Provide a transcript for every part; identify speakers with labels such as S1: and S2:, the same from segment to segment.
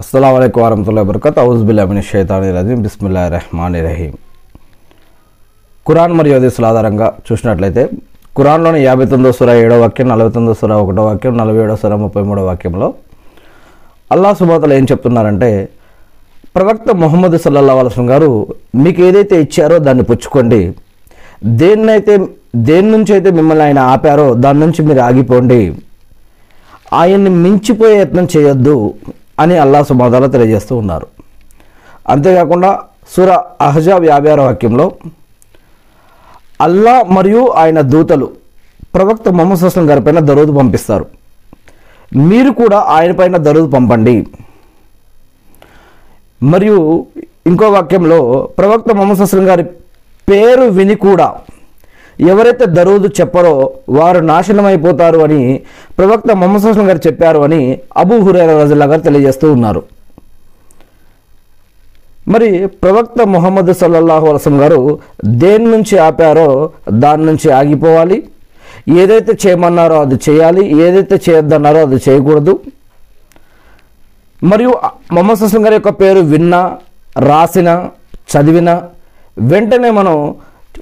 S1: అస్సలం అయికం వరహతుల్లా బిల్ అమి షైతాని రజీం బిస్మిల్లా రెహమాన్ రహీం ఖురాన్ మరియు హదీసుల ఆధారంగా చూసినట్లయితే ఖురాన్లోని యాభై తొమ్మిదో సుర ఏడో వాక్యం నలభై తొమ్మిదో సుర ఒకటో వాక్యం నలభై ఏడో సుర ముప్పై మూడో వాక్యంలో అల్లా సుబాతలు ఏం చెప్తున్నారంటే ప్రవక్త మొహమ్మద్ సల్లల్లా అలసం గారు మీకు ఏదైతే ఇచ్చారో దాన్ని పుచ్చుకోండి. దేన్నైతే దేని నుంచి అయితే మిమ్మల్ని ఆయన ఆపారో దాని నుంచి మీరు ఆగిపోండి. ఆయన్ని మించిపోయే యత్నం చేయొద్దు. అని అల్లా సుబాదాలు తెలియజేస్తూ ఉన్నారు. అంతేకాకుండా సుర అహజాబ్ యాభై ఆరో వాక్యంలో అల్లా మరియు ఆయన దూతలు ప్రవక్త మొహమ్మద్ సుస్లం గారి పైన దరూదు పంపిస్తారు. మీరు కూడా ఆయన పైన దరూదు పంపండి. మరియు ఇంకో వాక్యంలో ప్రవక్త మొహమ్మద్ సుస్లం గారి పేరు విని కూడా ఎవరైతే దరూదు చెప్పరో వారు నాశనం అయిపోతారు అని ప్రవక్త మొహమ్మద్ సుస్లం గారు చెప్పారు అని అబూ హురేర రజల్లా గారు తెలియజేస్తూ ఉన్నారు. మరి ప్రవక్త మొహమ్మద్ సల్లల్లాహు అలసం గారు దేని నుంచి ఆపారో దాని నుంచి ఆగిపోవాలి. ఏదైతే చేయమన్నారో అది చేయాలి. ఏదైతే చేయొద్దన్నారో అది చేయకూడదు. మరియు మొహమ్మద్ సుస్లం గారి యొక్క పేరు విన్నా రాసిన చదివిన వెంటనే మనం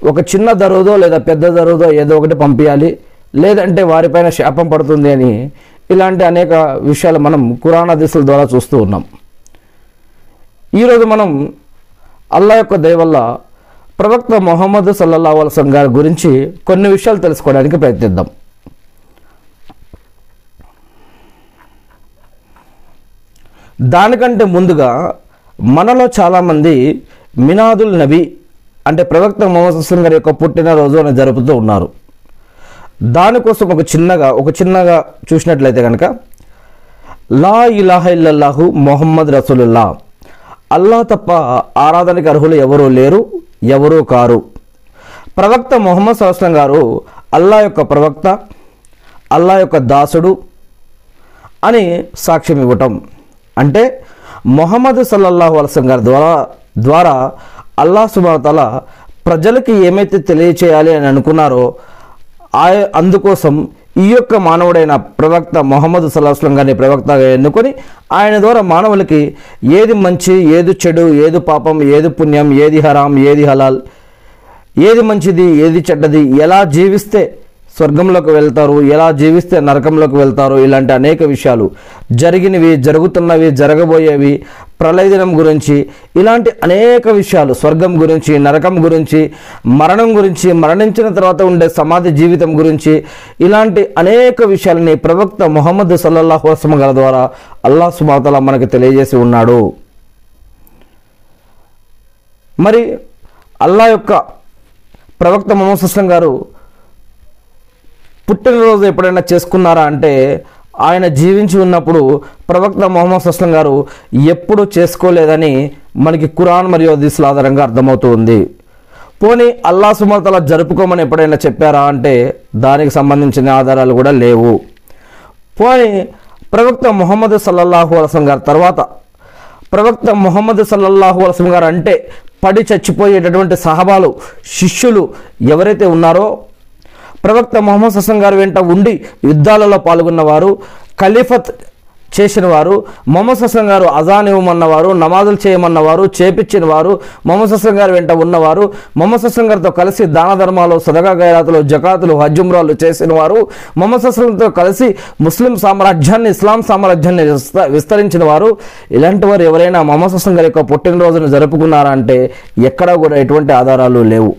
S1: ఒక చిన్న దరువుదో లేదా పెద్ద దరువుదో ఏదో ఒకటి పంపించాలి లేదంటే వారిపైన శాపం పడుతుంది అని ఇలాంటి అనేక విషయాలు మనం కురాణ దిశల ద్వారా చూస్తూ ఉన్నాం. ఈరోజు మనం అల్లా యొక్క దయవల్ల ప్రవక్త మొహమ్మద్ సల్లల్లా వలసం గారి గురించి కొన్ని విషయాలు తెలుసుకోవడానికి ప్రయత్నిద్దాం. దానికంటే ముందుగా మనలో చాలామంది మినాదుల్ నబీ అంటే ప్రవక్త మొహమ్మద్ హుస్సేన్ గారి యొక్క పుట్టినరోజు అని జరుపుతూ ఉన్నారు. దానికోసం ఒక చిన్నగా ఒక చిన్నగా చూసినట్లయితే కనుక లా ఇలాహ ఇల్లల్లాహు మొహమ్మద్ రసూలుల్లా. అల్లా తప్ప ఆరాధనకి అర్హులు ఎవరూ లేరు ఎవరూ కారు. ప్రవక్త మొహమ్మద్ సల్లాం గారు అల్లా యొక్క ప్రవక్త అల్లా యొక్క దాసుడు అని సాక్ష్యం ఇవ్వటం. అంటే మొహమ్మద్ సల్లల్లాహు అలసం గారి ద్వారా ద్వారా అల్లా సుబాతల ప్రజలకి ఏమైతే తెలియచేయాలి అని అనుకున్నారో ఆ అందుకోసం ఈ యొక్క మానవుడైన ప్రవక్త మొహమ్మద్ సలాహస్లం గారిని ప్రవక్తగా ఎన్నుకొని ఆయన ద్వారా మానవులకి ఏది మంచి ఏది చెడు ఏది పాపం ఏది పుణ్యం ఏది హరాం ఏది హలాల్ ఏది మంచిది ఏది చెడ్డది ఎలా జీవిస్తే స్వర్గంలోకి వెళ్తారు ఎలా జీవిస్తే నరకంలోకి వెళ్తారు ఇలాంటి అనేక విషయాలు జరిగినవి జరుగుతున్నవి జరగబోయేవి ప్రళయ దినం గురించి ఇలాంటి అనేక విషయాలు స్వర్గం గురించి నరకం గురించి మరణం గురించి మరణించిన తర్వాత ఉండే సమాధి జీవితం గురించి ఇలాంటి అనేక విషయాలని ప్రవక్త మొహమ్మద్ సల్లల్లాహు వసలం గల ద్వారా అల్లా సుమాతల మనకు తెలియజేసి ఉన్నాడు. మరి అల్లా యొక్క ప్రవక్త మొహమ్మద్ సుస్లం గారు పుట్టినరోజు ఎప్పుడైనా చేసుకున్నారా అంటే ఆయన జీవించి ఉన్నప్పుడు ప్రవక్త మొహమ్మద్ సుస్లం గారు ఎప్పుడు చేసుకోలేదని మనకి కురాన్ మరియు హదీసుల ఆధారంగా అర్థమవుతూ ఉంది పోనీ అల్లా సుమతల జరుపుకోమని ఎప్పుడైనా చెప్పారా అంటే దానికి సంబంధించిన ఆధారాలు కూడా లేవు. పోనీ ప్రవక్త మొహమ్మద్ సల్లల్లాహు అలసం గారి తర్వాత ప్రవక్త మొహమ్మద్ సల్లల్లాహు అలసం గారు అంటే పడి చచ్చిపోయేటటువంటి సహబాలు శిష్యులు ఎవరైతే ఉన్నారో ప్రవక్త మొహమ్మద్ హసన్ గారు వెంట ఉండి యుద్ధాలలో పాల్గొన్నవారు ఖలీఫత్ చేసిన వారు మొహమ్మద్ హసన్ గారు అజాన్ ఇవ్వమన్నవారు నమాజులు చేయమన్నవారు చేపించిన వారు మొహమ్మద్ హసన్ గారి వెంట ఉన్నవారు మొహమ్మద్ హసన్ గారితో కలిసి దాన ధర్మాలు సదగా గైరాతులు జకాతులు హజ్జుమ్రాలు చేసిన వారు మొహమ్మద్ హసన్తో కలిసి ముస్లిం సామ్రాజ్యాన్ని ఇస్లాం సామ్రాజ్యాన్ని విస్త విస్తరించిన వారు ఇలాంటి వారు ఎవరైనా మొహమ్మద్ హసన్ గారి యొక్క పుట్టినరోజును జరుపుకున్నారా అంటే ఎక్కడా కూడా ఎటువంటి ఆధారాలు లేవు.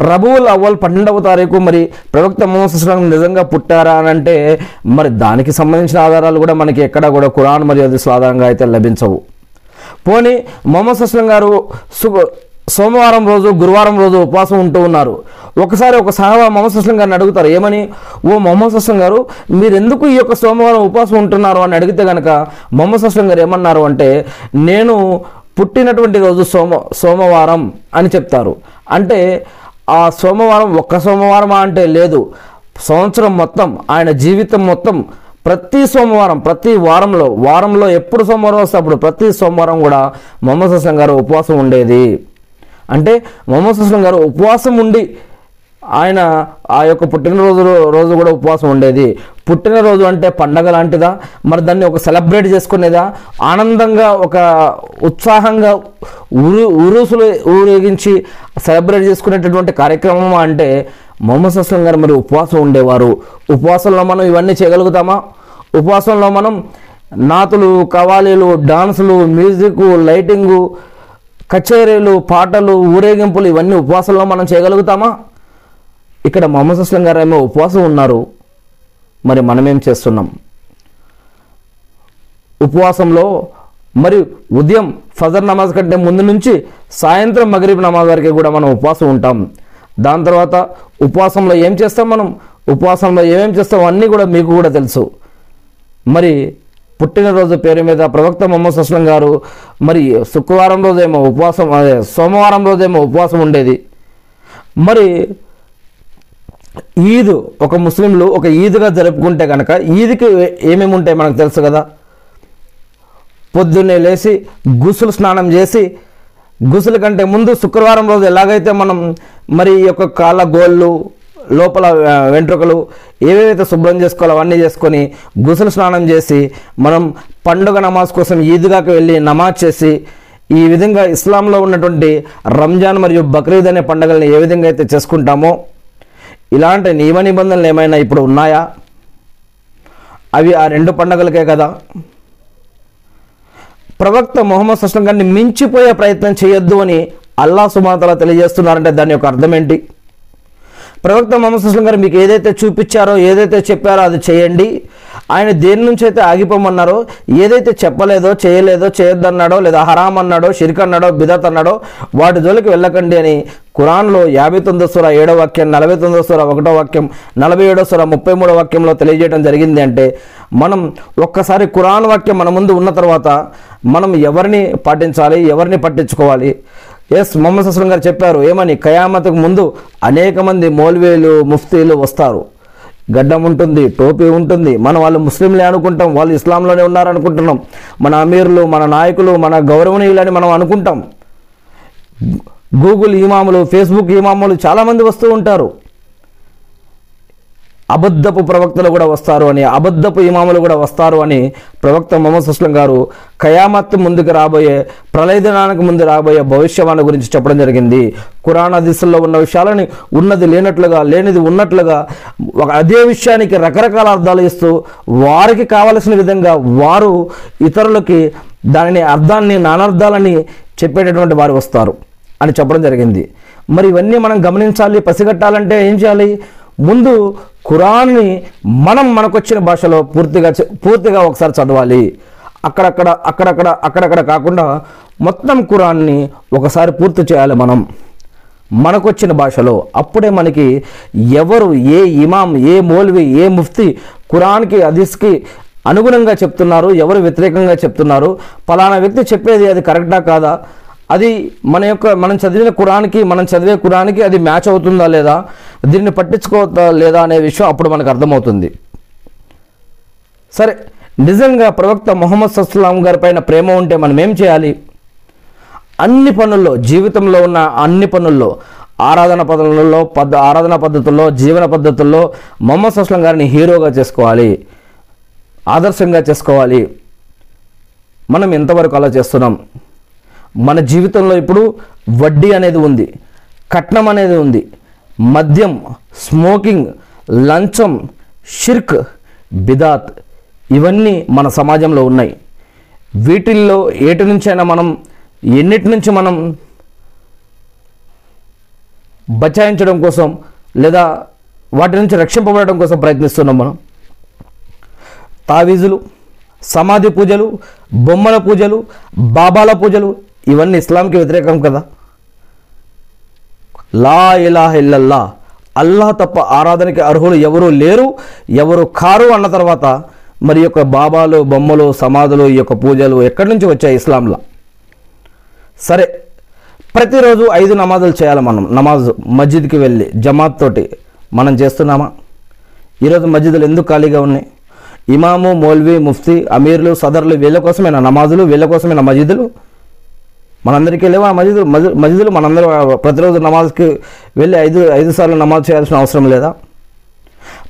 S1: రబువుల్ అవ్వల్ పన్నెండవ తారీఖు మరి ప్రవక్త మోసం నిజంగా పుట్టారా అని అంటే మరి దానికి సంబంధించిన ఆధారాలు కూడా మనకి ఎక్కడా కూడా ఖురాన్ మరియు అది ఆధారంగా అయితే లభించవు. పోనీ మొహమ్మద్ సుస్లం గారు సు సోమవారం రోజు గురువారం రోజు ఉపవాసం ఉంటూ ఉన్నారు. ఒకసారి ఒక సహవా మొహమ్మద్ సుస్లం గారిని అడుగుతారు ఏమని? ఓ మొహమ్మద్ సుస్లం గారు మీరు ఎందుకు ఈ యొక్క సోమవారం ఉపవాసం ఉంటున్నారు? అని అడిగితే కనుక మొహమ్మద్ సుస్లం గారు ఏమన్నారు అంటే నేను పుట్టినటువంటి రోజు సోమ సోమవారం అని చెప్తారు. అంటే ఆ సోమవారం ఒక్క సోమవారమా అంటే లేదు. సంవత్సరం మొత్తం ఆయన జీవితం మొత్తం ప్రతి సోమవారం ప్రతి వారంలో వారంలో ఎప్పుడు సోమవారం వస్తే అప్పుడు ప్రతి సోమవారం కూడా మొహమ్మద్ హసన్ గారు ఉపవాసం ఉండేది. అంటే మొహమ్మద్ హసన్ గారు ఉపవాసం ఉండి ఆయన ఆ యొక్క పుట్టినరోజు రోజు కూడా ఉపవాసం ఉండేది. పుట్టినరోజు అంటే పండగ లాంటిదా? మరి దాన్ని ఒక సెలబ్రేట్ చేసుకునేదా? ఆనందంగా ఒక ఉత్సాహంగా ఊరు ఊరుసులు ఊరేగించి సెలబ్రేట్ చేసుకునేటటువంటి కార్యక్రమం అంటే మొహమ్మద్ సస్లం గారు మరి ఉపవాసం ఉండేవారు. ఉపవాసంలో మనం ఇవన్నీ చేయగలుగుతామా? ఉపవాసంలో మనం నాతులు కవాలీలు డాన్సులు మ్యూజిక్ లైటింగు కచేరీలు పాటలు ఊరేగింపులు ఇవన్నీ ఉపవాసంలో మనం చేయగలుగుతామా? ఇక్కడ మొహమ్మద్ అస్లం గారు ఏమో ఉపవాసం ఉన్నారు. మరి మనమేం చేస్తున్నాం? ఉపవాసంలో మరి ఉదయం ఫజర్ నమాజ్ కంటే ముందు నుంచి సాయంత్రం మగరీబ్ నమాజ్ వరకు కూడా మనం ఉపవాసం ఉంటాం. దాని తర్వాత ఉపవాసంలో ఏం చేస్తాం మనం? ఉపవాసంలో ఏమేం చేస్తాం అన్నీ కూడా మీకు కూడా తెలుసు. మరి పుట్టినరోజు పేరు మీద ప్రవక్త మొహమ్మద్ అస్లం గారు మరి శుక్రవారం రోజేమో ఉపవాసం అదే సోమవారం రోజేమో ఉపవాసం ఉండేది. మరి ఈద్ ఒక ముస్లింలు ఒక ఈద్గా జరుపుకుంటే కనుక ఈద్కి ఏమేమి ఉంటాయి మనకు తెలుసు కదా? పొద్దున్నే లేచి గుసులు స్నానం చేసి గుసుల కంటే ముందు శుక్రవారం రోజు ఎలాగైతే మనం మరి ఈ యొక్క కాళ్ళ గోళ్ళు లోపల వెంట్రుకలు ఏవేవైతే శుభ్రం చేసుకోవాలో అవన్నీ చేసుకొని గుసులు స్నానం చేసి మనం పండుగ నమాజ్ కోసం ఈద్గాకి వెళ్ళి నమాజ్ చేసి ఈ విధంగా ఇస్లాంలో ఉన్నటువంటి రంజాన్ మరియు బక్రీద్ అనే పండుగల్ని ఏ విధంగా అయితే చేసుకుంటామో ఇలాంటి నియమ నిబంధనలు ఏమైనా ఇప్పుడు ఉన్నాయా? అవి ఆ రెండు పండుగలకే కదా. ప్రవక్త మొహమ్మద్ సుస్లం గారిని మించిపోయే ప్రయత్నం చేయొద్దు అని అల్లా సుమాతల తెలియజేస్తున్నారంటే దాని యొక్క అర్థం ఏంటి? ప్రవక్త మొహమ్మద్ సుస్లం గారు మీకు ఏదైతే చూపించారో ఏదైతే చెప్పారో అది చేయండి. ఆయన దేని నుంచి అయితే ఆగిపోమన్నారో ఏదైతే చెప్పలేదో చేయలేదో చేయొద్దన్నాడో లేదా హరాం అన్నాడో షిరిక్ అన్నాడో బిదత్ అన్నాడో వాటి జోలికి వెళ్ళకండి అని ఖురాన్లో యాభై తొమ్మిదో సుర ఏడో వాక్యం నలభై తొమ్మిదో సుర ఒకటో వాక్యం నలభై ఏడో సుర ముప్పై మూడో వాక్యంలో తెలియజేయడం జరిగింది అంటే మనం ఒక్కసారి ఖురాన్ వాక్యం మన ముందు ఉన్న తర్వాత మనం ఎవరిని పాటించాలి ఎవరిని పట్టించుకోవాలి? ఎస్ మొహమ్మద్ అస్లం గారు చెప్పారు ఏమని? కయామతకు ముందు అనేక మంది మౌల్వీలు ముఫ్తీలు వస్తారు. గడ్డం ఉంటుంది టోపీ ఉంటుంది. మన వాళ్ళు ముస్లింలే అనుకుంటాం వాళ్ళు ఇస్లాంలోనే ఉన్నారనుకుంటున్నాం. మన అమీర్లు మన నాయకులు మన గౌరవనీయులని మనం అనుకుంటాం. గూగుల్ ఈమాములు ఫేస్బుక్ ఇమాములు చాలామంది వస్తూ ఉంటారు. అబద్ధపు ప్రవక్తలు కూడా వస్తారు అని అబద్ధపు ఇమాములు కూడా వస్తారు అని ప్రవక్త మొహమ్మద్ సుస్లం గారు కయామత్ ముందుకు రాబోయే ప్రళయదనానికి ముందు రాబోయే భవిష్యవాణి గురించి చెప్పడం జరిగింది. కురాణ దిశల్లో ఉన్న విషయాలని ఉన్నది లేనట్లుగా లేనిది ఉన్నట్లుగా ఒక అదే విషయానికి రకరకాల అర్థాలు ఇస్తూ వారికి కావలసిన విధంగా వారు ఇతరులకి దానిని అర్థాన్ని నానార్థాలని చెప్పేటటువంటి వారు వస్తారు. అని చెప్పడం జరిగింది. మరి ఇవన్నీ మనం గమనించాలి పసిగట్టాలంటే ఏం చేయాలి? ముందు ఖురాన్ని మనం మనకొచ్చిన భాషలో పూర్తిగా పూర్తిగా ఒకసారి చదవాలి. అక్కడక్కడ అక్కడక్కడ అక్కడక్కడ కాకుండా మొత్తం ఖురాన్ని ఒకసారి పూర్తి చేయాలి మనం. మనకొచ్చిన భాషలో. అప్పుడే మనకి ఎవరు ఏ ఇమాం ఏ మౌల్వి ఏ ముఫ్తి ఖురాన్కి అదిస్కి అనుగుణంగా చెప్తున్నారు ఎవరు వ్యతిరేకంగా చెప్తున్నారు పలానా వ్యక్తి చెప్పేది అది కరెక్టా కాదా? అది మన యొక్క మనం చదివిన కురానికి మనం చదివే కురానికి అది మ్యాచ్ అవుతుందా లేదా? దీన్ని పట్టించుకోవద్దా లేదా అనే విషయం అప్పుడు మనకు అర్థమవుతుంది. సరే నిజంగా ప్రవక్త మొహమ్మద్ సస్లాం గారి పైన ప్రేమ ఉంటే మనం ఏం చేయాలి? అన్ని పనుల్లో జీవితంలో ఉన్న అన్ని పనుల్లో ఆరాధన పద్ధతుల్లో పద్ ఆరాధన పద్ధతుల్లో జీవన పద్ధతుల్లో మొహమ్మద్ సస్లాం గారిని హీరోగా చేసుకోవాలి. ఆదర్శంగా చేసుకోవాలి. మనం ఎంతవరకు అలా చేస్తున్నాం? మన జీవితంలో ఇప్పుడు వడ్డీ అనేది ఉంది కట్నం అనేది ఉంది మద్యం స్మోకింగ్ లంచం షిర్క్ బిదాత్ ఇవన్నీ మన సమాజంలో ఉన్నాయి. వీటిల్లో ఏటి నుంచైనా మనం ఎన్నిటి నుంచి మనం బచాయించడం కోసం లేదా వాటి నుంచి రక్షింపబడడం కోసం ప్రయత్నిస్తున్నాం మనం. తావీజులు సమాధి పూజలు బొమ్మల పూజలు బాబాల పూజలు ఇవన్నీ ఇస్లాంకి వ్యతిరేకం కదా? లా ఇలాహ ఇల్లల్లా. అల్లాహ్ తప్ప ఆరాధనకి అర్హులు ఎవరూ లేరు ఎవరు కారు అన్న తర్వాత మరి యొక్క బాబాలు బొమ్మలు సమాధులు ఈ యొక్క పూజలు ఎక్కడి నుంచి వచ్చాయి ఇస్లాంలో? సరే ప్రతిరోజు ఐదు నమాజులు చేయాలి మనం. నమాజ్ మస్జిద్కి వెళ్ళి జమాత్ తోటి మనం చేస్తున్నామా? ఈరోజు మస్జిద్లు ఎందుకు ఖాళీగా ఉన్నాయి? ఇమాము మౌల్వి ముఫ్తీ అమీర్లు సదర్లు వీళ్ళ కోసమేనా నమాజులు వీళ్ళ కోసమేనా మస్జిద్లు? మనందరికీ లేవా మస్జిద్ మస్జిద్ మనందరూ ప్రతిరోజు నమాజ్కి వెళ్ళి ఐదు ఐదు సార్లు నమాజ్ చేయాల్సిన అవసరం లేదా?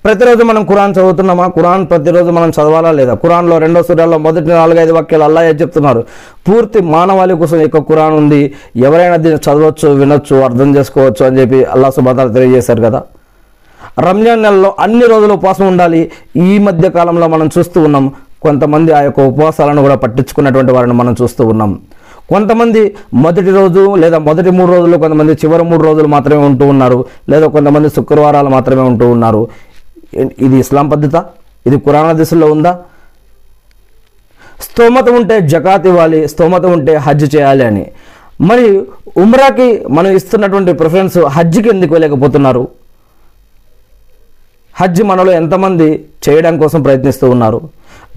S1: ప్రతిరోజు మనం కురాన్ చదువుతున్నామా? ఖురాన్ ప్రతిరోజు మనం చదవాలా లేదా? కురాన్లో రెండో సూర్యాల్లో మొదటి నాలుగైదు వాక్యాలు అల్లా చెప్తున్నారు? పూర్తి మానవాళి కోసం ఈ యొక్క ఉంది. ఎవరైనా దీన్ని చదవచ్చు వినొచ్చు అర్థం చేసుకోవచ్చు అని చెప్పి అల్లా సుబాతాలు తెలియజేశారు కదా? రంజాన్ నెలలో అన్ని రోజులు ఉపవాసం ఉండాలి. ఈ మధ్య కాలంలో మనం చూస్తూ ఉన్నాం. కొంతమంది ఆ యొక్క ఉపవాసాలను కూడా పట్టించుకున్నటువంటి వారిని మనం చూస్తూ ఉన్నాం. కొంతమంది మొదటి రోజు లేదా మొదటి మూడు రోజులు కొంతమంది చివరి మూడు రోజులు మాత్రమే ఉంటూ ఉన్నారు లేదా కొంతమంది శుక్రవారాలు మాత్రమే ఉంటూ ఉన్నారు. ఇది ఇస్లాం పద్ధత? ఇది కురాణ దిశలో ఉందా? స్తోమత ఉంటే జకాత్ ఇవ్వాలి స్తోమత ఉంటే హజ్ చేయాలి అని. మరి ఉమ్రాకి మనం ఇస్తున్నటువంటి ప్రిఫరెన్స్ హజ్కి ఎందుకు వెళ్ళకపోతున్నారు? హజ్ మనలో ఎంతమంది చేయడం కోసం ప్రయత్నిస్తూ ఉన్నారు?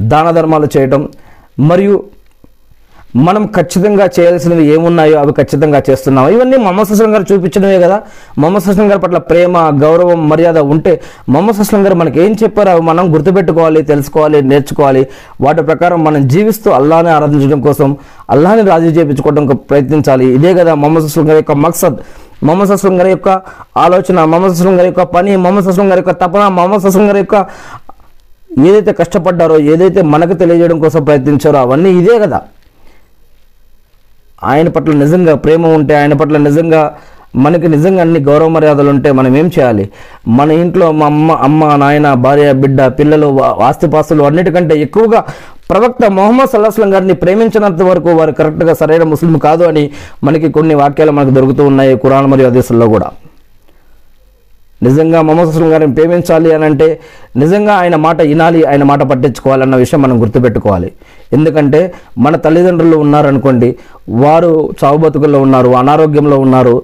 S1: దాన ధర్మాలు చేయటం మరియు మనం ఖచ్చితంగా చేయాల్సినవి ఏమున్నాయో అవి ఖచ్చితంగా చేస్తున్నాం. ఇవన్నీ మొహమ్మద్ సుస్లం గారు చూపించడమే కదా. మొహమ్మద్ సుస్లం గారి పట్ల ప్రేమ గౌరవం మర్యాద ఉంటే మొహమ్మద్ సుస్లం గారు మనకి ఏం చెప్పారో అవి మనం గుర్తుపెట్టుకోవాలి తెలుసుకోవాలి నేర్చుకోవాలి. వాటి ప్రకారం మనం జీవిస్తూ అల్లాని ఆరాధించడం కోసం అల్లాని రాజీ చేయించుకోవడం ప్రయత్నించాలి. ఇదే కదా మొహమ్మద్ సుస్లం గారి యొక్క మక్సద్. మొహమ్మద్ సుస్లం గారి యొక్క ఆలోచన మొహమ్మద్ సుస్లం గారి యొక్క పని మొహమ్మద్ సుస్లం గారి యొక్క తపన మొహమ్మద్ సుస్లం గారి యొక్క ఏదైతే కష్టపడ్డారో ఏదైతే మనకు తెలియజేయడం కోసం ప్రయత్నించారో అవన్నీ ఇదే కదా. ఆయన పట్ల నిజంగా ప్రేమ ఉంటే ఆయన పట్ల నిజంగా మనకి నిజంగా అన్ని గౌరవ మర్యాదలు ఉంటే మనం ఏం చేయాలి? మన ఇంట్లో మా అమ్మ అమ్మ నాయన భార్య బిడ్డ పిల్లలు వా- ఆస్తిపాస్తులు అన్నిటికంటే ఎక్కువగా ప్రవక్త మొహమ్మద్ సల్లాహస్లం గారిని ప్రేమించినంత వరకు వారు కరెక్ట్గా సరైన ముస్లిం కాదు అని మనకి కొన్ని వాక్యాలు మనకు దొరుకుతూ ఉన్నాయి కురాన్ మరియు అదేశంలో కూడా. నిజంగా మొహమ్మద్ సుస్లం గారిని ప్రేమించాలి అని అంటే నిజంగా ఆయన మాట వినాలి ఆయన మాట పట్టించుకోవాలన్న విషయం మనం గుర్తుపెట్టుకోవాలి. ఎందుకంటే మన తల్లిదండ్రులు ఉన్నారనుకోండి వారు చావు బతుకుల్లో ఉన్నారు అనారోగ్యంలో ఉన్నారు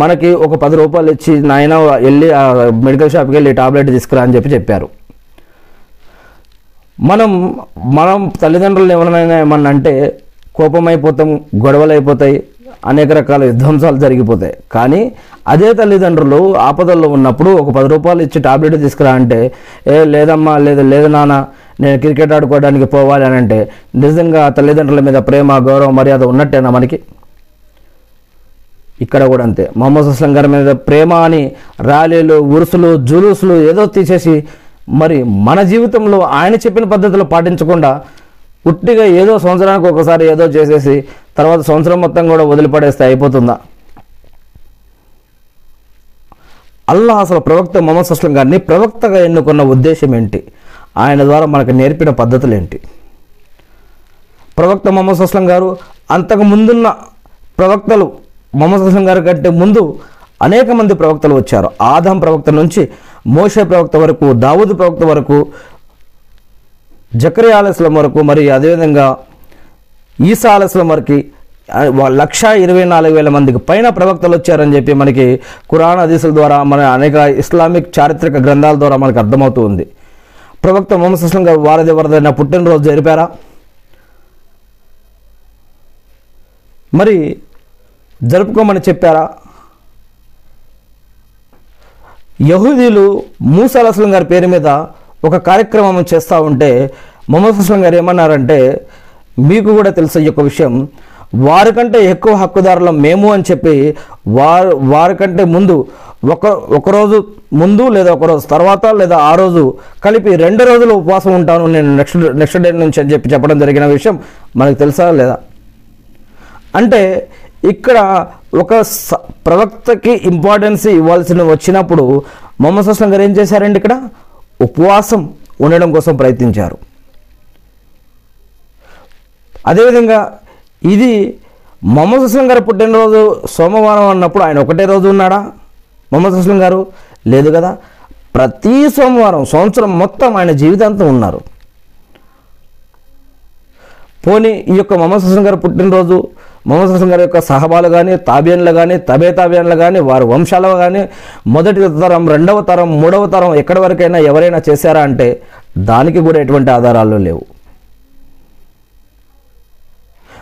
S1: మనకి ఒక పది రూపాయలు ఇచ్చి నాయన వెళ్ళి ఆ మెడికల్ షాప్కి వెళ్ళి టాబ్లెట్ తీసుకురా అని చెప్పి చెప్పారు. మనం మనం తల్లిదండ్రులు ఎవరైనా ఏమన్నా అంటే కోపమైపోతాం గొడవలు అయిపోతాయి అనేక రకాల విధ్వంసాలు జరిగిపోతాయి. కానీ అదే తల్లిదండ్రులు ఆపదల్లో ఉన్నప్పుడు ఒక పది రూపాయలు ఇచ్చి టాబ్లెట్ తీసుకురా అంటే ఏ లేదమ్మా లేదు లేదు నాన్న నేను క్రికెట్ ఆడుకోవడానికి పోవాలి అని అంటే నిజంగా తల్లిదండ్రుల మీద ప్రేమ గౌరవం మర్యాద ఉన్నట్టేనా మనకి? ఇక్కడ కూడా అంతే. మొహమ్మద్ అస్లం గారి మీద ప్రేమ అని ర్యాలీలు ఉరుసులు జులూసులు ఏదో తీసేసి మరి మన జీవితంలో ఆయన చెప్పిన పద్ధతులు పాటించకుండా ఉట్టిగా ఏదో సంవత్సరానికి ఒకసారి ఏదో చేసేసి తర్వాత సంవత్సరం మొత్తం కూడా వదిలిపడేస్తే అయిపోతుందా? అల్లా అసలు ప్రవక్త మొహమ్మద్ అస్లం గారిని ప్రవక్తగా ఎన్నుకున్న ఉద్దేశం ఏంటి? ఆయన ద్వారా మనకు నేర్పిన పద్ధతులు ఏంటి ప్రవక్త మొహమ్మద్ అస్లం గారు అంతకు ముందున్న ప్రవక్తలు మొహమ్మద్ అస్లం గారి కంటే ముందు అనేక మంది ప్రవక్తలు వచ్చారు. ఆదాం ప్రవక్త నుంచి మోషే ప్రవక్త వరకు దావూద్ ప్రవక్త వరకు జకరియా ఆలస్లం వరకు మరి అదేవిధంగా ఈసా ఆలస్లం వరకు లక్ష ఇరవై నాలుగు వేల మందికి పైన ప్రవక్తలు వచ్చారని చెప్పి మనకి కురాన్ హదీసుల ద్వారా మన అనేక ఇస్లామిక్ చారిత్రక గ్రంథాల ద్వారా మనకు అర్థమవుతూ ఉంది. ప్రవక్త మొహమ్మద్ అస్లం గారు వారధి వరదైన పుట్టినరోజు జరిపారా? మరి జరుపుకోమని చెప్పారా? యహూదీలు మూసా అస్లం గారి పేరు మీద ఒక కార్యక్రమం చేస్తూ ఉంటే మొహమ్మద్ అస్లం గారు ఏమన్నారంటే మీకు కూడా తెలుసు ఈ యొక్క విషయం. వారికంటే ఎక్కువ హక్కుదారులం మేము అని చెప్పి వారు వారికంటే ముందు ఒక ఒకరోజు ముందు లేదా ఒకరోజు తర్వాత లేదా ఆ రోజు కలిపి రెండు రోజులు ఉపవాసం ఉంటాను నేను నెక్స్ట్ నెక్స్ట్ డే నుంచి అని చెప్పి చెప్పడం జరిగిన విషయం మనకు తెలుసా లేదా? అంటే ఇక్కడ ఒక స- ప్రవక్తకి ఇంపార్టెన్స్ ఇవ్వాల్సిన వచ్చినప్పుడు మొహమ్మద్ సుస్లం గారు ఏం చేశారండి ఇక్కడ? ఉపవాసం ఉండడం కోసం ప్రయత్నించారు. అదేవిధంగా ఇది మొహమ్మద్ అస్లం గారు పుట్టినరోజు సోమవారం అన్నప్పుడు ఆయన ఒకటే రోజు ఉన్నాడా? మొహమ్మద్ అస్లం గారు? లేదు కదా. ప్రతి సోమవారం సంవత్సరం మొత్తం ఆయన జీవితాంతం ఉన్నారు. పోనీ ఈ యొక్క మొహమ్మద్ హసన్ గారు పుట్టినరోజు మొహమ్మద్ హసన్ గారి యొక్క సహబాలు కానీ తాబియన్లు కానీ తబే తాబియన్లు కానీ వారి వంశాల కానీ మొదటి తరం రెండవ తరం మూడవ తరం ఎక్కడి వరకైనా ఎవరైనా చేశారా అంటే దానికి కూడా ఎటువంటి ఆధారాలు లేవు.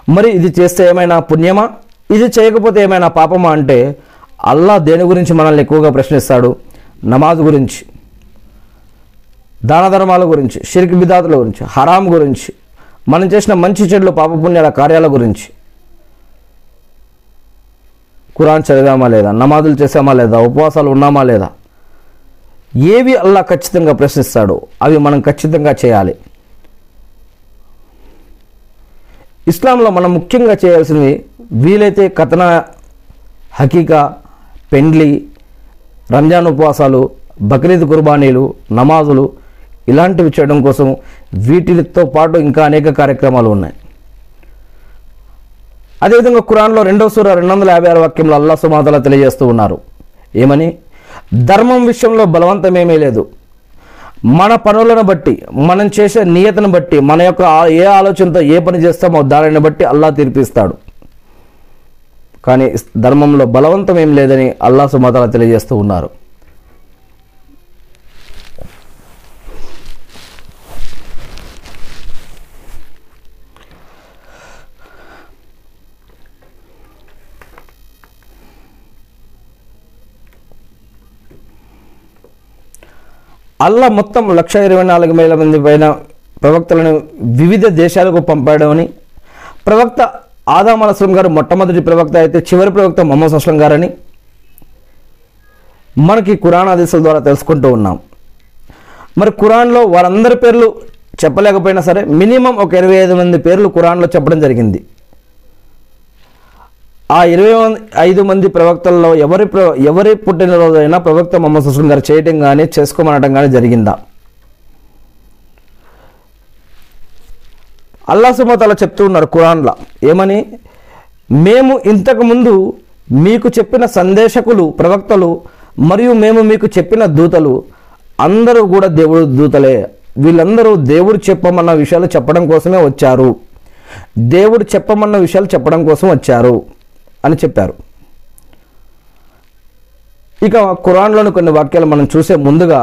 S1: మరి ఇది చేస్తే ఏమైనా పుణ్యమా? ఇది చేయకపోతే ఏమైనా పాపమా అంటే అల్లా దేని గురించి మనల్ని ఎక్కువగా ప్రశ్నిస్తాడు? నమాజ్ గురించి దాన ధర్మాల గురించి షిరిక్ బిదాతుల గురించి హరాం గురించి మనం చేసిన మంచి చెడులు పాపపుణ్యాల కార్యాల గురించి. కురాన్ చదివామా లేదా? నమాజులు చేసామా లేదా? ఉపవాసాలు ఉన్నామా లేదా? ఏవి అల్లా ఖచ్చితంగా ప్రశ్నిస్తాడో? అవి మనం ఖచ్చితంగా చేయాలి. ఇస్లాంలో మనం ముఖ్యంగా చేయాల్సింది వీలైతే కథన హకీకా పెండ్లి రంజాన్ ఉపవాసాలు బక్రీద్ కుర్బానీలు నమాజులు ఇలాంటివి చేయడం కోసం వీటితో పాటు ఇంకా అనేక కార్యక్రమాలు ఉన్నాయి. అదేవిధంగా ఖురాన్లో రెండవ సూర రెండు వందల యాభై ఆరు వాక్యంలో అల్లా సుమాతలా తెలియజేస్తూ ఉన్నారు. ఏమని? ధర్మం విషయంలో బలవంతమేమీ లేదు. మన పనులను బట్టి మనం చేసే నియతను బట్టి మన యొక్క ఏ ఆలోచనతో ఏ పని చేస్తామో దానిని బట్టి అల్లా తీర్పిస్తాడు. కానీ ధర్మంలో బలవంతం ఏం లేదని అల్లా సుమతలా తెలియజేస్తూ ఉన్నారు. అల్లా మొత్తం లక్ష ఇరవై నాలుగు వేల మంది పైన ప్రవక్తలను వివిధ దేశాలకు పంపాడమని ప్రవక్త ఆదాం అలస్లం గారు మొట్టమొదటి ప్రవక్త అయితే చివరి ప్రవక్త మొహమ్మద్ అస్లం గారని మనకి కురాన్ ఆదేశాల ద్వారా తెలుసుకుంటూ ఉన్నాం. మరి కురాన్లో వారందరి పేర్లు చెప్పలేకపోయినా సరే మినిమం ఒక ఇరవై ఐదు మంది పేర్లు కురాన్లో చెప్పడం జరిగింది. ఆ ఇరవై ఐదు మంది ప్రవక్తల్లో ఎవరి ప్ర ఎవరి పుట్టినరోజైనా ప్రవక్త మొహమ్మద్ సుస్లం గారు చేయటం కానీ చేసుకోమనటం కానీ జరిగిందా? అల్లా సుమతల చెప్తూ ఉన్నారు కురాన్లా ఏమని? మేము ఇంతకుముందు మీకు చెప్పిన సందేశకులు ప్రవక్తలు మరియు మేము మీకు చెప్పిన దూతలు అందరూ కూడా దేవుడు దూతలే. వీళ్ళందరూ దేవుడు చెప్పమన్న విషయాలు చెప్పడం కోసమే వచ్చారు. దేవుడు చెప్పమన్న విషయాలు చెప్పడం కోసం వచ్చారు. అని చెప్పారు. ఇక ఖురాన్లోని కొన్ని వాక్యాలు మనం చూసే ముందుగా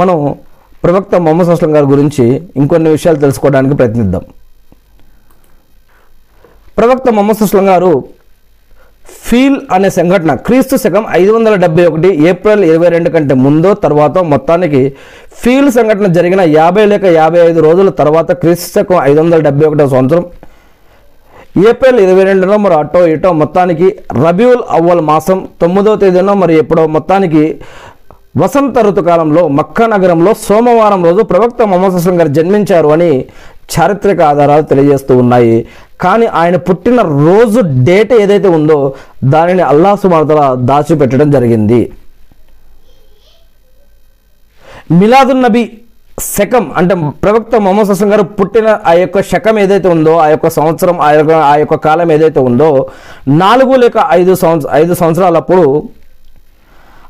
S1: మనం ప్రవక్త మొహమ్మద్ అస్లం గారి గురించి ఇంకొన్ని విషయాలు తెలుసుకోవడానికి ప్రయత్నిద్దాం. ప్రవక్త మొహమ్మద్ అస్లం గారు ఫీల్ అనే సంఘటన క్రీస్తు శకం ఐదు వందల డెబ్బై ఒకటి ఏప్రిల్ ఇరవై రెండు కంటే ముందో తర్వాత మొత్తానికి ఫీల్ సంఘటన జరిగిన యాభై లేక యాభై ఐదు రోజుల తర్వాత క్రీస్తు శకం ఐదు వందల డెబ్బై ఒకటో సంవత్సరం ఏప్రిల్ ఇరవై రెండులో మరి అటో ఇటో మొత్తానికి రబీవుల్ అవ్వల్ మాసం తొమ్మిదో తేదీన మరి ఎప్పుడో మొత్తానికి వసంత ఋతుకాలంలో మక్కా నగరంలో సోమవారం రోజు ప్రవక్త మొహమ్మద్ గారు జన్మించారు అని చారిత్రక ఆధారాలు తెలియజేస్తూ ఉన్నాయి. కానీ ఆయన పుట్టిన రోజు డేట్ ఏదైతే ఉందో దానిని అల్లా సుమార్తల దాచిపెట్టడం జరిగింది. మిలాదున్నబీ శకం అంటే ప్రవక్త మొహమ్మద్ హసన్ గారు పుట్టిన ఆ యొక్క శకం ఏదైతే ఉందో ఆ యొక్క సంవత్సరం ఆ యొక్క ఆ యొక్క కాలం ఏదైతే ఉందో నాలుగు లేక ఐదు సంవత్సర ఐదు సంవత్సరాలప్పుడు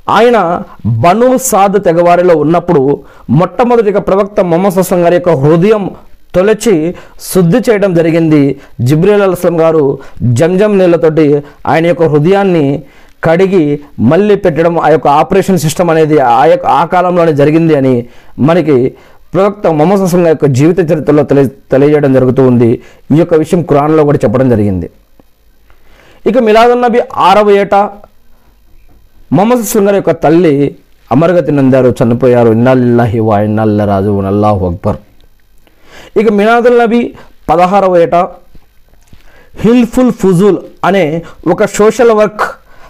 S1: ఆయన బను సాద్ తెగవారిలో ఉన్నప్పుడు మొట్టమొదటిగా ప్రవక్త మొహమ్మద్ హసన్ గారి యొక్క హృదయం తొలచి శుద్ధి చేయడం జరిగింది. జిబ్రీల్ అస్లం గారు జంజం నీళ్ళతోటి ఆయన యొక్క హృదయాన్ని కడిగి మళ్ళీ పెట్టడం ఆ యొక్క ఆపరేషన్ సిస్టమ్ అనేది ఆ యొక్క ఆ కాలంలోనే జరిగింది అని మనకి ప్రవక్త మొహమ్మద్ హసన్ యొక్క జీవిత చరిత్రలో తెలియ తెలియజేయడం జరుగుతూ ఉంది. ఈ యొక్క విషయం కురాన్లో కూడా చెప్పడం జరిగింది. ఇక మిలాదున్ నబీ ఆరవ ఏట మొహమ్మద్ హసన్ గారి యొక్క తల్లి అమరగతి నందారు చనిపోయారు. ఇన్నాల్లాహి వా ఇన్నాల్ల రాజు అల్లాహు అక్బర్. ఇక మినాదుల్ నబీ పదహారవ ఏట హిల్ఫుల్ ఫుజూల్ అనే ఒక సోషల్ వర్క్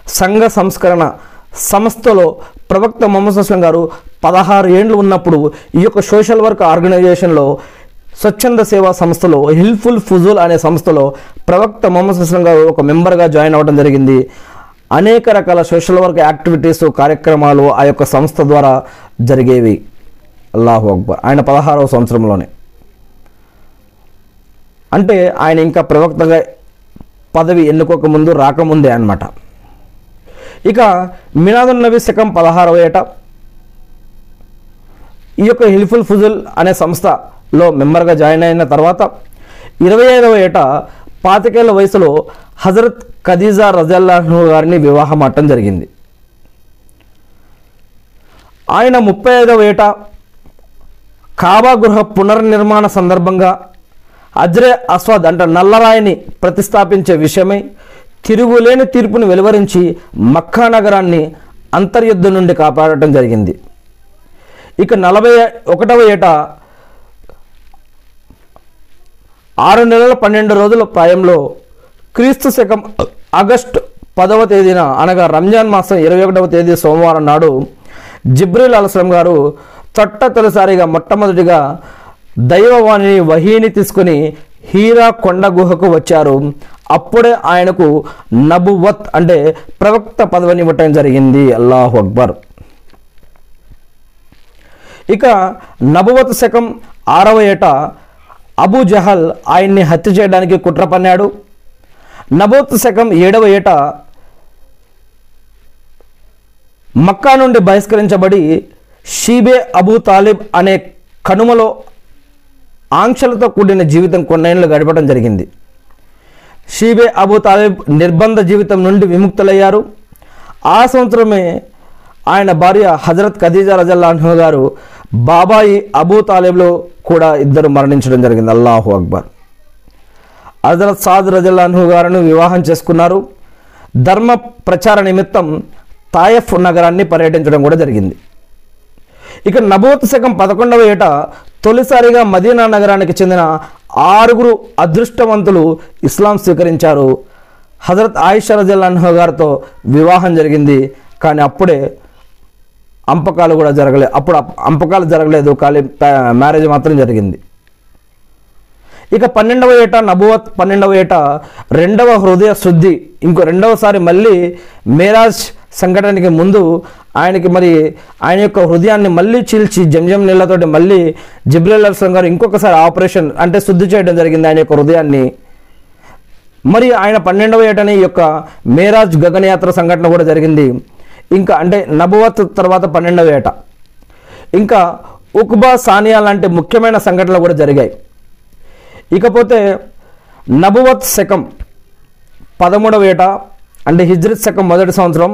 S1: సంఘ సంస్కరణ సంస్థలో ప్రవక్త మొహమ్మద్ అస్లం గారు పదహారు ఏండ్లు ఉన్నప్పుడు ఈ యొక్క సోషల్ వర్క్ ఆర్గనైజేషన్లో స్వచ్ఛంద సేవా సంస్థలో హిల్ఫుల్ ఫుజుల్ అనే సంస్థలో ప్రవక్త మొహమ్మద్ అస్లం గారు ఒక మెంబర్గా జాయిన్ అవ్వడం జరిగింది. అనేక రకాల సోషల్ వర్క్ యాక్టివిటీస్ కార్యక్రమాలు ఆ యొక్క సంస్థ ద్వారా జరిగేవి. అల్లాహు అక్బర్. ఆయన పదహారవ సంవత్సరంలోనే. అంటే ఆయన ఇంకా ప్రవక్తగా పదవి ఎన్నుకోక ముందు రాకముందే అన్నమాట. ఇక మినాదున్నవి శకం పదహారవ ఏట ఈ యొక్క హిల్ఫుల్ ఫుజుల్ అనే సంస్థలో మెంబర్గా జాయిన్ అయిన తర్వాత ఇరవై ఐదవ ఏట పాతికేళ్ళ వయసులో హజరత్ ఖదీజా రజల్లాహ్ను గారిని వివాహం ఆడటం జరిగింది. ఆయన ముప్పై ఐదవ ఏట కాబా గృహ పునర్నిర్మాణ సందర్భంగా అజ్రే అస్వాద్ అంటే నల్లరాయిని ప్రతిష్టాపించే విషయమై తిరుగులేని తీర్పును వెలువరించి మక్కా నగరాన్ని అంతర్యుద్ధం నుండి కాపాడటం జరిగింది. ఇక నలభై ఒకటవ ఏట ఆరు నెలల పన్నెండు రోజుల ప్రాయంలో క్రీస్తు శకం ఆగస్టు పదవ తేదీన అనగా రంజాన్ మాసం ఇరవై ఒకటవ తేదీ సోమవారం నాడు జిబ్రిల్ అలస్లం గారు చట్ట తొలిసారిగా మొట్టమొదటిగా దైవవాణిని వహీని తీసుకుని హీరా కొండ గుహకు వచ్చారు. అప్పుడే ఆయనకు నబువత్ అంటే ప్రవక్త పదవిని ఇవ్వటం జరిగింది. అల్లాహు అక్బర్. ఇక నబువత్ శకం ఆరవ ఏట అబూ జహల్ ఆయన్ని హత్య చేయడానికి కుట్ర పన్నాడు. నబోత్ శకం ఏడవ ఏట మక్కా నుండి బహిష్కరించబడి షీబే అబూ తాలిబ్ అనే కనుమలో ఆంక్షలతో కూడిన జీవితం కొన్నేళ్ళు గడపడం జరిగింది. షీబే అబూ తాలిబ్ నిర్బంధ జీవితం నుండి విముక్తులయ్యారు. ఆ సంవత్సరమే ఆయన భార్య హజరత్ ఖదీజా రజల్లాహు గారు బాబాయి అబూ తాలిబ్లో కూడా ఇద్దరు మరణించడం జరిగింది. అల్లాహు అక్బర్. హజరత్ సాద్ రజల్లాహు గారిని వివాహం చేసుకున్నారు. ధర్మ ప్రచార నిమిత్తం తాయఫ్ నగరాన్ని పర్యటించడం కూడా జరిగింది. ఇక నబోత్ శకం పదకొండవ ఏట తొలిసారిగా మదీనా నగరానికి చెందిన ఆరుగురు అదృష్టవంతులు ఇస్లాం స్వీకరించారు. హజరత్ ఆయిషా రజల్లాహు గారితో వివాహం జరిగింది. కానీ అప్పుడే అంపకాలు కూడా జరగలేదు అప్పుడు అంపకాలు జరగలేదు. ఖాళీ మ్యారేజ్ మాత్రం జరిగింది. ఇక పన్నెండవ ఏట నబువత్ పన్నెండవ ఏట రెండవ హృదయ శుద్ధి ఇంకో రెండవసారి మళ్ళీ మేరాజ్ సంఘటనకి ముందు ఆయనకి మరి ఆయన యొక్క హృదయాన్ని మళ్ళీ చీల్చి జంజం నీళ్ళతోటి మళ్ళీ జిబ్రల్ అల్సం గారు ఇంకొకసారి ఆపరేషన్ అంటే శుద్ధి చేయడం జరిగింది ఆయన యొక్క హృదయాన్ని. మరి ఆయన పన్నెండవ ఏటనే ఈ యొక్క మేరాజ్ గగనయాత్ర సంఘటన కూడా జరిగింది. ఇంకా అంటే నబువత్ తర్వాత పన్నెండవ ఏట. ఇంకా ఉక్బా సానియా లాంటి ముఖ్యమైన సంఘటనలు కూడా జరిగాయి. ఇకపోతే నబువత్ శకం పదమూడవ ఏట అంటే హిజ్రత్ శకం మొదటి సంవత్సరం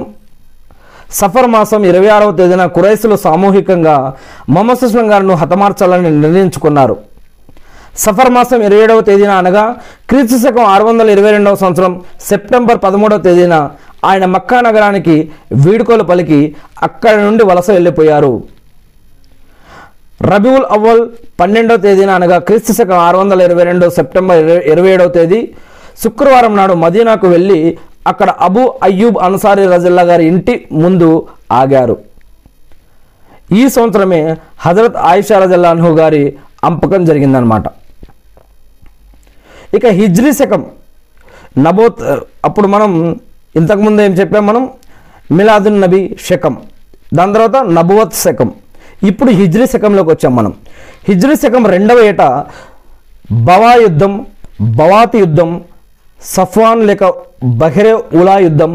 S1: సఫర్ మాసం ఇరవై ఆరవ తేదీన కురైసులు సామూహికంగా మొహమ్మద్ సుస్లం గారిను హతమార్చాలని నిర్ణయించుకున్నారు. సఫర్ మాసం ఇరవై ఏడవ తేదీన అనగా క్రీస్తు శకం ఆరు వందల ఇరవై రెండవ సంవత్సరం సెప్టెంబర్ పదమూడవ తేదీన ఆయన మక్కా నగరానికి వీడుకోలు పలికి అక్కడి నుండి వలస వెళ్ళిపోయారు. రబీవుల్ అవ్వల్ పన్నెండవ తేదీన అనగా క్రీస్తు శకం ఆరు వందల ఇరవై రెండు సెప్టెంబర్ ఇరవై ఇరవై ఏడవ తేదీ శుక్రవారం నాడు మదీనాకు వెళ్ళి అక్కడ అబూ అయ్యూబ్ అన్సారీ రజల్లా గారి ఇంటి ముందు ఆగారు. ఈ సంవత్సరమే హజరత్ ఆయిషా రజల్లాహు గారి అంపకం జరిగిందనమాట ఇక హిజ్రీ శకం నబోత్ అప్పుడు మనం ఇంతకుముందు ఏం చెప్పాం మనం? మిలాదున్ నబీ శకం. దాని తర్వాత నబువత్ శకం. ఇప్పుడు హిజ్రీ శకంలోకి వచ్చాం మనం. హిజ్రీ శకం రెండవ ఏట బవా యుద్ధం బవాతి యుద్ధం సఫ్వాన్ లేక బహ్రే ఉలా యుద్ధం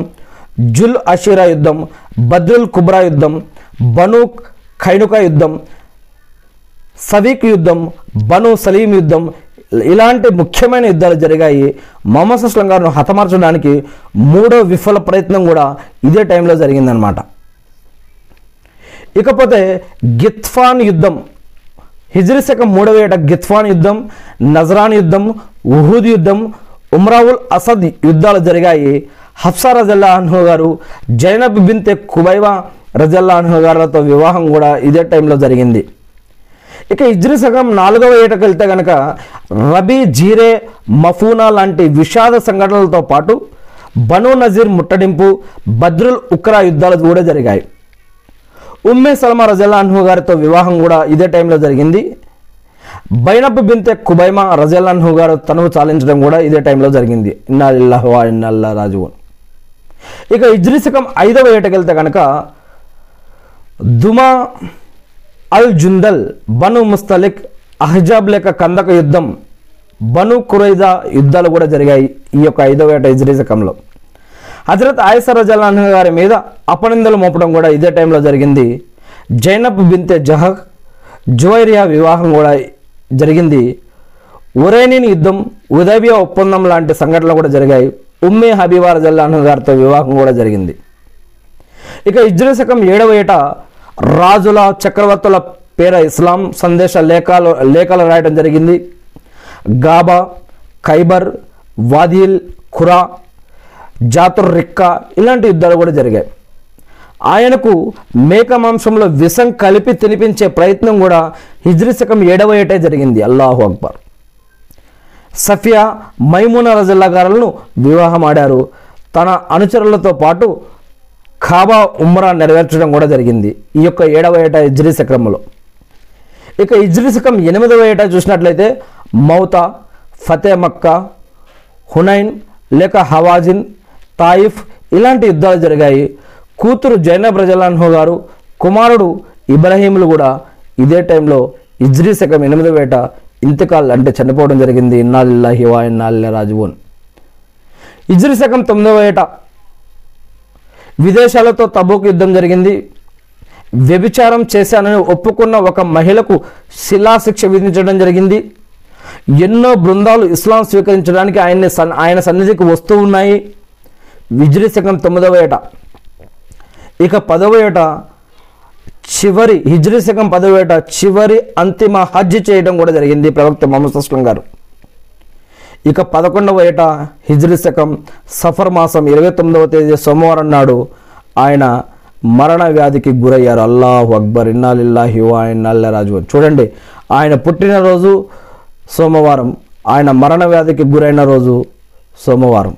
S1: జుల్ అషీరా యుద్ధం బద్రుల్ కుబ్రా యుద్ధం బను ఖైనుక యుద్ధం సవీక్ యుద్ధం బను సలీం యుద్ధం ఇలాంటి ముఖ్యమైన యుద్ధాలు జరిగాయి. మొహమ్మద్ సుస్లం గారిను హతమార్చడానికి మూడో విఫల ప్రయత్నం కూడా ఇదే టైంలో జరిగిందనమాట ఇకపోతే గిత్ఫాన్ యుద్ధం హిజ్రీ శకం మూడవ ఏట గిత్ఫాన్ యుద్ధం నజరాన్ యుద్ధం ఉహూద్ యుద్ధం ఉమ్రావుల్ అసద్ యుద్ధాలు జరిగాయి. హఫ్సా రజల్లా అన్హు గారు జైనబ్ బింతే కుబైవా రజల్లా అన్హు గారులతో వివాహం కూడా ఇదే టైంలో జరిగింది. ఇక ఇజ్రి సగం నాలుగవ ఏటకు వెళ్తే కనుక రబీ జీరే మఫూనా లాంటి విషాద సంఘటనలతో పాటు బను నజీర్ ముట్టడింపు బద్రుల్ ఉక్రా యుద్ధాలు కూడా జరిగాయి. ఉమ్మే సల్మా రజల్లా అన్హు గారితో వివాహం కూడా ఇదే టైంలో జరిగింది. బైనప్ బింతే కుబైమా రజల్లా గారు తనువు చాలించడం కూడా ఇదే టైంలో జరిగింది. ఇన్నాల్లాహువా ఇన్నల్లా రాజు ఇక హిజ్రీ ఐదవ ఏటకెళ్తే కనుక దుమా అల్ జుందల్ బను ముస్తలిక్ అహజాబ్ లేక కందక యుద్ధం బను కురైదా యుద్ధాలు కూడా జరిగాయి ఈ యొక్క ఐదవ ఏట హిజ్రీ హజరత్ ఆయస రజలాన్ గారి మీద అపనిందలు మోపడం కూడా ఇదే టైంలో జరిగింది. జైనబ్ బింతే జహక్ జువైరియా వివాహం కూడా జరిగింది. ఉరేనియన్ యుద్ధం ఉదయబియా ఒప్పందం లాంటి సంఘటనలు కూడా జరిగాయి. ఉమ్మే హబీబా రజల్లాన్ గారితో వివాహం కూడా జరిగింది. ఇక ఇజ్రీ శకం ఏడవ ఏట రాజుల చక్రవర్తుల పేర ఇస్లాం సందేశ లేఖలు లేఖలు రాయడం జరిగింది. గాబా ఖైబర్ వాదిల్ ఖురా జాతుర్ రిక్కా ఇలాంటి యుద్ధాలు కూడా జరిగాయి. ఆయనకు మేక మాంసంలో విషం కలిపి తినిపించే ప్రయత్నం కూడా హిజ్రిశకం ఏడవ ఏటే జరిగింది. అల్లాహు అక్బర్. సఫియా మైమున రజల్లా గారులను వివాహమాడారు తన అనుచరులతో పాటు ఖాబా ఉమ్రా నెరవేర్చడం కూడా జరిగింది. ఈ యొక్క ఏడవ ఏట ఇజ్రీ ఇక ఇజ్రీ శకం ఎనిమిదవ ఏట చూసినట్లయితే మౌతా ఫతే మక్కా హునైన్ లేక హవాజిన్ తాయిఫ్ ఇలాంటి యుద్ధాలు జరిగాయి. కూతురు జైనబ్ రజలాన్హు గారు కుమారుడు ఇబ్రాహీములు కూడా ఇదే టైంలో ఇజ్రీ శకం ఎనిమిదవ ఏట ఇంతకాల్ అంటే చనిపోవడం జరిగింది. ఇన్నాళ్ళ హివా ఇన్నాళ్ళ రాజువోన్. ఇజ్రీ శకం తొమ్మిదవ ఏట విదేశాలతో తబోకు యుద్ధం జరిగింది. వ్యభిచారం చేశానని ఒప్పుకున్న ఒక మహిళకు శిలాశిక్ష విధించడం జరిగింది. ఎన్నో బృందాలు ఇస్లాం స్వీకరించడానికి ఆయన్ని సన్ ఆయన సన్నిధికి వస్తూ ఉన్నాయి. విజ్రీ శకం తొమ్మిదవ ఏట ఇక పదవ ఏట చివరి హిజ్రీ శకం పదవ ఏట చివరి అంతిమ హజ్ చేయడం కూడా జరిగింది ప్రవక్త మొహమ్మద్ అస్లం గారు. ఇక పదకొండవ ఏట హిజ్రీ శకం సఫర్ మాసం ఇరవై తొమ్మిదవ తేదీ సోమవారం నాడు ఆయన మరణ వ్యాధికి గురయ్యారు. అల్లాహు అక్బర్ ఇన్నాలిల్లాహి వా ఇన్నాళ్ళ రాజు చూడండి ఆయన పుట్టినరోజు సోమవారం ఆయన మరణ వ్యాధికి గురైన రోజు సోమవారం.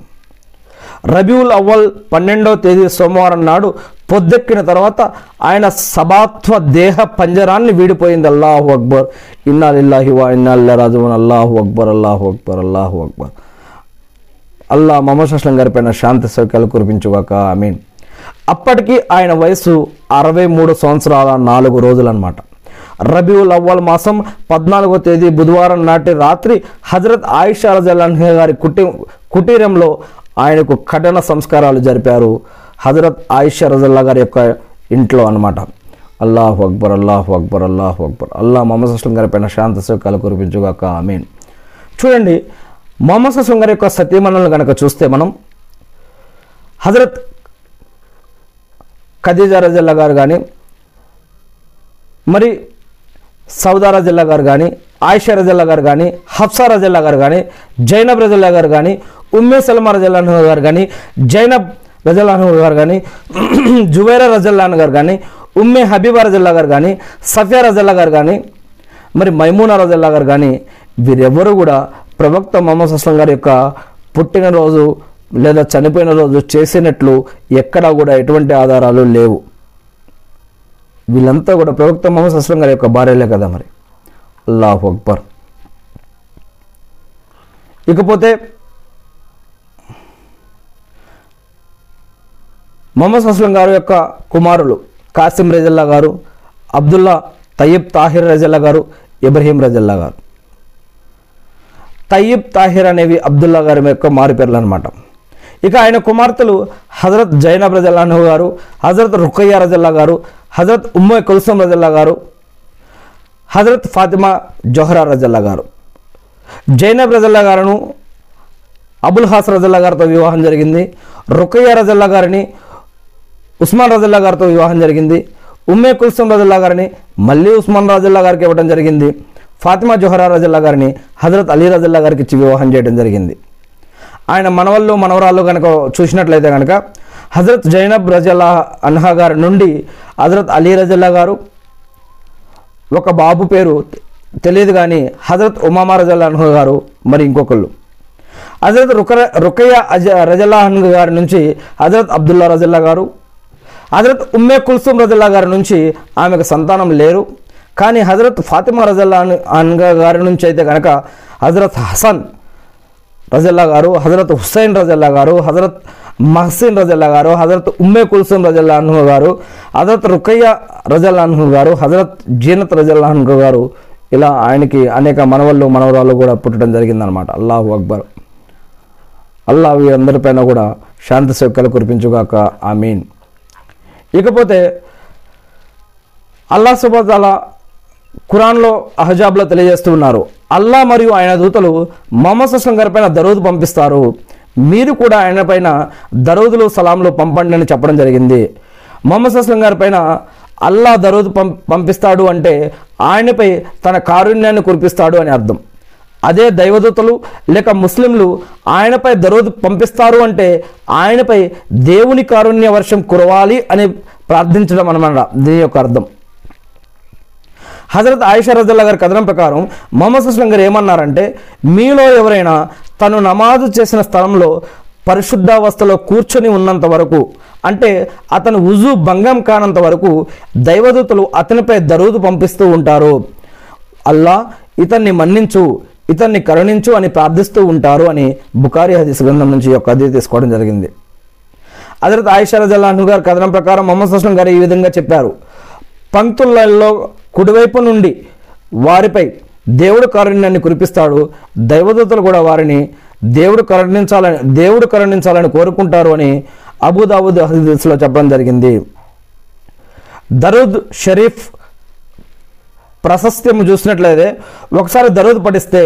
S1: రబీవుల్ అవ్వల్ పన్నెండవ తేదీ సోమవారం నాడు పొద్దెక్కిన తర్వాత ఆయన సభాత్వ దేహ పంజరాన్ని వీడిపోయింది. అల్లాహు అక్బర్. ఇన్నాలిల్లాహి వా ఇన్నాళ్ళ రాజు అల్లాహు అక్బర్ అల్లాహు అక్బర్ అల్లాహు అక్బర్. అల్లా మొహమ్మద్ అస్లం గారి పైన శాంతి సౌక్యాలు కురిపించుగాక. ఐ మీన్ అప్పటికి ఆయన వయసు అరవై మూడు సంవత్సరాల నాలుగు రోజులు అనమాట రబీవుల్ అవ్వల్ మాసం పద్నాలుగో తేదీ బుధవారం నాటి రాత్రి హజరత్ ఆయిషా రజల్లాహ్ గారి కుటి కుటీరంలో ఆయనకు కఠిన సంస్కారాలు జరిపారు. హజరత్ ఆయిషా రజల్లా గారి యొక్క ఇంట్లో అన్నమాట. అల్లాహు అక్బర్ అల్లాహు అక్బర్ అల్లాహు అక్బర్. అల్లా మొహమ్మద్ అస్లం గారి పైన శాంత సౌఖ్యాలు కురిపించుగాక ఆమెన్. చూడండి మొహమ్మద్ అస్లం గారి యొక్క సతీమణులను కనుక చూస్తే మనం హజరత్ ఖదీజా రజల్లా గారు కానీ మరి సౌదా రజల్లా గారు కానీ ఆయిషా రజల్లా గారు కానీ హఫ్సా రజల్లా గారు కానీ జైనబ్ రజల్లా గారు కానీ ఉమ్మే సల్మా రజల్లా గారు కానీ జైనబ్ రజల్లాహు గారు కానీ జువైరా రజల్లాన్ గారు కానీ ఉమ్మే హబీబా రజల్లా గారు కానీ సఫియా రజల్లా గారు కానీ మరి మైమూనా రజల్లా గారు కానీ వీరెవరు కూడా ప్రవక్త మొహమ్మద్ అస్లం గారి యొక్క పుట్టినరోజు లేదా చనిపోయిన రోజు చేసినట్లు ఎక్కడా కూడా ఎటువంటి ఆధారాలు లేవు. వీళ్ళంతా కూడా ప్రవక్త మొహమ్మద్ అస్లం గారి యొక్క భార్యలే కదా మరి. అల్లాహ్ అక్బర్. ఇకపోతే మొహమ్మద్ అస్లం గారు యొక్క కుమారులు కాసిం రజల్లా గారు అబ్దుల్లా తయ్యబ్ తాహిర్ రజల్లా గారు ఇబ్రహీం రజల్లా గారు. తయ్యబ్ తాహిర్ అనేవి అబ్దుల్లా గారి యొక్క మారుపేర్లు అనమాట ఇక ఆయన కుమార్తెలు హజరత్ జైనబ్ రజల్లాహు గారు హజరత్ రుఖయ్య రజల్లా గారు హజరత్ ఉమ్మ కుల్సం రజల్లా గారు హజరత్ ఫాతిమా జోహరా రజల్లా గారు. జైనబ్ రజల్లా గారును అబుల్ హాస్ రజల్లా గారితో వివాహం జరిగింది. రుఖయ్య రజల్లా గారిని ఉస్మాన్ రజల్లా గారితో వివాహం జరిగింది. ఉమ్మే కుల్సం రజల్లా గారిని మళ్ళీ ఉస్మాన్ రజల్లా గారికి ఇవ్వడం జరిగింది. ఫాతిమా జోహరా రజల్లా గారిని హజరత్ అలీ రజల్లా గారికి ఇచ్చి వివాహం చేయడం జరిగింది. ఆయన మనవళ్ళు మనవరాళ్ళు కనుక చూసినట్లయితే కనుక హజరత్ జైనబ్ రజల్లా అన్హా గారి నుండి హజరత్ అలీ రజల్లా గారు ఒక బాబు పేరు తెలియదు కానీ హజరత్ ఉమామా రజల్లా అన్హా గారు మరి ఇంకొకళ్ళు. హజరత్ రుక రుకయ్య అజ రజల్లా అన్హు గారి నుంచి హజరత్ అబ్దుల్లా రజల్లా గారు హజరత్ ఉమ్మే కుల్సుమ్ రజల్లా గారి నుంచి ఆమెకు సంతానం లేరు. కానీ హజరత్ ఫాతిమా రజల్లా అన్ అన్గా గారి నుంచి అయితే కనుక హజరత్ హసన్ రజల్లా గారు హజరత్ హుస్సైన్ రజల్లా గారు హజరత్ మహసిన్ రజల్లా గారు హజరత్ ఉమ్మే కుల్సుమ్ రజల్లా అన్హు గారు హజరత్ రుకయ్య రజల్లా అన్హు గారు హజరత్ జీనత్ రజల్లా అన్హు గారు ఇలా ఆయనకి అనేక మనవళ్ళు మనవరాలు కూడా పుట్టడం జరిగిందనమాట అల్లాహు అక్బర్. అల్లాహ్ వీరందరిపైన కూడా శాంతి సౌఖ్యాలు కురిపించుగాక. ఆ మీన్ ఇకపోతే అల్లా సుబతాల ఖురాన్లో అహజాబ్లో తెలియజేస్తూ ఉన్నారు. అల్లా మరియు ఆయన దూతలు మొహమ్మద్ సుస్లం గారి పైన దరూద్ పంపిస్తారు. మీరు కూడా ఆయన పైన దరూదులు సలాంలు పంపండి అని చెప్పడం జరిగింది. మొహమ్మద్ సుస్లం గారి పైన అల్లా దరూద్ పంపిస్తాడు అంటే ఆయనపై తన కారుణ్యాన్ని కురిపిస్తాడు అని అర్థం. అదే దైవదూతలు లేక ముస్లింలు ఆయనపై దరోదు పంపిస్తారు అంటే ఆయనపై దేవుని కారుణ్య వర్షం కురవాలి అని ప్రార్థించడం అనమాట. దీని యొక్క అర్థం. హజరత్ ఆయిషా రజల్లా గారి కథనం ప్రకారం మొహమ్మద్ సుస్లం గారు ఏమన్నారంటే మీలో ఎవరైనా తను నమాజు చేసిన స్థలంలో పరిశుద్ధావస్థలో కూర్చొని ఉన్నంత వరకు అంటే అతను ఉజు భంగం కానంత వరకు దైవదూతలు అతనిపై దరూదు పంపిస్తూ ఉంటారు. అల్లా ఇతన్ని మన్నించు ఇతన్ని కరుణించు అని ప్రార్థిస్తూ ఉంటారు అని బుకారి హదీస్ గ్రంథం నుంచి యొక్క అదే తీసుకోవడం జరిగింది. హజరత్ ఆయిషా రజల్లాహు గారి కథనం ప్రకారం మొహమ్మద్ సుస్లం గారు ఈ విధంగా చెప్పారు. పంక్తులలో కుడివైపు నుండి వారిపై దేవుడు కరుణ్యాన్ని కురిపిస్తాడు. దైవదూతలు కూడా వారిని దేవుడు కరుణించాలని దేవుడు కరుణించాలని కోరుకుంటారు అని అబుదాబుద్ హదీస్లో చెప్పడం జరిగింది. దరుద్ షరీఫ్ ప్రశస్త్యం చూసినట్లయితే ఒకసారి దరుద్ పఠిస్తే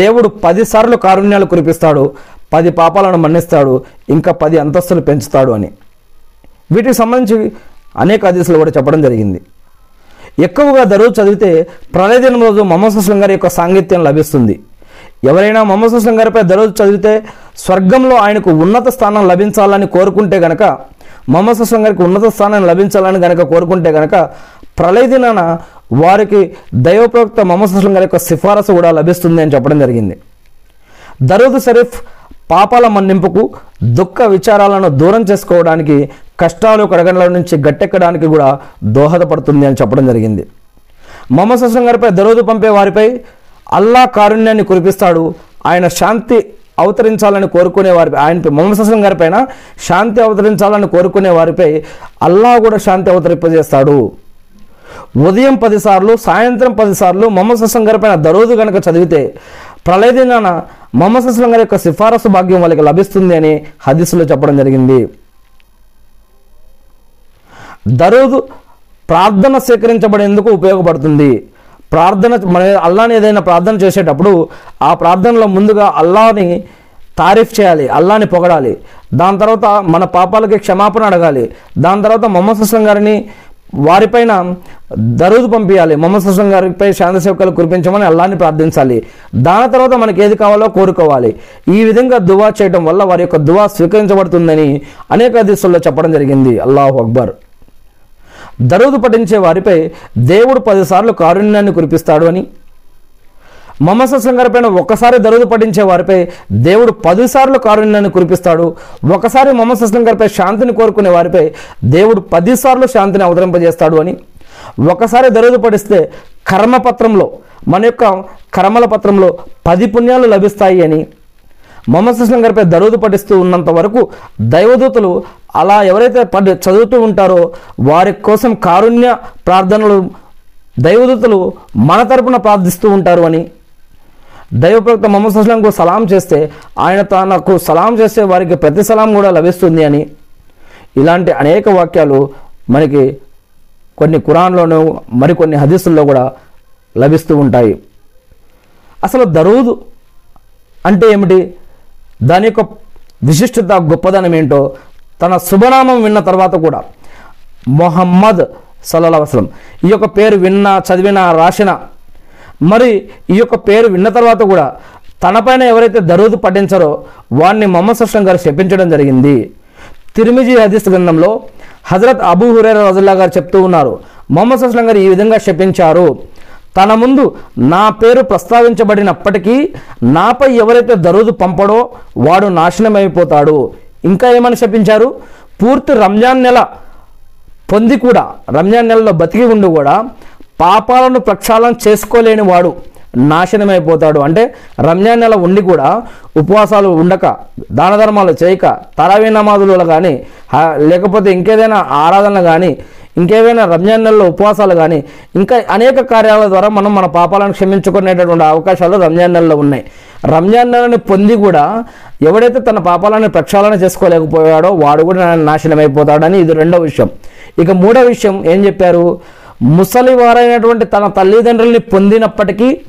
S1: దేవుడు పదిసార్లు కారుణ్యాలు కురిపిస్తాడు పది పాపాలను మన్నిస్తాడు ఇంకా పది అంతస్తులు పెంచుతాడు అని. వీటికి సంబంధించి అనేక హదీసులు కూడా చెప్పడం జరిగింది. ఎక్కువగా దరువు చదివితే ప్రళయదినం రోజు మమసస్లం గారి యొక్క సాంగిత్యం లభిస్తుంది. ఎవరైనా మమసస్లం గారిపై దరువు చదివితే స్వర్గంలో ఆయనకు ఉన్నత స్థానం లభించాలని కోరుకుంటే గనక మమసస్లం గారికి ఉన్నత స్థానం లభించాలని గనక కోరుకుంటే గనక ప్రళయదినాన వారికి దైవప్రవక్త మొహమ్మద్ గారి యొక్క సిఫారసు కూడా లభిస్తుంది అని చెప్పడం జరిగింది. దరూద్ షరీఫ్ పాపాల మన్నింపుకు దుఃఖ విచారాలను దూరం చేసుకోవడానికి కష్టాలు కడగండ్ల నుంచి గట్టెక్కడానికి కూడా దోహదపడుతుంది అని చెప్పడం జరిగింది. మొహమ్మద్ హస్లం గారిపై దరోదు పంపే వారిపై అల్లా కారుణ్యాన్ని కురిపిస్తాడు. ఆయన శాంతి అవతరించాలని కోరుకునే వారిపై ఆయన మొహమ్మద్ హస్లం గారిపైన శాంతి అవతరించాలని కోరుకునే వారిపై అల్లా కూడా శాంతి అవతరింపజేస్తాడు. ఉదయం పదిసార్లు సాయంత్రం పదిసార్లు మొహమ్మద్ సస్లం గారి పైన దరోదు కనుక చదివితే ప్రళయ దినాన మొహమ్మద్ సస్లం గారి యొక్క సిఫారసు భాగ్యం వాళ్ళకి లభిస్తుంది అని హదీసులో చెప్పడం జరిగింది. దరోదు ప్రార్థన స్వీకరించబడేందుకు ఉపయోగపడుతుంది. ప్రార్థన మన అల్లాని ఏదైనా ప్రార్థన చేసేటప్పుడు ఆ ప్రార్థనలో ముందుగా అల్లాని తారీఫ్ చేయాలి అల్లాని పొగడాలి. దాని తర్వాత మన పాపాలకి క్షమాపణ అడగాలి. దాని తర్వాత మొహమ్మద్ సుస్లం గారిని వారిపైన దరుదు పంపించాలి మొహమ్మద్ సుస్లం గారిపై శాంతి సేవకులు కురిపించమని అల్లాన్ని ప్రార్థించాలి. దాని తర్వాత మనకి ఏది కావాలో కోరుకోవాలి. ఈ విధంగా దువా చేయడం వల్ల వారి యొక్క దువా స్వీకరించబడుతుందని అనేక హదీసుల్లో చెప్పడం జరిగింది. అల్లాహు అక్బర్. దరూదు పఠించే వారిపై దేవుడు పదిసార్లు కారుణ్యాన్ని కురిపిస్తాడు అని మమస అస్లం పైన ఒకసారి దరూదు పఠించే వారిపై దేవుడు పదిసార్లు కారుణ్యాన్ని కురిపిస్తాడు. ఒకసారి మమస అస్లం శాంతిని కోరుకునే వారిపై దేవుడు పదిసార్లు శాంతిని అవతరింపజేస్తాడు అని. ఒకసారి దరుదు పడిస్తే కర్మపత్రంలో మన యొక్క కర్మల పత్రంలో పది పుణ్యాలు లభిస్తాయి అని. మొహమ్మద్ సుస్లం గారిపై దరుదు పఠిస్తూ ఉన్నంత వరకు దైవదూతలు అలా ఎవరైతే పడి చదువుతూ ఉంటారో వారి కోసం కారుణ్య ప్రార్థనలు దైవదూతలు మన తరపున ప్రార్థిస్తూ ఉంటారు అని. దైవప్రవక్త మొహమ్మద్ సుస్లంకు సలాం చేస్తే ఆయన తనకు సలాం చేసే వారికి ప్రతి సలాం కూడా లభిస్తుంది అని. ఇలాంటి అనేక వాక్యాలు మనకి కొన్ని కురాన్లోనూ మరికొన్ని హదీసుల్లో కూడా లభిస్తూ ఉంటాయి. అసలు దరూదు అంటే ఏమిటి? దాని యొక్క విశిష్టత గొప్పదనం ఏంటో తన శుభనామం విన్న తర్వాత కూడా మొహమ్మద్ సల్లా అసలం ఈ యొక్క పేరు విన్నా చదివినా రాసిన మరి ఈ యొక్క పేరు విన్న తర్వాత కూడా తనపైన ఎవరైతే దరూదు పఠించారో వాడిని మొహమ్మద్ సస్లం గారు శపించడం జరిగింది. తిరుమిజి హదీస్ గ్రంథంలో హజరత్ అబూ హురేర రజుల్లా గారు చెప్తూ ఉన్నారు మొహమ్మద్ సస్లం గారు ఈ విధంగా శపించారు. తన ముందు నా పేరు ప్రస్తావించబడినప్పటికీ నాపై ఎవరైతే దరూదు పంపడో వాడు నాశనమైపోతాడు. ఇంకా ఏమని శపించారు? పూర్తి రంజాన్ నెల పొంది కూడా రంజాన్ నెలలో బతికి ఉండి కూడా పాపాలను ప్రక్షాళన చేసుకోలేని వాడు నాశనమైపోతాడు. అంటే రంజాన్ నెల ఉండి కూడా ఉపవాసాలు ఉండక దాన ధర్మాలు చేయక తరావీ నమాజులు కానీ లేకపోతే ఇంకేదైనా ఆరాధనలు కానీ ఇంకేదైనా రంజాన్ నెలలో ఉపవాసాలు కానీ ఇంకా అనేక కార్యాల ద్వారా మనం మన పాపాలను క్షమించుకునేటటువంటి అవకాశాలు రంజాన్ నెలలో ఉన్నాయి. రంజాన్ నెలని పొంది కూడా ఎవడైతే తన పాపాలను ప్రక్షాళన చేసుకోలేకపోయాడో వాడు కూడా నాశనం అయిపోతాడని ఇది రెండో విషయం. ఇక మూడో విషయం ఏం చెప్పారు? ముసలి వారైనటువంటి తన తల్లిదండ్రుల్ని పొందినప్పటికీ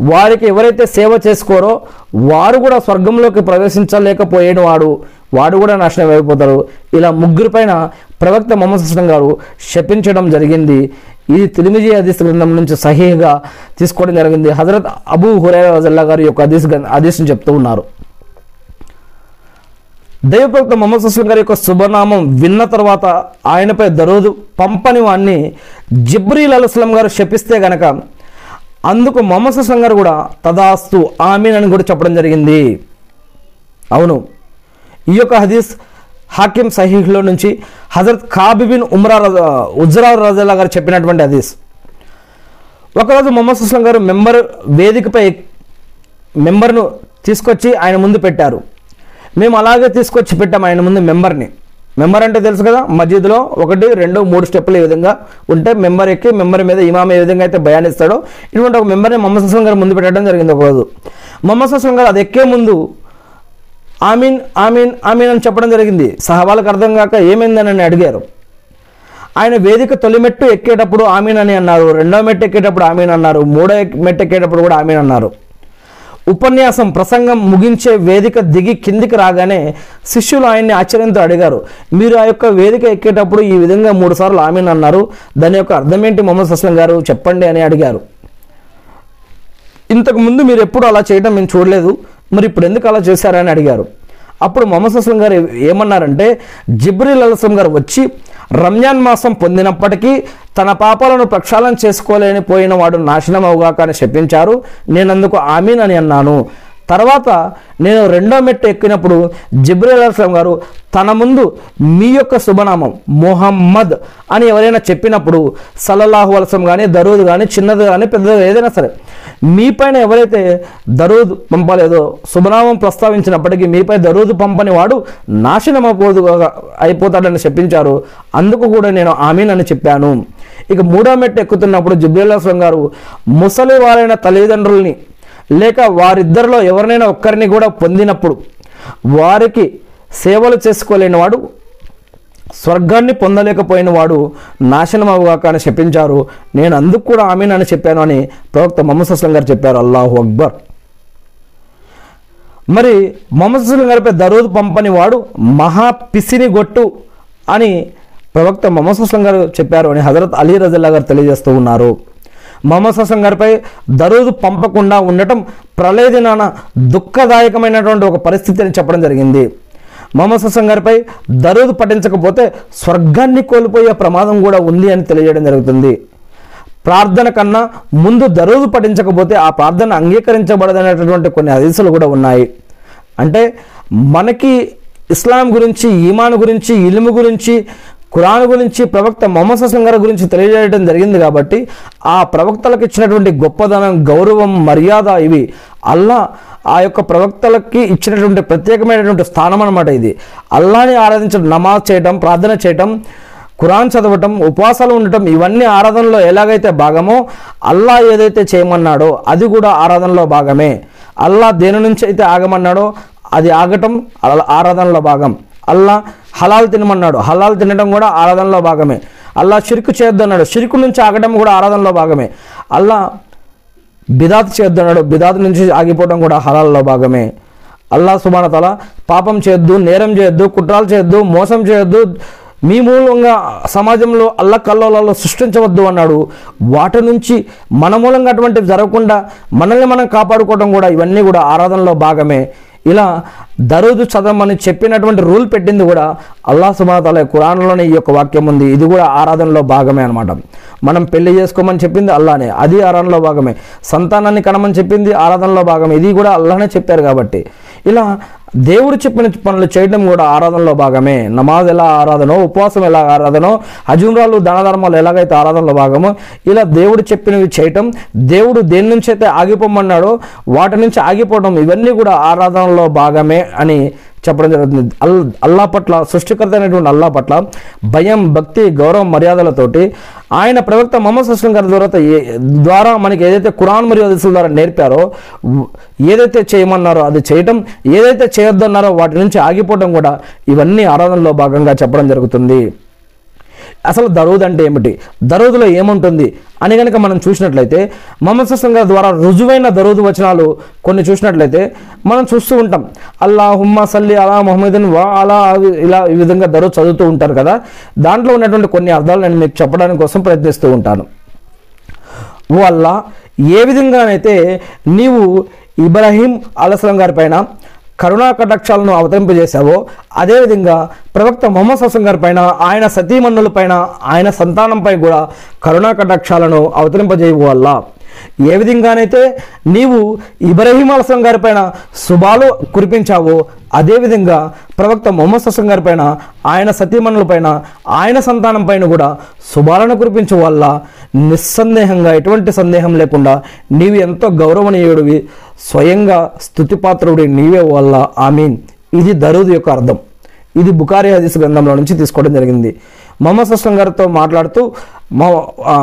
S1: వారికి ఎవరైతే సేవ చేసుకోరో వారు కూడా స్వర్గంలోకి ప్రవేశించలేకపోయేడు వాడు. వాడు కూడా నాశనం అయిపోతారు ఇలా ముగ్గురు పైన ప్రవక్త మమసృష్ణం గారు శపించడం జరిగింది. ఇది తిరిమిజీ హదీస్ గ్రంథం నుంచి సహీగా తీసుకోవడం జరిగింది. హజరత్ అబూ హురైరా రజల్లా గారి యొక్క హదీస్ హదీస్ని చెప్తూ ఉన్నారు. దైవప్రక్త మొహమ్మద్ సుస్లం గారి యొక్క శుభనామం విన్న తర్వాత ఆయనపై దరోదు పంపని వాణ్ణి జిబ్రీల్ అలుస్లం గారు శపిస్తే గనక అందుకు మొహమ్మద్ సుస్లం గారు కూడా తదాస్తు ఆమీన్ అని కూడా చెప్పడం జరిగింది. అవును. ఈ యొక్క హదీస్ హాకిం సహీహ్లో నుంచి హజరత్ కాబిబిన్ ఉమ్రా ఉజ్రా రజల్లా గారు చెప్పినటువంటి హదీస్. ఒకరోజు మొహమ్మద్ సుస్లం గారు మెంబర్ వేదికపై మెంబర్ను తీసుకొచ్చి ఆయన ముందు పెట్టారు. మేము అలాగే తీసుకొచ్చి పెట్టాం ఆయన ముందు మెంబర్ని. మెంబర్ అంటే తెలుసు కదా మస్జిద్లో ఒకటి రెండు మూడు స్టెప్పులు ఈ విధంగా ఉంటే మెంబర్ ఎక్కి మెంబర్ మీద ఇమాం ఏ విధంగా అయితే బయానిస్తాడో ఇటువంటి ఒక మెంబర్ని మొహమ్మద్ సుస్లం గారు ముందు పెట్టడం జరిగింది ఒకరోజు మొహమ్మద్ సుస్లం గారు అది ఎక్కే ముందు ఆమీన్ ఆమీన్ ఆమీన్ అని చెప్పడం జరిగింది. సహవాళ్ళకి అర్థం కాక ఏమైందని అని అడిగారు. ఆయన వేదిక తొలి మెట్టు ఎక్కేటప్పుడు ఆమీన్ అని అన్నారు రెండో మెట్టు ఎక్కేటప్పుడు ఆమీన్ అన్నారు మూడో మెట్టు ఎక్కేటప్పుడు కూడా ఆమీన్ అన్నారు. ఉపన్యాసం ప్రసంగం ముగించే వేదిక దిగి కిందికి రాగానే శిష్యులు ఆయన్ని ఆశ్చర్యంతో అడిగారు. మీరు ఆ యొక్క వేదిక ఎక్కేటప్పుడు ఈ విధంగా మూడు సార్లు ఆమీన్ అన్నారు. దాని యొక్క అర్థం ఏంటి మొహమ్మద్ సస్లం గారు? చెప్పండి అని అడిగారు. ఇంతకు ముందు మీరు ఎప్పుడు అలా చేయడం మేము చూడలేదు. మరి ఇప్పుడు ఎందుకు అలా చేశారని అడిగారు. అప్పుడు మొహమ్మద్ అస్లం గారు ఏమన్నారంటే జిబ్రిల్ అస్లం గారు వచ్చి రంజాన్ మాసం పొందినప్పటికీ తన పాపాలను ప్రక్షాళన చేసుకోలేని పోయిన వాడు నాశనం అవుగాక అని చెప్పించారు. నేనందుకు ఆమీన్ అని అన్నాను. తర్వాత నేను రెండో మెట్టు ఎక్కినప్పుడు జిబ్రీల్ అల్స్లం గారు తన ముందు మీ యొక్క శుభనామం మొహమ్మద్ అని ఎవరైనా చెప్పినప్పుడు సల్లల్లాహు అలసం కానీ దరూద్ కానీ చిన్నది కానీ పెద్దది ఏదైనా సరే మీ పైన ఎవరైతే దరూద్ పంపలేదో శుభనామం ప్రస్తావించినప్పటికీ మీపై దరూద్ పంపని వాడు నాశనం అయిపోదు అయిపోతాడని చెప్పించారు. అందుకు కూడా నేను ఆమెన్ అని చెప్పాను. ఇక మూడో మెట్టు ఎక్కుతున్నప్పుడు జుబ్రీల్ అస్లం గారు ముసలి వారైన తల్లిదండ్రుల్ని లేక వారిద్దరిలో ఎవరినైనా ఒక్కరిని కూడా పొందినప్పుడు వారికి సేవలు చేసుకోలేని వాడు స్వర్గాన్ని పొందలేకపోయిన వాడు నాశనం అవగాక అని చెప్పించారు. నేను అందుకు కూడా ఆమెనని అని చెప్పాను అని ప్రవక్త మొహమ్మద్ అస్లం గారు చెప్పారు. అల్లాహు అక్బర్. మరి మొహమ్మద్ అస్లం గారిపై దరోదు పంపని వాడు మహా పిసిని గొట్టు అని ప్రవక్త మమస్ అస్లం గారు చెప్పారు అని హజరత్ అలీ రజల్లా గారు తెలియజేస్తూ ఉన్నారు. మహమ్మద్ హసన్ గారిపై దరూద్ పంపకుండా ఉండటం ప్రళయ దినాన దుఃఖదాయకమైనటువంటి ఒక పరిస్థితి అని చెప్పడం జరిగింది. మహమ్మద్ హసన్ గారిపై దరూద్ పఠించకపోతే స్వర్గాన్ని కోల్పోయే ప్రమాదం కూడా ఉంది అని తెలియజేయడం జరుగుతుంది. ప్రార్థన కన్నా ముందు దరోజు పఠించకపోతే ఆ ప్రార్థన అంగీకరించబడదనేటటువంటి కొన్ని హదీసులు కూడా ఉన్నాయి. అంటే మనకి ఇస్లాం గురించి ఈమాన్ గురించి ఇల్ము గురించి ఖురాన్ గురించి ప్రవక్త మొహమ్మద్ సస్లం గారి గురించి తెలియజేయడం జరిగింది కాబట్టి ఆ ప్రవక్తలకు ఇచ్చినటువంటి గొప్పదనం గౌరవం మర్యాద ఇవి అల్లా ఆ యొక్క ప్రవక్తలకి ఇచ్చినటువంటి ప్రత్యేకమైనటువంటి స్థానం అనమాట ఇది. అల్లాని ఆరాధించడం నమాజ్ చేయటం ప్రార్థన చేయటం ఖురాన్ చదవటం ఉపవాసాలు ఉండటం ఇవన్నీ ఆరాధనలో ఎలాగైతే భాగమో అల్లా ఏదైతే చేయమన్నాడో అది కూడా ఆరాధనలో భాగమే. అల్లా దేని నుంచి అయితే ఆగమన్నాడో అది ఆగటం ఆరాధనలో భాగం. అల్లా హలాల్ తినమన్నాడు. హలాల్ తినడం కూడా ఆరాధనలో భాగమే. అల్లా చిరుకు చేద్దన్నాడు చిరుకు నుంచి ఆగడం కూడా ఆరాధనలో భాగమే. అల్లా బిదాత్ చేద్దన్నాడు బిదాత్ నుంచి ఆగిపోవడం కూడా హలాల్లో భాగమే. అల్లా సుబాన తల పాపం చేయొద్దు నేరం చేయొద్దు కుట్రాలు చేయొద్దు మోసం చేయొద్దు. మీ మూలంగా సమాజంలో అల్ల కల్లోలలో సృష్టించవద్దు అన్నాడు. వాటి నుంచి మన మూలంగా అటువంటివి జరగకుండా మనల్ని మనం కాపాడుకోవడం కూడా ఇవన్నీ కూడా ఆరాధనలో భాగమే. ఇలా దరోజు చదవమని చెప్పినటువంటి రూల్ పెట్టింది కూడా అల్లా సుమాతాల ఖురాన్లోనే ఈ యొక్క వాక్యం ఉంది. ఇది కూడా ఆరాధనలో భాగమే అనమాట మనం పెళ్ళి చేసుకోమని చెప్పింది అల్లానే అది ఆరాధనలో భాగమే. సంతానాన్ని కనమని చెప్పింది ఆరాధనలో భాగమే. ఇది కూడా అల్లానే చెప్పారు కాబట్టి. ఇలా దేవుడు చెప్పిన పనులు చేయడం కూడా ఆరాధనలో భాగమే. నమాజ్ ఎలా ఆరాధనో ఉపవాసం ఎలా ఆరాధనో అజుమ్రాలు దాన ధర్మాలు ఎలాగైతే ఆరాధనలో భాగమో ఇలా దేవుడు చెప్పినవి చేయటం దేవుడు దేని నుంచి అయితే ఆగిపోమన్నాడో వాటి నుంచి ఆగిపోవడం ఇవన్నీ కూడా ఆరాధనలో భాగమే అని చెప్పడం జరుగుతుంది. అల్ అల్లా పట్ల సృష్టికర్త అయినటువంటి అల్లా పట్ల భయం భక్తి గౌరవం మర్యాదలతోటి ఆయన ప్రవక్త మొహమ్మద్ సుస్లం గారి ద్వారా ఏ- ద్వారా మనకి ఏదైతే ఖురాన్ మరియు అదిసుల ద్వారా నేర్పారో ఏదైతే చేయమన్నారో అది చేయటం ఏదైతే చేయొద్దన్నారో వాటి నుంచి ఆగిపోవడం కూడా ఇవన్నీ ఆరాధనలో భాగంగా చెప్పడం జరుగుతుంది. అసలు దరూద్ అంటే ఏమిటి? దరోదులో ఏముంటుంది? అని కనుక మనం చూసినట్లయితే మమస సుస్లం గారి ద్వారా రుజువైన దరోదు వచనాలు కొన్ని చూసినట్లయితే మనం చూస్తూ ఉంటాం. అల్లా హుమ్మా సల్లి అలా మొహమ్మదన్ వా అలా ఇలా ఈ విధంగా దరూద్ చదువుతూ ఉంటారు కదా. దాంట్లో ఉన్నటువంటి కొన్ని అర్థాలు నేను మీకు చెప్పడానికి కోసం ప్రయత్నిస్తూ ఉంటాను. ఓ అల్లా ఏ విధంగానైతే నీవు ఇబ్రాహీం అలస్లం గారి పైన కరుణా కటాక్షాలను అవతరింపజేశావో అదేవిధంగా ప్రవక్త మొహమ్మద్ ససం గారి పైన ఆయన సతీమణుల పైన ఆయన సంతానంపై కూడా కరుణా కటాక్షాలను అవతరింపజేయవు వల్ల ఏ విధంగానైతే నీవు ఇబ్రహీం అలసం గారి పైన శుభాలు కురిపించావో అదేవిధంగా ప్రవక్త మొహమ్మద్ అస్లం గారి పైన ఆయన సతీమణుల పైన ఆయన సంతానం పైన కూడా శుభాలను కురిపించు వల్ల నిస్సందేహంగా ఎటువంటి సందేహం లేకుండా నీవు ఎంతో గౌరవనీయుడివి స్వయంగా స్థుతిపాత్రుడి నీవే వల్ల. ఆమీన్. ఇది దరూద్ యొక్క అర్థం. ఇది బుకారి హదీస్ గ్రంథంలో నుంచి తీసుకోవడం జరిగింది. మొహమ్మద్ సుస్లం గారితో మాట్లాడుతూ మా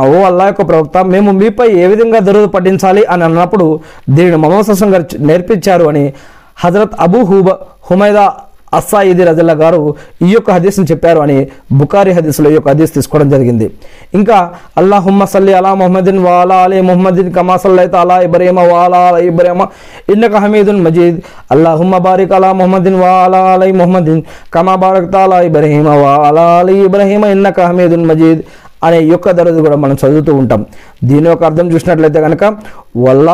S1: ఓ అల్లా యొక్క ప్రవక్త మేము మీపై ఏ విధంగా దరువు పట్టించాలి? అని అన్నప్పుడు దీనిని మొహమ్మద్ సుస్లం గారు నేర్పించారు అని హజరత్ అబూ హూబ హుమైదా అస్సాయిది రజల్లా గారు ఈ యొక్క హదీస్ని చెప్పారు అని బుకారి హదీస్లో ఈ యొక్క హదీస్ తీసుకోవడం జరిగింది. ఇంకా అల్లాహుమ్మ సల్లి అలా మొహమ్మదిన్ వాలా అలీ మొహమ్మదిన్ కమా సల్లైత అలా ఇబ్రహీమ వాలా అలా ఇబ్రహీమ ఇన్నక హమీదున్ మజీద్. అల్లాహుమ్మ బారిక్ అలా మొహమ్మదిన్ వాలా అలై మొహమ్మదిన్ కమా బారక్ అలా ఇబ్రహీమ వాలా అలీ ఇబ్రహీమ ఇన్నక హమీదున్ మజీద్ అనే యొక్క దరదు కూడా మనం చదువుతూ ఉంటాం. దీని యొక్క అర్థం చూసినట్లయితే కనుక వల్ల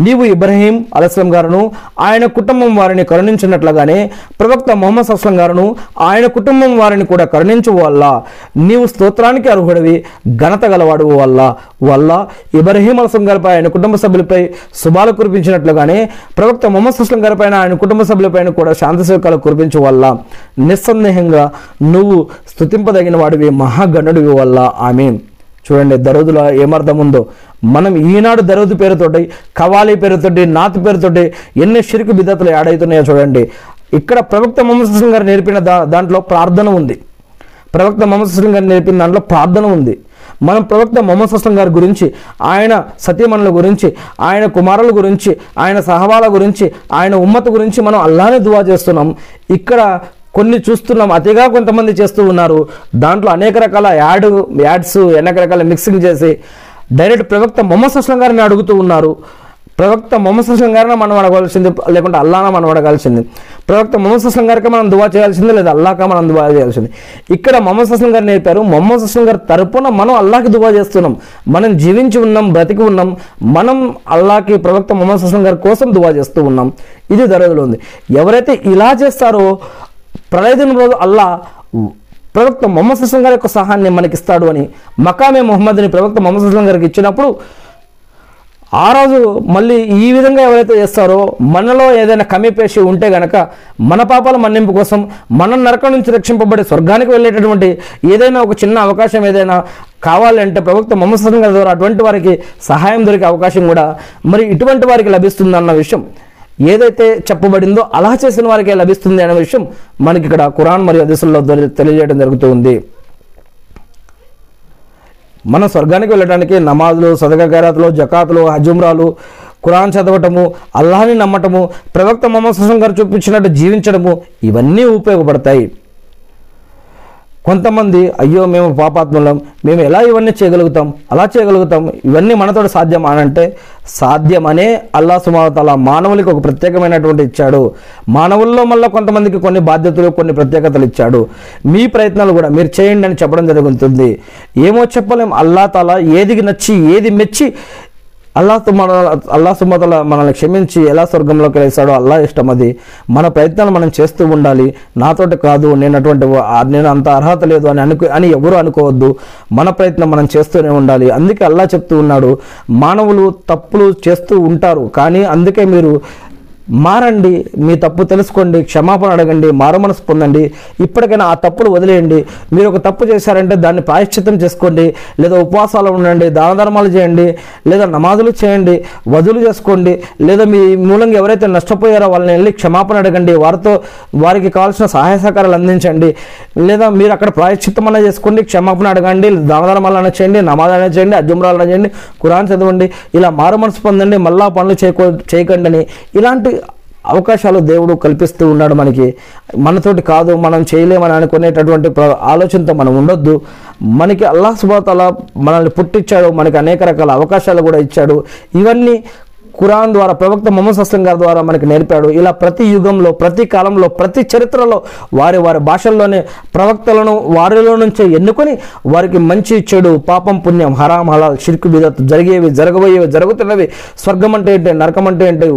S1: నీవు ఇబ్రహీం అలస్లం గారును ఆయన కుటుంబం వారిని కరుణించినట్లుగానే ప్రవక్త మొహమ్మద్ అస్లం గారును ఆయన కుటుంబం వారిని కూడా కరుణించు వల్ల. నీవు స్తోత్రానికి అర్హుడివి ఘనత గలవాడు వల్ల. వల్ల ఇబ్రహీం అలస్లం గారిపై ఆయన కుటుంబ సభ్యులపై శుభాలు కురిపించినట్లుగానే ప్రవక్త మొహమ్మద్ అస్లం గారిపై ఆయన కుటుంబ సభ్యులపైన కూడా శాంతి సేవకాలు కురిపించు వల్ల. నిస్సందేహంగా నువ్వు స్తుతింపదగిన వాడివి మహాగణుడివి వల్ల. ఆమె చూడండి దరూదులో ఏమర్థం ఉందో మనం ఈనాడు దరవతి పేరుతోటి కవాలి పేరుతోటి నాత్ పేరుతోటి ఎన్ని షిరుకు బిద్దతులు యాడ్ అవుతున్నాయో చూడండి. ఇక్కడ ప్రవక్త మొహమ్మద్ గారు నేర్పిన దా దాంట్లో ప్రార్థన ఉంది. ప్రవక్త మొహమ్మద్ గారు నేర్పిన దాంట్లో ప్రార్థన ఉంది. మనం ప్రవక్త మొహమ్మద్ సుస్లం గారి గురించి ఆయన సతీమణుల గురించి ఆయన కుమారుల గురించి ఆయన సహవాల గురించి ఆయన ఉమ్మత గురించి మనం అల్లానే దువా చేస్తున్నాం. ఇక్కడ కొన్ని చూస్తున్నాం అతిగా కొంతమంది చేస్తూ ఉన్నారు. దాంట్లో అనేక రకాల యాడ్ యాడ్స్ అనేక రకాల మిక్సింగ్ చేసి డైరెక్ట్ ప్రవక్త మొహమ్మద్ అస్లం గారిని అడుగుతూ ఉన్నారు. ప్రవక్త మొహమ్మద్ అస్లం గారిని మనం అడగాల్సింది లేకుంటే అల్లానా మనం అడగాల్సింది. ప్రవక్త మొహమ్మద్ అస్లం గారికి మనం దువా చేయాల్సింది లేదా అల్లాకా మనం దువా చేయాల్సింది? ఇక్కడ మొహమ్మద్ అస్లం గారు నేర్పారు మొహమ్మద్ అస్లం గారి తరపున మనం అల్లాకి దువా చేస్తున్నాం. మనం జీవించి ఉన్నాం బ్రతికి ఉన్నాం. మనం అల్లాకి ప్రవక్త మొహమ్మద్ అస్లం గారి కోసం దువా చేస్తూ ఉన్నాం. ఇది దరదులో ఉంది. ఎవరైతే ఇలా చేస్తారో ప్రళయ రోజు అల్లా ప్రవక్త మొహమ్మద్ సుస్లం గారి యొక్క సహాయాన్ని మనకి ఇస్తాడు అని మకామే మొహమ్మద్ని ప్రవక్త మొహమ్మద్ సుస్లం గారికి ఇచ్చినప్పుడు ఆ రోజు మళ్ళీ ఈ విధంగా ఎవరైతే చేస్తారో మనలో ఏదైనా కమిపేసి ఉంటే గనక మన పాపాల మన్నింపు కోసం మనం నరకం నుంచి రక్షింపబడి స్వర్గానికి వెళ్ళేటటువంటి ఏదైనా ఒక చిన్న అవకాశం ఏదైనా కావాలంటే ప్రభుత్వ మొహమ్మద్ ద్వారా అటువంటి వారికి సహాయం దొరికే అవకాశం కూడా మరి ఇటువంటి వారికి లభిస్తుందన్న విషయం. ఏదైతే చెప్పబడిందో అలా చేసిన వారికే లభిస్తుంది అనే విషయం మనకి ఇక్కడ ఖురాన్ మరియు హదీసుల్లో తెలియజేయడం జరుగుతూ ఉంది. మనం స్వర్గానికి వెళ్ళడానికి నమాజులు సదక జకాతులు హజుమ్రాలు ఖురాన్ చదవటము అల్లాహని నమ్మటము ప్రవక్త మొహమ్మద్ సుసం గారు చూపించినట్టు జీవించడము ఇవన్నీ ఉపయోగపడతాయి. కొంతమంది అయ్యో మేము పాపాత్ములం మేము ఎలా ఇవన్నీ చేయగలుగుతాం? అలా చేయగలుగుతాం? ఇవన్నీ మనతో సాధ్యం అని అంటే సాధ్యమనే అల్లా సుమాతల మానవులకి ఒక ప్రత్యేకమైనటువంటి ఇచ్చాడు. మానవుల్లో మళ్ళీ కొంతమందికి కొన్ని బాధ్యతలు కొన్ని ప్రత్యేకతలు ఇచ్చాడు. మీ ప్రయత్నాలు కూడా మీరు చేయండి అని చెప్పడం జరుగుతుంది. ఏమో చెప్పలేం. అల్లా తాలా ఏది నచ్చి ఏది మెచ్చి అల్లా మన అల్లా సుమతల మనల్ని క్షమించి ఎలా స్వర్గంలోకి వేస్తాడో అల్లా ఇష్టం అది. మన ప్రయత్నాలు మనం చేస్తూ ఉండాలి. నాతోటి కాదు నేను అటువంటి నేను అంత అర్హత లేదు అని అనుకు అని ఎవరు అనుకోవద్దు. మన ప్రయత్నం మనం చేస్తూనే ఉండాలి. అందుకే అల్లా చెప్తూ ఉన్నాడు మానవులు తప్పులు చేస్తూ ఉంటారు. కానీ అందుకే మీరు మారండి మీ తప్పు తెలుసుకోండి క్షమాపణ అడగండి మారు మనసు పొందండి. ఇప్పటికైనా ఆ తప్పులు వదిలేయండి. మీరు ఒక తప్పు చేశారంటే దాన్ని ప్రాయశ్చిత్తం చేసుకోండి. లేదా ఉపవాసాలు ఉండండి దాన ధర్మాలు చేయండి లేదా నమాజులు చేయండి వదులు చేసుకోండి లేదా మీ మూలంగా ఎవరైతే నష్టపోయారో వాళ్ళని వెళ్ళి క్షమాపణ అడగండి. వారితో వారికి కావాల్సిన సహాయ సహకారాలు అందించండి. లేదా మీరు అక్కడ ప్రాయశ్చిత్తం అన్న చేసుకోండి క్షమాపణ అడగండి దాన ధర్మాలు అన్న చేయండి నమాజ్ అన్న చేయండి అజుమ్రాలు అన్న చేయండి కురాన్ చదవండి. ఇలా మారు మనసు పొందండి మళ్ళా పనులు చేయకో చేయకండి అని. ఇలాంటి అవకాశాలు దేవుడు కల్పిస్తూ ఉన్నాడు మనకి. మనతోటి కాదు మనం చేయలేమని అనుకునేటటువంటి ఆలోచనతో మనం ఉండొద్దు. మనకి అల్లాహ్ సుబాతాల మనల్ని పుట్టించాడు మనకి అనేక రకాల అవకాశాలు కూడా ఇచ్చాడు. ఇవన్నీ ఖురాన్ ద్వారా ప్రవక్త మొహమ్మద్ అస్లం గారి ద్వారా మనకి నేర్పాడు. ఇలా ప్రతి యుగంలో ప్రతి కాలంలో ప్రతి చరిత్రలో వారి వారి భాషల్లోనే ప్రవక్తలను వారిలో నుంచే ఎన్నుకొని వారికి మంచి చెడు పాపం పుణ్యం హరాం హలాల్ షిర్కు బిదత్ జరిగేవి జరగబోయేవి జరుగుతున్నవి. స్వర్గం అంటే ఏంటి నరకం అంటే ఏంటి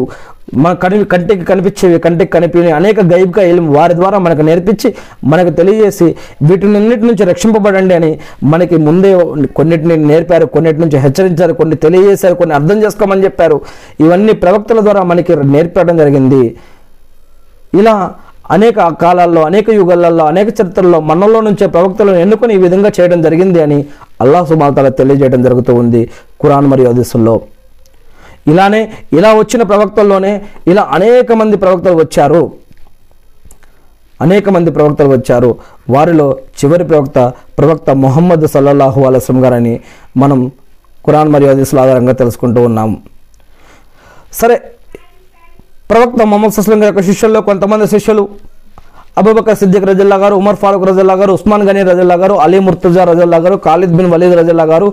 S1: మన కని కంటికి కనిపించేవి కంటికి కనిపించే అనేక గైబ్గా ఇల్ము వారి ద్వారా మనకు నేర్పించి మనకు తెలియజేసి వీటినన్నిటి నుంచి రక్షింపబడండి అని మనకి ముందే కొన్నిటిని నేర్పారు కొన్నిటి నుంచి హెచ్చరించారు కొన్ని తెలియజేశారు కొన్ని అర్థం చేసుకోమని చెప్పారు. ఇవన్నీ ప్రవక్తల ద్వారా మనకి నేర్పడం జరిగింది. ఇలా అనేక కాలాల్లో అనేక యుగాలలో అనేక చరిత్రల్లో మనలో నుంచే ప్రవక్తలను ఎన్నుకొని ఈ విధంగా చేయడం జరిగింది అని అల్లాహ్ సుబాతాల తెలియజేయడం జరుగుతూ ఉంది. కురాన్ మరియు హదీసుల్లో. ఇలానే ఇలా వచ్చిన ప్రవక్తల్లోనే ఇలా అనేక మంది ప్రవక్తలు వచ్చారు. అనేక మంది ప్రవక్తలు వచ్చారు. వారిలో చివరి ప్రవక్త ప్రవక్త మొహమ్మద్ సల్లల్లాహు అలస్లం గారని మనం కురాన్ మరియు హదీసుల ఆధారంగా తెలుసుకుంటూ ఉన్నాం. సరే ప్రవక్త మొహమ్మద్ సస్లం గారి యొక్క శిష్యుల్లో కొంతమంది శిష్యులు అబూబకర్ సిద్దిక్ రజల్లా గారు ఉమర్ ఫారూక్ రజల్లా గారు ఉస్మాన్ గనీ రజల్లా గారు అలీ ముర్తుజా రజల్లా గారు ఖాలిద్ బిన్ వలీద్ రజల్లా గారు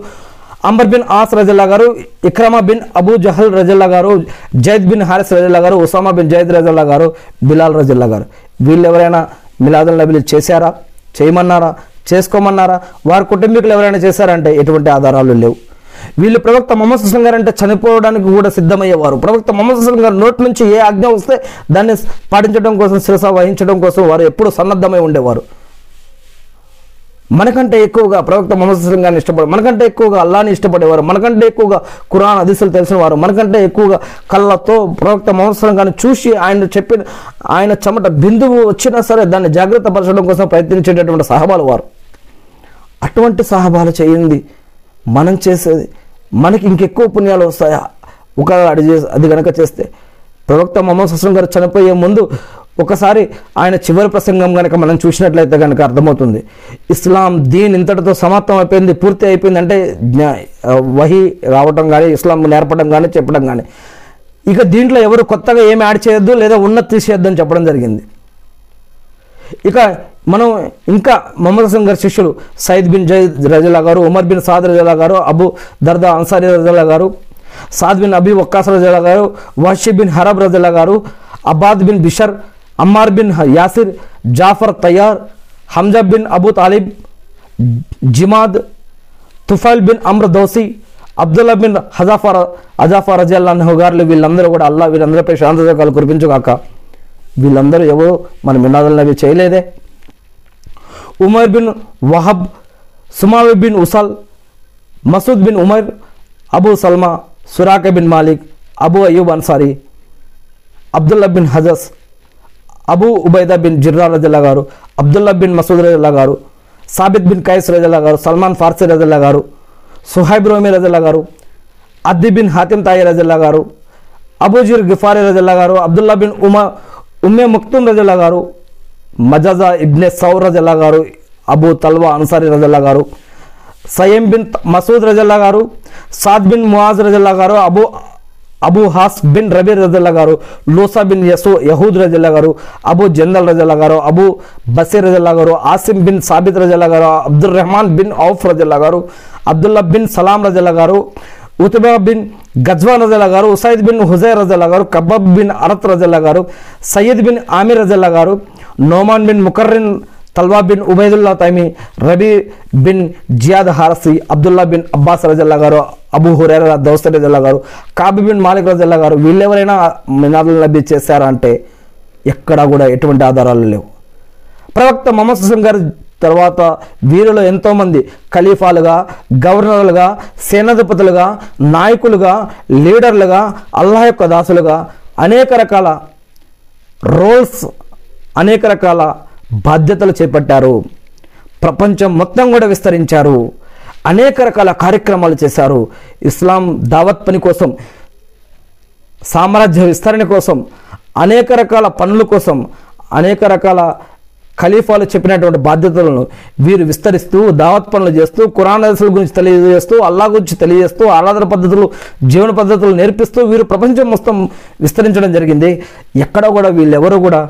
S1: అంబర్ బిన్ ఆస్ రజల్లా గారు ఇక్రమా బిన్ అబూ జహల్ రజల్లా గారు జైద్ బిన్ హారిస్ రజల్లా గారు ఉసామా బిన్ జైద్ రజల్లా గారు బిలాల్ రజల్లా గారు. వీళ్ళు ఎవరైనా మిలాదుల్ నబీలు చేశారా? చేయమన్నారా? చేసుకోమన్నారా? వారి కుటుంబీకులు ఎవరైనా చేశారంటే ఎటువంటి ఆధారాలు లేవు. వీళ్ళు ప్రవక్త మొహమ్మద్ హుస్లం గారు అంటే చనిపోవడానికి కూడా సిద్ధమయ్యేవారు. ప్రవక్త మొహమ్మద్ హుస్లం గారు నోటి నుంచి ఏ ఆజ్ఞ వస్తే దాన్ని పాటించడం కోసం శిరస వహించడం కోసం వారు ఎప్పుడు సన్నద్ధమై ఉండేవారు. మనకంటే ఎక్కువగా ప్రవక్త మొహమ్మద్ గారిని ఇష్టపడే మనకంటే ఎక్కువగా అల్లాని ఇష్టపడేవారు మనకంటే ఎక్కువగా కురాన్ అదిశలు తెలిసిన వారు మనకంటే ఎక్కువగా కళ్ళతో ప్రవక్త మొహమ్మద్ గారిని చూసి ఆయన చెప్పిన ఆయన చెమట బిందువు వచ్చినా సరే దాన్ని జాగ్రత్త పరచడం కోసం ప్రయత్నించేటటువంటి సహబాలు వారు. అటువంటి సహబాలు చేయింది మనం చేసేది మనకి ఇంకెక్కువ పుణ్యాలు వస్తాయా? ఒక అది చేసి అది కనుక చేస్తే ప్రవక్త మొహమ్మద్ గారు చనిపోయే ముందు ఒకసారి ఆయన చివరి ప్రసంగం కనుక మనం చూసినట్లయితే కనుక అర్థమవుతుంది. ఇస్లాం దీన్ ఇంతటితో సమాప్తం అయిపోయింది పూర్తి అయిపోయింది అంటే జ్ఞా- రావటం కానీ ఇస్లాం నేర్పడం కానీ చెప్పడం కానీ ఇక దీంట్లో ఎవరు కొత్తగా ఏమి యాడ్ చేయొద్దు లేదా ఉన్నది తీసేయద్దు అని చెప్పడం జరిగింది. ఇక మనం ఇంకా మొహమ్మద్ హసన్ గారి శిష్యులు సయద్ బిన్ జైద్ రజల్లా గారు ఉమర్ బిన్ సాద్ రజల్లా గారు అబు దర్దా అన్సారీ రజల్లా గారు సాద్ బిన్ అబీ వక్కాస్ రజల్లా గారు వషీ బిన్ హరబ్ రజల్లా గారు Abbad bin Bishr Ammar bin Yasir Jafar Tayyar Hamza bin Abu Talib Zimad Tufail bin Amr Dausi Abdullah bin హజాఫర్ అజాఫర్ రజల్లా గారు వీళ్ళందరూ కూడా అల్లా వీళ్ళందరిపై శాంతజకాలు కురిపించుగాక వీళ్ళందరూ ఎవరు మన మినాదుల్ నబీ చేయలేదే ఉమర్ బిన్ వహబ్ సుమావి బిన్ ఉసల్ Masood bin Umar Abu Salma Suraqa bin Malik Abu Ayyub Ansari Abdullah bin హజస్ Abu Ubaida bin Jirra రజల్లా గారు అబ్దుల్లా బిన్ మసూద్ రజల్లా గారు సాబిత్ బిన్ కైస్ రజల్లా గారు సల్మాన్ ఫార్సీ రజల్లా గారు సుహైబ్ రోమి రజల్లా గారు అద్ది బిన్ హాతిమ్ తాయి రజల్లా గారు అబూజీర్ గిఫారీ రజల్లా గారు అబ్దుల్లా బిన్ ఉమా ఉమ్మే ముక్తుమ్ రజల్లా గారు మజాజా ఇబ్నే సౌర్ రజల్లా గారు అబూ తల్వా అన్సారీ రజల్లా గారు సయీం బిన్ మసూద్ రజల్లా గారు సాద్ బిన్ మువాజ్ రజల్లా గారు అబూ అబూ హాస్ బిన్ రబీ రజల్లా గారు లోసా బిన్ యసో యహూద్ రజల్లా గారు అబూ జందల్ రజల్లా గారు అబూ బసీర్ రజల్లా గారు ఆసిమ్ బిన్ సాబిత్ రజల్లా గారు అబ్దుల్ రెహమాన్ బిన్ ఔఫ్ రజల్లా గారు అబ్దుల్లా బిన్ సలాం రజల్లా గారు ఉతుబా బిన్ గజ్వాన్ రజల్లా గారు ఉసైద్ బిన్ హుజైర్ రజల్లా గారు కబాబ్ బిన్ అరత్ రజల్లా గారు సయ్యద్ బిన్ ఆమిర్ రజల్లా గారు Noman bin Muqarrin Talha bin Ubaidullah Taimi Rabi bin Ziyad Harasi Abdullah bin Abbas రజల్లా గారు అబూ హురేరా దౌస్త రజల్లా గారు కాబి బిన్ మాలిక్ రజల్లా గారు వీళ్ళెవరైనా మినాదుల్ నబీ చేశారా అంటే ఎక్కడా కూడా ఎటువంటి ఆధారాలు లేవు. ప్రవక్త మొహమ్మద్ సుసం గారి తర్వాత వీరిలో ఎంతోమంది ఖలీఫాలుగా గవర్నర్లుగా సేనాధిపతులుగా నాయకులుగా లీడర్లుగా అల్లాహ్ యొక్క దాసులుగా అనేక రకాల రోల్స్ అనేక రకాల బాధ్యతలు చేపట్టారు. ప్రపంచం మొత్తం కూడా విస్తరించారు. అనేక రకాల కార్యక్రమాలు చేశారు. ఇస్లాం దావత్ పని కోసం సామ్రాజ్య విస్తరణ కోసం అనేక రకాల పనుల కోసం అనేక రకాల ఖలీఫాలు చెప్పినటువంటి బాధ్యతలను వీరు విస్తరిస్తూ దావత్ పనులు చేస్తూ కురాన్ హదీసుల గురించి తెలియజేస్తూ అల్లా గురించి తెలియజేస్తూ ఆరాధన పద్ధతులు జీవన పద్ధతులు నేర్పిస్తూ వీరు ప్రపంచం మొత్తం విస్తరించడం జరిగింది. ఎక్కడ కూడా వీళ్ళెవరు కూడా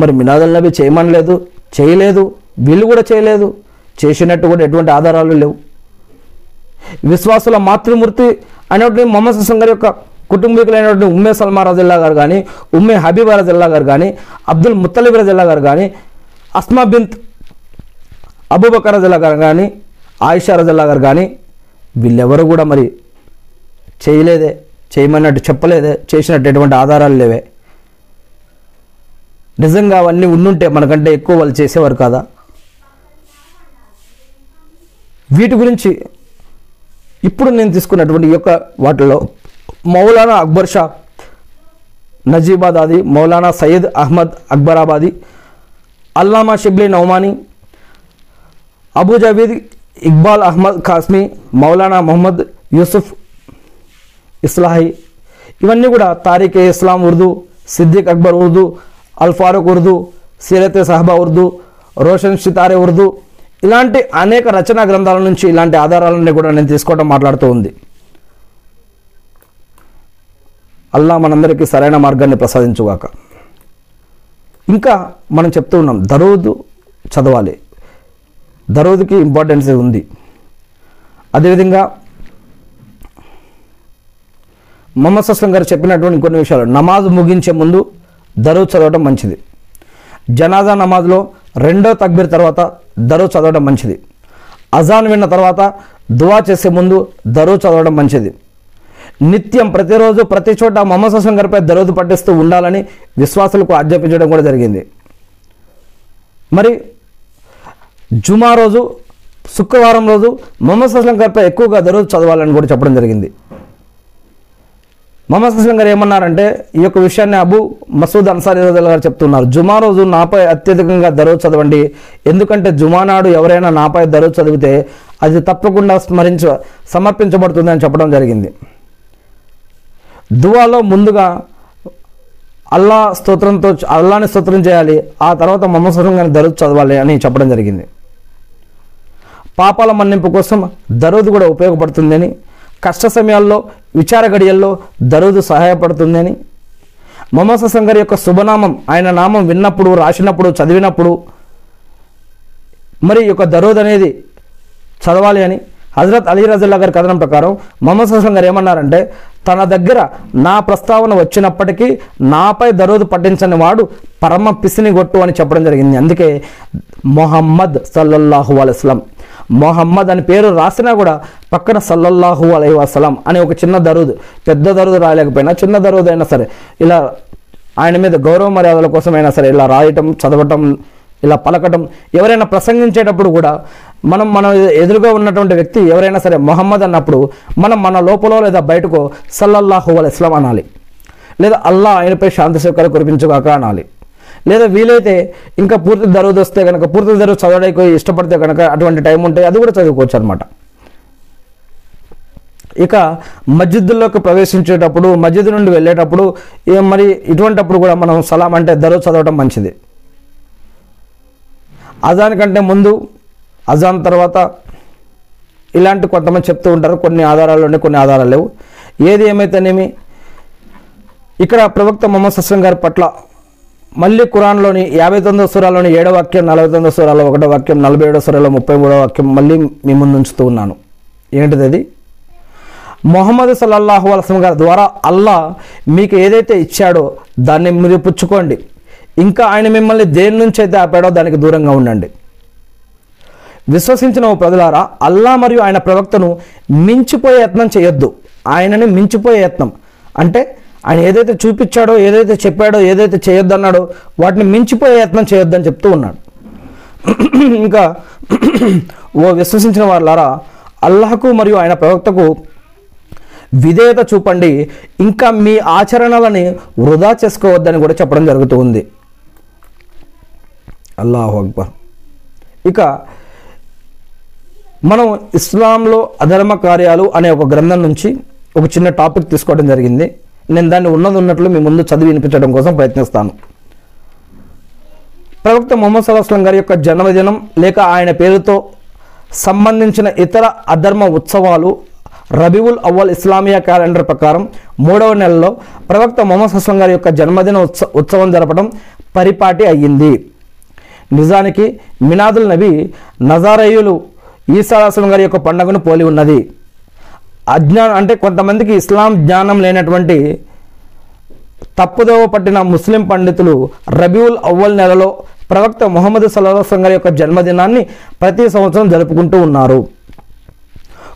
S1: మరి మినాదుల్ నబీ చేయమనలేదు చేయలేదు వీళ్ళు కూడా చేయలేదు. చేసినట్టు కూడా ఎటువంటి ఆధారాలు లేవు. విశ్వాసుల మాతృమూర్తి అనేటువంటి మొహమ్మద్ సంగర్ యొక్క కుటుంబీకులైనటువంటి ఉమ్మే సల్మా రజల్లా గారు కానీ ఉమ్మే హబీబా రజల్లా గారు కానీ అబ్దుల్ ముత్తలిబ్ రజల్లా గారు కానీ అస్మా బింత్ అబూబకర్ రజల్లా గారు కానీ ఆయిషా రజల్లా గారు కానీ వీళ్ళెవరు కూడా మరి చేయలేదే చేయమన్నట్టు చెప్పలేదే చేసినట్టు ఎటువంటి ఆధారాలు లేవే. నిజంగా అవన్నీ ఉండుంటే మనకంటే ఎక్కువ వాళ్ళు చేసేవారు కాదా? వీటి గురించి ఇప్పుడు నేను తీసుకున్నటువంటి యొక్క వాటిలో మౌలానా అక్బర్ షా నజీబాదాది మౌలానా సయ్యద్ అహ్మద్ అక్బరాబాది అల్లామా షిబ్లీ నౌమానీ అబూ జబీద్ ఇక్బాల్ అహ్మద్ ఖాస్మీ మౌలానా మొహమ్మద్ యూసుఫ్ ఇస్లాహీ ఇవన్నీ కూడా తారీఖే ఇస్లాం ఉర్దూ సిద్దిక్ అక్బర్ ఉర్దూ అల్ఫారూక్ ఉర్దూ సీరత్ సహబా ఉర్దూ రోషన్ సితారే ఉర్దూ ఇలాంటి అనేక రచనా గ్రంథాల నుంచి ఇలాంటి ఆధారాలన్నీ కూడా నేను తీసుకోవడం మాట్లాడుతూ ఉంది. అల్లా మనందరికీ సరైన మార్గాన్ని ప్రసాదించుగాక. ఇంకా మనం చెప్తూ ఉన్నాం దరోదు చదవాలి. దరోదుకి ఇంపార్టెన్స్ ఉంది. అదేవిధంగా మొహమ్మద్ సస్లం గారు చెప్పినటువంటి కొన్ని విషయాలు నమాజ్ ముగించే ముందు దరువు చదవడం మంచిది. జనాజా నమాజ్లో రెండో తక్బీర్ తర్వాత దరువు చదవడం మంచిది. అజాన్ విన్న తర్వాత దువా చేసే ముందు దరువు చదవడం మంచిది. నిత్యం ప్రతిరోజు ప్రతి చోట మొహమ్మద్ గారిపై దరూద్ పట్టిస్తూ ఉండాలని విశ్వాసులకు ఆజ్ఞాపించడం కూడా జరిగింది. మరి జుమా రోజు శుక్రవారం రోజు మొహమ్మద్ సస్లం గారిపై ఎక్కువగా దరువు చదవాలని కూడా చెప్పడం జరిగింది. మహమ్మద్ అస్లం గారు ఏమన్నారంటే ఈ యొక్క విషయాన్ని అబు మసూద్ అన్సారీ రజల్ గారు చెప్తున్నారు. జుమా రోజు నాపై అత్యధికంగా దరువు చదవండి. ఎందుకంటే జుమా నాడు ఎవరైనా నాపై దరువు చదివితే అది తప్పకుండా స్మరించ సమర్పించబడుతుంది అని చెప్పడం జరిగింది. దువాలో ముందుగా అల్లా స్తోత్రంతో అల్లాని స్తోత్రం చేయాలి. ఆ తర్వాత మొహమ్మద్ అస్లం గారిని చదవాలి అని చెప్పడం జరిగింది. పాపాల మన్నింపు కోసం దరోదు కూడా ఉపయోగపడుతుందని కష్ట సమయాల్లో విచార గడియల్లో దరుదు సహాయపడుతుందని. మొహమ్మద్ సంగర్ యొక్క శుభనామం ఆయన నామం విన్నప్పుడు రాసినప్పుడు చదివినప్పుడు మరి యొక్క దరోద్ అనేది చదవాలి అని హజరత్ అలీ రజల్లా గారి కథనం ప్రకారం మొహమ్మద్ హసన్ గారు ఏమన్నారంటే తన దగ్గర నా ప్రస్తావన వచ్చినప్పటికీ నాపై దరోదు పట్టించని వాడు పరమ పిసిని గొట్టు అని చెప్పడం జరిగింది. అందుకే మొహమ్మద్ సల్లల్లాహు అలైస్లం మొహమ్మద్ అని పేరు రాసినా కూడా పక్కన సల్లల్లాహు అలై వసలం అనే ఒక చిన్న దరుదు. పెద్ద దరుదు రాయలేకపోయినా చిన్న దరుదు అయినా సరే ఇలా ఆయన మీద గౌరవ మర్యాదల కోసమైనా సరే ఇలా రాయటం చదవటం ఇలా పలకటం ఎవరైనా ప్రసంగించేటప్పుడు కూడా మనం మన ఎదురుగా ఉన్నటువంటి వ్యక్తి ఎవరైనా సరే మొహమ్మద్ అన్నప్పుడు మనం మన లోపల లేదా బయటకు సల్లల్లాహు అల్ ఇస్లాం అనాలి. లేదా అల్లా ఆయనపై శాంతి సుఖాలు కురిపించుగాక అనాలి. లేదా వీలైతే ఇంకా పూర్తి దరువు వస్తే కనుక పూర్తి దరువు చదవడానికి ఇష్టపడితే కనుక అటువంటి టైం ఉంటే అది కూడా చదువుకోవచ్చు అనమాట ఇక మస్జిద్లోకి ప్రవేశించేటప్పుడు మస్జిద్ నుండి వెళ్ళేటప్పుడు మరి ఇటువంటప్పుడు కూడా మనం సలాం అంటే దరువు చదవడం మంచిది. అజాన్ కంటే ముందు అజాన్ తర్వాత ఇలాంటి కొంతమంది చెప్తూ ఉంటారు కొన్ని ఆధారాలు ఉన్నాయి కొన్ని ఆధారాలు లేవు. ఏది ఏమైతేనేమి ఇక్కడ ప్రవక్త మొహమ్మద్ సస్లం గారి పట్ల మళ్ళీ ఖురాన్లోని యాభై తొమ్మిదో సూరాలోని ఏడో వాక్యం నలభై తొమ్మిదో సూరాలో ఒకటో వాక్యం నలభై ఏడో సూరాలో ముప్పై మూడో వాక్యం మళ్ళీ మీ ముందు ఉంచుతూ ఉన్నాను. ఏంటిది అది? మొహమ్మద్ సల్లల్లాహు అలసం గారి ద్వారా అల్లా మీకు ఏదైతే ఇచ్చాడో దాన్ని మీరు పుచ్చుకోండి ఇంకా ఆయన మిమ్మల్ని దేని నుంచి అయితే ఆపాడో దానికి దూరంగా ఉండండి. విశ్వసించిన ఓ ప్రజలారా అల్లా మరియు ఆయన ప్రవక్తను మించిపోయే యత్నం చేయొద్దు. ఆయనని మించిపోయే యత్నం. అంటే ఆయన ఏదైతే చూపించాడో ఏదైతే చెప్పాడో ఏదైతే చేయొద్దన్నాడో వాటిని మించిపోయే యత్నం చేయొద్దని చెప్తూ ఉన్నాడు. ఇంకా ఓ విశ్వసించిన వాళ్ళారా అల్లాహకు మరియు ఆయన ప్రవక్తకు విధేయత చూపండి ఇంకా మీ ఆచరణలని వృధా చేసుకోవద్దని కూడా చెప్పడం జరుగుతూ ఉంది. అల్లాహు అక్బర్. ఇక మనం ఇస్లాంలో అధర్మ కార్యాలు అనే ఒక గ్రంథం నుంచి ఒక చిన్న టాపిక్ తీసుకోవడం జరిగింది. నేను దాన్ని ఉన్నది ఉన్నట్లు మీ ముందు చదివి వినిపించడం కోసం ప్రయత్నిస్తాను. ప్రవక్త మొహమ్మద్ సల్లాహస్లం గారి యొక్క జన్మదినం లేక ఆయన పేరుతో సంబంధించిన ఇతర అధర్మ ఉత్సవాలు రబీవుల్ అవ్వల్ ఇస్లామియా క్యాలెండర్ ప్రకారం మూడవ నెలలో ప్రవక్త మొహమ్మద్ హస్లం గారి యొక్క జన్మదిన ఉత్స ఉత్సవం జరపడం పరిపాటి అయ్యింది. నిజానికి మినాదుల్ నబీ నజారయ్యులు ఈసా గారి యొక్క పండుగను పోలి ఉన్నది. అజ్ఞానం అంటే కొంతమందికి ఇస్లాం జ్ఞానం లేనటువంటి తప్పుదోవ పట్టిన ముస్లిం పండితులు రబీవుల్ అవ్వల్ నెలలో ప్రవక్త మొహమ్మద్ సల్లాహం గారి యొక్క జన్మదినాన్ని ప్రతి సంవత్సరం జరుపుకుంటూ ఉన్నారు.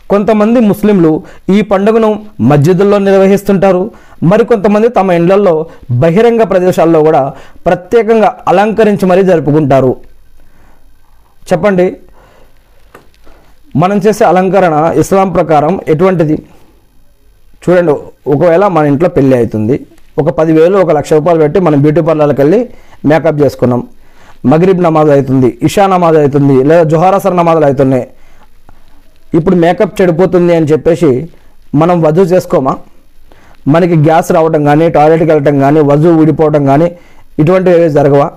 S1: కొంతమంది ముస్లింలు ఈ పండుగను మస్జిదుల్లో నిర్వహిస్తుంటారు. మరికొంతమంది తమ ఇండ్లలో బహిరంగ ప్రదేశాల్లో కూడా ప్రత్యేకంగా అలంకరించి మరీ జరుపుకుంటారు. చెప్పండి మనం చేసే అలంకరణ ఇస్లాం ప్రకారం ఎటువంటిది? చూడండి ఒకవేళ మన ఇంట్లో పెళ్ళి అవుతుంది ఒక పదివేలు ఒక లక్ష రూపాయలు పెట్టి మనం బ్యూటీ పార్లర్కి వెళ్ళి మేకప్ చేసుకున్నాం. మగరిబ్ నమాజ్ అవుతుంది ఇషా నమాజ్ అవుతుంది లేదా జుహారసర్ నమాజులు అవుతున్నాయి. ఇప్పుడు మేకప్ చెడిపోతుంది అని చెప్పేసి మనం వధువు చేసుకోమా? మనకి గ్యాస్ రావడం కానీ టాయిలెట్కి వెళ్ళటం కానీ వధువు ఊడిపోవడం కానీ ఇటువంటివి జరగవా?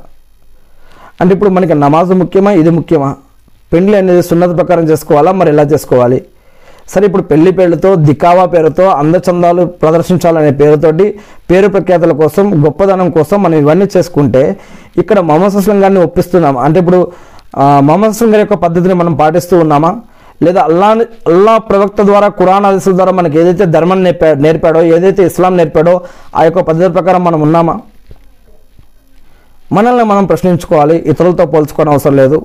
S1: అంటే ఇప్పుడు మనకి నమాజ్ ముఖ్యమా ఇది ముఖ్యమా? పెండ్లి అనేది సున్నత ప్రకారం చేసుకోవాలా? మరి ఎలా చేసుకోవాలి? సరే ఇప్పుడు పెళ్ళి పేరుతో దికావా పేరుతో అందచందాలు ప్రదర్శించాలనే పేరుతోటి పేరు ప్రఖ్యాతుల కోసం గొప్పదనం కోసం మనం ఇవన్నీ చేసుకుంటే ఇక్కడ మొహమ్మద్ అస్లం గారిని ఒప్పిస్తున్నాం అంటే ఇప్పుడు ఆ, మొహమ్మద్ అస్లం గారి యొక్క పద్ధతిని మనం పాటిస్తూ ఉన్నామా? లేదా అల్లా అల్లా ప్రవక్త ద్వారా కురాన్ ఆదేశాల ద్వారా మనకి ఏదైతే ధర్మం నేర్పా నేర్పాడో ఏదైతే ఇస్లాం నేర్పాడో ఆ యొక్క పద్ధతి ప్రకారం మనం ఉన్నామా? మనల్ని మనం ప్రశ్నించుకోవాలి ఇతరులతో పోల్చుకోవడం అవసరం లేదు.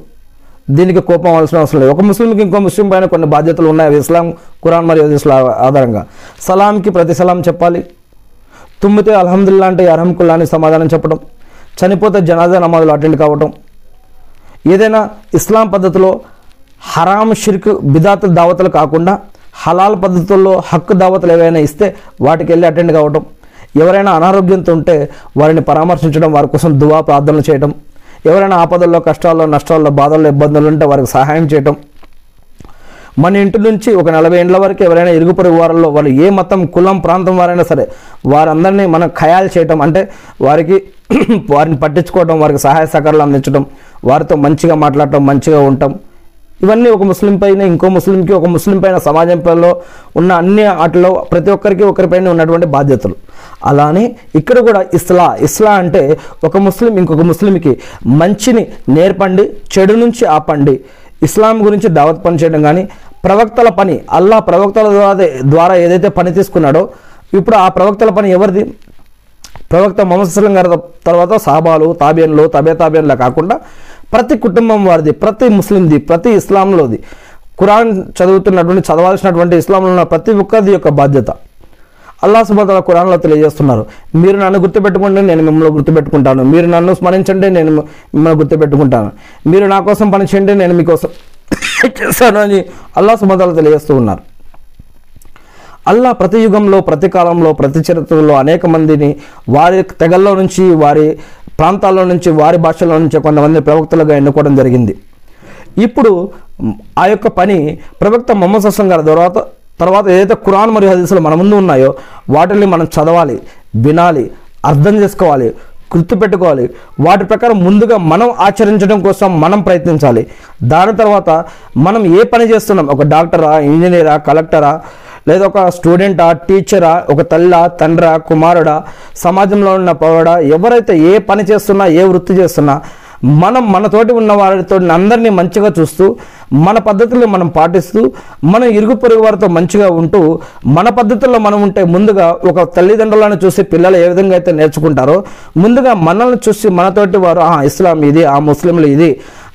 S1: దీనికి కోపం అవసరం అవసరం లేదు. ఒక ముస్లింకి ఇంకో ముస్లిం పైన కొన్ని బాధ్యతలు ఉన్నాయి? అవి ఇస్లాం కురాన్ మరియు హదీసుల ఆధారంగా. సలాంకి ప్రతి సలాం చెప్పాలి. తుమ్మితే అల్హమ్దుల్లా అంటే అర్హంకుల్లా అని సమాధానం చెప్పడం చనిపోతే జనాజా నమాజులు అటెండ్ కావటం. ఏదైనా ఇస్లాం పద్ధతిలో హరాం షిర్క్ బిదాత దావతలు కాకుండా హలాల్ పద్ధతుల్లో హక్కు దావతలు ఏవైనా ఇస్తే వాటికి వెళ్ళి అటెండ్ కావటం. ఎవరైనా అనారోగ్యంతో ఉంటే వారిని పరామర్శించడం వారి కోసం దువా ప్రార్థనలు చేయడం ఎవరైనా ఆపదల్లో కష్టాల్లో నష్టాల్లో బాధల్లో ఇబ్బందులు ఉంటే వారికి సహాయం చేయటం. మన ఇంటి నుంచి ఒక నలభై ఏళ్ళ వరకు ఎవరైనా ఇరుగు పొరుగు వారిలో వాళ్ళు ఏ మతం కులం ప్రాంతం వారైనా సరే వారందరినీ మనం ఖయాలు చేయటం. అంటే వారికి వారిని పట్టించుకోవడం వారికి సహాయ సహకారాలు అందించడం వారితో మంచిగా మాట్లాడటం మంచిగా ఉండటం. ఇవన్నీ ఒక ముస్లిం పైన ఇంకో ముస్లింకి ఒక ముస్లిం పైన సమాజంలో ఉన్న అన్ని వాటిలో ప్రతి ఒక్కరికి ఒకరిపైన ఉన్నటువంటి బాధ్యతలు. అలానే ఇక్కడ కూడా ఇస్లా ఇస్లా అంటే ఒక ముస్లిం ఇంకొక ముస్లింకి మంచిని నేర్పండి చెడు నుంచి ఆపండి. ఇస్లాం గురించి దావత్ పని చేయడం కానీ ప్రవక్తల పని అల్లా ప్రవక్తల ద్వారా ద్వారా ఏదైతే పని తీసుకున్నాడో ఇప్పుడు ఆ ప్రవక్తల పని ఎవరిది? ప్రవక్త మొహమ్మద్ సల్లం గారి తర్వాత సాబాలు తాబియన్లు తబే తాబియన్లా కాకుండా ప్రతి కుటుంబం వారిది ప్రతి ముస్లింది ప్రతి ఇస్లాంలోది. ఖురాన్ చదువుతున్నటువంటి చదవాల్సినటువంటి ఇస్లాంలో ఉన్న ప్రతి ఒక్కరిది యొక్క బాధ్యత. అల్లా సుబతల ఖురాన్లో తెలియజేస్తున్నారు. మీరు నన్ను గుర్తుపెట్టుకుంటే నేను మిమ్మల్ని గుర్తుపెట్టుకుంటాను. మీరు నన్ను స్మరించండి నేను మిమ్మల్ని గుర్తుపెట్టుకుంటాను. మీరు నా కోసం పనిచేయండి నేను మీకోసం చేస్తాను అని అల్లా సుబతలు తెలియజేస్తూ ఉన్నారు. అల్లా ప్రతి యుగంలో ప్రతి కాలంలో ప్రతి చరిత్రలో అనేక మందిని వారి తెగల్లో నుంచి వారి ప్రాంతాల్లో నుంచి వారి భాషల్లో నుంచి కొంతమంది ప్రవక్తలుగా ఎన్నుకోవడం జరిగింది. ఇప్పుడు ఆ యొక్క పని ప్రవక్త మొహమ్మద్ హస్లం గారి తర్వాత తర్వాత ఏదైతే ఖురాన్ మరియు హదీసులు మన ముందు ఉన్నాయో వాటిని మనం చదవాలి వినాలి అర్థం చేసుకోవాలి గుర్తుపెట్టుకోవాలి వాటి ప్రకారం ముందుగా మనం ఆచరించడం కోసం మనం ప్రయత్నించాలి. దాని తర్వాత మనం ఏ పని చేస్తున్నాం? ఒక డాక్టరా ఇంజనీరా కలెక్టరా? లేదా ఒక స్టూడెంటా టీచరా ఒక తల్ల తండ్రా కుమారుడా సమాజంలో ఉన్న పౌరుడా ఎవరైతే ఏ పని చేస్తున్నా ఏ వృత్తి చేస్తున్నా మనం మనతోటి ఉన్న వారితో అందరినీ మంచిగా చూస్తూ మన పద్ధతులు మనం పాటిస్తూ మన ఇరుగు పొరుగు వారితో మంచిగా ఉంటూ మన పద్ధతుల్లో మనం ఉంటే ముందుగా ఒక తల్లిదండ్రులను చూసి పిల్లలు ఏ విధంగా అయితే నేర్చుకుంటారో ముందుగా మనల్ని చూసి మనతోటి వారు "ఆ, ఇస్లాం ఇది ఆ ముస్లింలు ఇది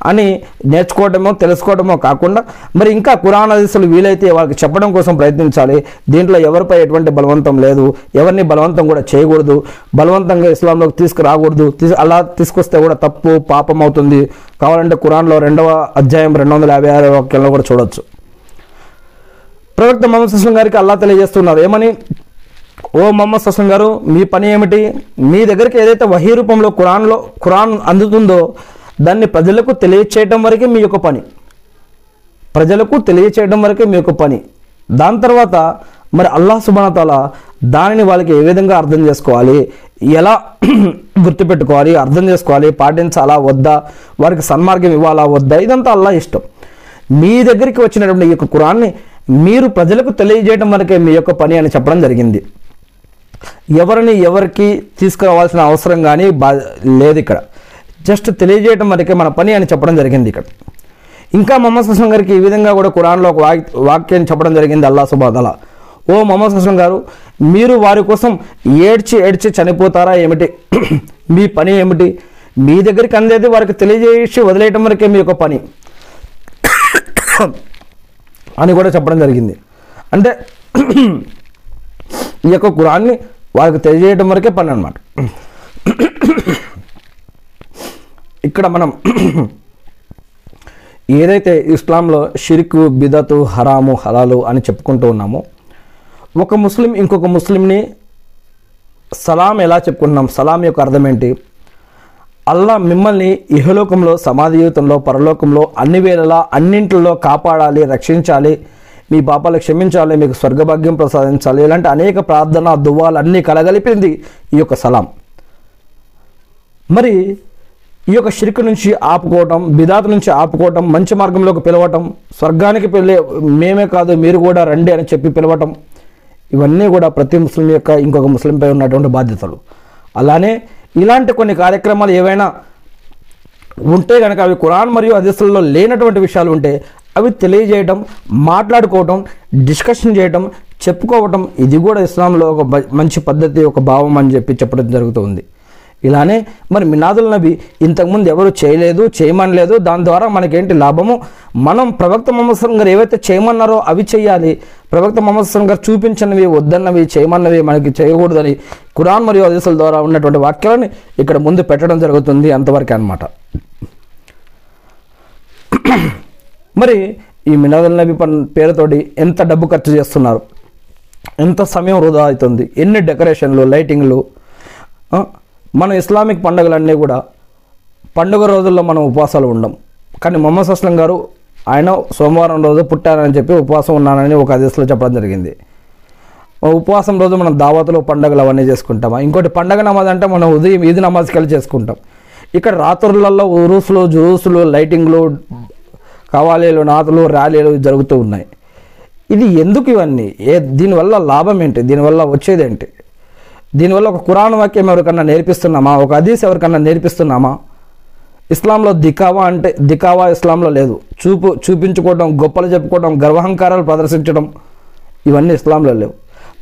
S1: అని నేర్చుకోవడమో తెలుసుకోవడమో కాకుండా మరి ఇంకా కురాన్ హదీసులు వీలైతే వాళ్ళకి చెప్పడం కోసం ప్రయత్నించాలి. దీంట్లో ఎవరిపై ఎటువంటి బలవంతం లేదు. ఎవరిని బలవంతం కూడా చేయకూడదు. బలవంతంగా ఇస్లాంలోకి తీసుకురాకూడదు. తీసు- అలా తీసుకొస్తే కూడా తప్పు పాపం అవుతుంది. కావాలంటే కురాన్లో రెండవ అధ్యాయం రెండు వందల యాభై ఆరో వాక్యంలో కూడా చూడొచ్చు. ప్రవక్త మహమ్మద్ సుస్లం గారికి అల్లా తెలియజేస్తున్నారు. ఏమని? ఓ మహమ్మద్ సుస్లం గారు మీ పని ఏమిటి? మీ దగ్గరికి ఏదైతే వహీ రూపంలో ఖురాన్లో ఖురాన్ అందుతుందో దాన్ని ప్రజలకు తెలియచేయడం వరకే మీ యొక్క పని. ప్రజలకు తెలియచేయడం వరకే మీ యొక్క పని. దాని తర్వాత మరి అల్లాహ్ సుబానతాల దానిని వాళ్ళకి ఏ విధంగా అర్థం చేసుకోవాలి? ఎలా గుర్తుపెట్టుకోవాలి? అర్థం చేసుకోవాలి? పాటించాలా? వద్దా? వారికి సన్మార్గం ఇవ్వాలా? వద్దా? ఇదంతా అల్లా ఇష్టం. మీ దగ్గరికి వచ్చినటువంటి ఈ యొక్క కురాన్ని మీరు ప్రజలకు తెలియజేయడం వరకే మీ యొక్క పని అని చెప్పడం జరిగింది. ఎవరిని ఎవరికి తీసుకురావాల్సిన అవసరం కానీ బా లేదు ఇక్కడ. జస్ట్ తెలియజేయడం వరకే మన పని అని చెప్పడం జరిగింది ఇక్కడ. ఇంకా మొహమ్మద్ హసన్ గారికి ఈ విధంగా కూడా కురాన్లో ఒక వాక్ వాక్యాన్ని చెప్పడం జరిగింది అల్లా సుబాదల ఓ మొహమ్మద్ హసన్ గారు మీరు వారి కోసం ఏడ్చి ఏడ్చి చనిపోతారా ఏమిటి? మీ పని ఏమిటి? మీ దగ్గరికి అందేది వారికి తెలియజేసి వదిలేయటం వరకే మీ యొక్క పని. అని కూడా చెప్పడం జరిగింది. అంటే ఈ యొక్క కురాన్ని వారికి తెలియజేయడం వరకే పని అనమాట ఇక్కడ మనం ఏదైతే ఇస్లాంలో షిరికు బిదతు హరాము హలాలు అని చెప్పుకుంటూ ఉన్నామో ఒక ముస్లిం ఇంకొక ముస్లింని సలాం ఎలా చెప్పుకుంటున్నాం? సలాం యొక్క అర్థం ఏంటి? అల్లా మిమ్మల్ని ఇహలోకంలో సమాధి జీవితంలో పరలోకంలో అన్ని వేళలా అన్నింటిలో కాపాడాలి రక్షించాలి మీ పాపాలు క్షమించాలి మీకు స్వర్గభాగ్యం ప్రసాదించాలి ఇలాంటి అనేక ప్రార్థన దువ్వాలు అన్నీ కలగలిపింది ఈ యొక్క సలాం. మరి ఈ యొక్క షిరిక్ నుంచి ఆపుకోవటం బిదాత నుంచి ఆపుకోవటం మంచి మార్గంలోకి పిలవటం స్వర్గానికి పిలే మేమే కాదు మీరు కూడా రండి అని చెప్పి పిలవటం ఇవన్నీ కూడా ప్రతి ముస్లిం యొక్క ఇంకొక ముస్లింపై ఉన్నటువంటి బాధ్యతలు. అలానే ఇలాంటి కొన్ని కార్యక్రమాలు ఏవైనా ఉంటే కనుక అవి ఖురాన్ మరియు హదీసులలో లేనటువంటి విషయాలు ఉంటే అవి తెలియజేయటం మాట్లాడుకోవటం డిస్కషన్ చేయటం చెప్పుకోవటం ఇది కూడా ఇస్లాంలో ఒక మంచి పద్ధతి ఒక భావం అని చెప్పి చెప్పడం జరుగుతుంది ఇలానే మరి మినాదుల నబి ఇంతకుముందు ఎవరు చేయలేదు చేయమనలేదు. దాని ద్వారా మనకేంటి లాభము? మనం ప్రవక్త మొహమ్మద్ గారు ఏవైతే చేయమన్నారో అవి చేయాలి. ప్రవక్త మొహమ్మద్ గారు చూపించినవి వద్దన్నవి చేయమన్నవి మనకి చేయకూడదని కురాన్ మరియు అదేశాల ద్వారా ఉన్నటువంటి వాక్యాలని ఇక్కడ ముందు పెట్టడం జరుగుతుంది అంతవరకే అన్నమాట. మరి ఈ మినాదుల నబి పేరుతోటి ఎంత డబ్బు ఖర్చు చేస్తున్నారు? ఎంత సమయం వృధా అవుతుంది? ఎన్ని డెకరేషన్లు లైటింగ్లు మన ఇస్లామిక్ పండుగలన్నీ కూడా పండుగ రోజుల్లో మనం ఉపవాసాలు ఉండం. కానీ మొహమ్మద్ అస్లం గారు ఆయన సోమవారం రోజు పుట్టారని చెప్పి ఉపవాసం ఉన్నానని ఒక అదేశంలో చెప్పడం జరిగింది. ఆ ఉపవాసం రోజు మనం దావతులు పండుగలు అవన్నీ చేసుకుంటాం. ఇంకోటి పండగ నమాజ్ అంటే మనం ఉదయం ఈద్ నమాజ్కి వెళ్ళి చేసుకుంటాం. ఇక్కడ రాత్రులలో ఉరుసులు జురుసులు లైటింగ్లు కవాలీలు నాతులు ర్యాలీలు జరుగుతూ ఉన్నాయి. ఇది ఎందుకు ఇవన్నీ? ఏ దీనివల్ల లాభం ఏంటి? దీనివల్ల వచ్చేది ఏంటి? దీనివల్ల ఒక కురాన్ వాక్యం ఎవరికన్నా నేర్పిస్తున్నామా? ఒక అదీస్ ఎవరికన్నా నేర్పిస్తున్నామా? ఇస్లాంలో దికావా అంటే దికావా ఇస్లాంలో లేదు. చూపు చూపించుకోవడం గొప్పలు చెప్పుకోవడం గర్వహంకారాలు ప్రదర్శించడం ఇవన్నీ ఇస్లాంలో లేవు.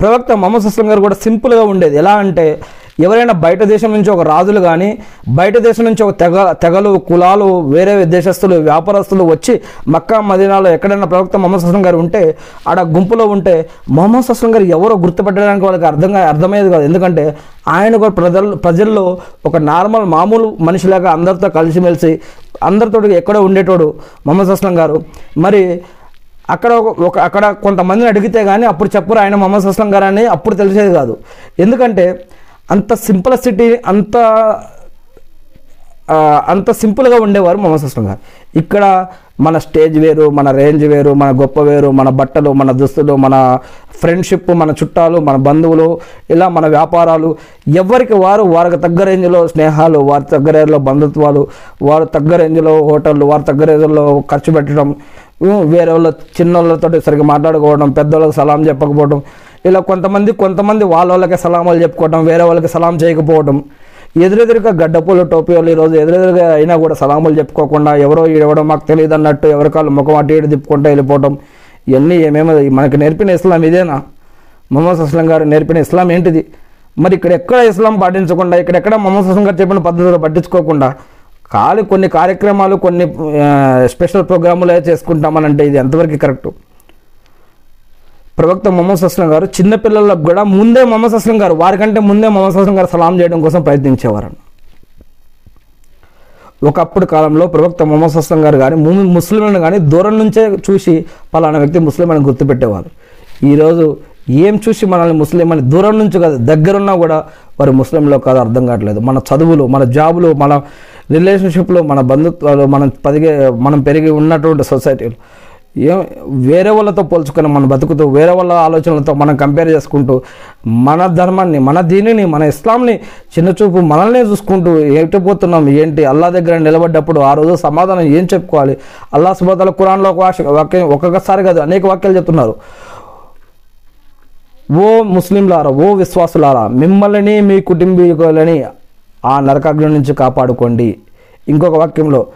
S1: ప్రవక్త మొహమ్మద్ అస్లం గారు కూడా సింపుల్గా ఉండేది. ఎలా అంటే ఎవరైనా బయట దేశం నుంచి ఒక రాజులు కానీ బయట దేశం నుంచి ఒక తెగ తెగలు కులాలు వేరే దేశస్తులు వ్యాపారస్తులు వచ్చి మక్కా మదీనాలో ఎక్కడైనా ప్రవక్త మొహమ్మద్ సస్లం గారు ఉంటే ఆడ గుంపులో ఉంటే మొహమ్మద్ సస్లం గారు ఎవరో గుర్తుపెట్టడానికి వాళ్ళకి అర్థంగా అర్థమయ్యేది కాదు. ఎందుకంటే ఆయన కూడా ప్రజలు ప్రజల్లో ఒక నార్మల్ మామూలు మనిషిలాగా అందరితో కలిసిమెలిసి అందరితో ఎక్కడో ఉండేటోడు మొహమ్మద్ అస్లం గారు. మరి అక్కడ ఒక- ఒక అక్కడ కొంతమందిని అడిగితే కానీ అప్పుడు చెప్పరు ఆయన మొహమ్మద్ అస్లం గారు అని అప్పుడు తెలిసేది కాదు. ఎందుకంటే అంత సింప్లసిటీ అంత అంత సింపుల్గా ఉండేవారు మమ అస్లం గారు. ఇక్కడ మన స్టేజ్ వేరు మన రేంజ్ వేరు మన గొప్ప వేరు మన బట్టలు మన దుస్తులు మన ఫ్రెండ్షిప్ మన చుట్టాలు మన బంధువులు ఇలా మన వ్యాపారాలు ఎవరికి వారు వారికి తగ్గ రేంజ్లో స్నేహాలు వారి తగ్గ రేంజ్లో బంధుత్వాలు వారు తగ్గ రేంజ్లో హోటళ్ళు వారి తగ్గ రేంజ్లో ఖర్చు పెట్టడం వేరే వేరే వాళ్ళ చిన్నోళ్ళతో సరిగ్గా మాట్లాడుకోవడం పెద్దవాళ్ళకి సలాం చెప్పకపోవడం ఇలా కొంతమంది కొంతమంది వాళ్ళ వాళ్ళకి సలామాలు చెప్పుకోవటం వేరే వాళ్ళకి సలాం చేయకపోవడం ఎదురెదురుగా గడ్డపూలు టోపీలు ఈరోజు ఎదురెదురుగా అయినా కూడా సలాములు చెప్పుకోకుండా ఎవరో ఇవ్వడం మాకు తెలియదు అన్నట్టు ఎవరికాళ్ళు ముఖం అటు ఇటు తిప్పుకుంటూ వెళ్ళిపోవడం ఇవన్నీ ఏమేమో మనకి నేర్పిన ఇస్లాం ఇదేనా? మొహమ్మద్ అస్లం గారు నేర్పిన ఇస్లాం ఏంటిది? మరి ఇక్కడ ఎక్కడ ఇస్లాం పాటించకుండా ఇక్కడ ఎక్కడ మొహమ్మద్ అస్లం గారు చెప్పిన పద్ధతులు పట్టించుకోకుండా ఖాళీ కొన్ని కార్యక్రమాలు కొన్ని స్పెషల్ ప్రోగ్రాములు చేసుకుంటామనంటే ఇది ఎంతవరకు కరెక్టు? ప్రవక్త మొహమ్మద్ అస్లం గారు చిన్నపిల్లలకు కూడా ముందే మొహమ్మద్ అస్లం గారు వారికంటే ముందే మొహమ్మద్ అస్లం గారు సలాం చేయడం కోసం ప్రయత్నించేవారు ఒకప్పుడు కాలంలో ప్రవక్త మొహమ్మద్ అస్లం గారు కానీ ము- ముస్లింలను కానీ దూరం నుంచే చూసి పలానా వ్యక్తి ముస్లిం అని గుర్తుపెట్టేవారు. ఈరోజు ఏం చూసి మనల్ని ముస్లిం అని దూరం నుంచి కాదు దగ్గరున్నా కూడా వారు ముస్లింలో కాదు అర్థం కావట్లేదు. మన చదువులు మన జాబులు మన రిలేషన్షిప్లు మన బంధుత్వాలు మనం పదిగే మనం పెరిగి ఉన్నటువంటి సొసైటీలు ఏం వేరే వాళ్ళతో పోల్చుకొని మనం బతుకుతూ వేరే వాళ్ళ ఆలోచనలతో మనం కంపేర్ చేసుకుంటూ మన ధర్మాన్ని మన దీనిని మన ఇస్లాంని చిన్నచూపు మనల్నే చూసుకుంటూ ఎటుపోతున్నాం ఏంటి? అల్లా దగ్గర నిలబడ్డప్పుడు ఆ రోజు సమాధానం ఏం చెప్పుకోవాలి? అల్లా సుబతాల కురాన్లో ఒక వాక్య- వాక్యం ఒక్కొక్కసారి కాదు అనేక వాక్యాలు చెప్తున్నారు. ఓ ముస్లింలారా ఓ విశ్వాసులారా మిమ్మల్ని మీ కుటుంబీకులని ఆ నరకాగ్ని నుంచి కాపాడుకోండి. ఇంకొక వాక్యంలో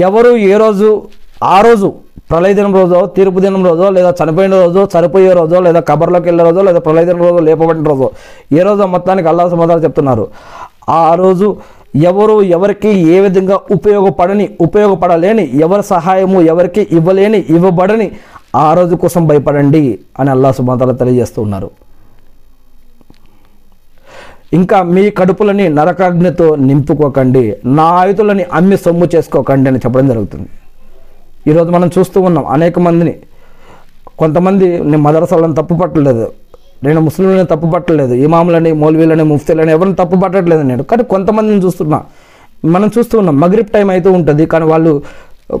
S1: ఎవరు ఏ రోజు ఆ రోజు ప్రళయ దినం రోజో తీర్పు దినం రోజో లేదా చనిపోయిన రోజో చనిపోయే రోజో లేదా కబర్లోకి వెళ్ళే రోజో లేదా ప్రళయ దినం రోజో లేపబడిన రోజో ఏ రోజు మొత్తానికి అల్లా సమాధానం చెప్తున్నారు. ఆ రోజు ఎవరు ఎవరికి ఏ విధంగా ఉపయోగపడని ఉపయోగపడలేని ఎవరి సహాయము ఎవరికి ఇవ్వలేని ఇవ్వబడని ఆ రోజు కోసం భయపడండి అని అల్లా సుమాతల తెలియజేస్తున్నారు ఇంకా మీ కడుపులని నరకాగ్నితో నింపుకోకండి నా ఆయుధులని అమ్మి సొమ్ము చేసుకోకండి అని చెప్పడం జరుగుతుంది. ఈరోజు మనం చూస్తూ ఉన్నాం అనేక మందిని. కొంతమంది నేను మదరసాలను తప్పు పట్టలేదు. నేను ముస్లింలని తప్పు పట్టలేదు. ఇమాములని మౌల్వీలని ముఫ్తీలని ఎవరిని తప్పు పట్టట్లేదు నేను. కానీ కొంతమందిని చూస్తున్నా. మనం చూస్తూ ఉన్నాం. మగ్రిబ్ టైం అయితే ఉంటుంది. కానీ వాళ్ళు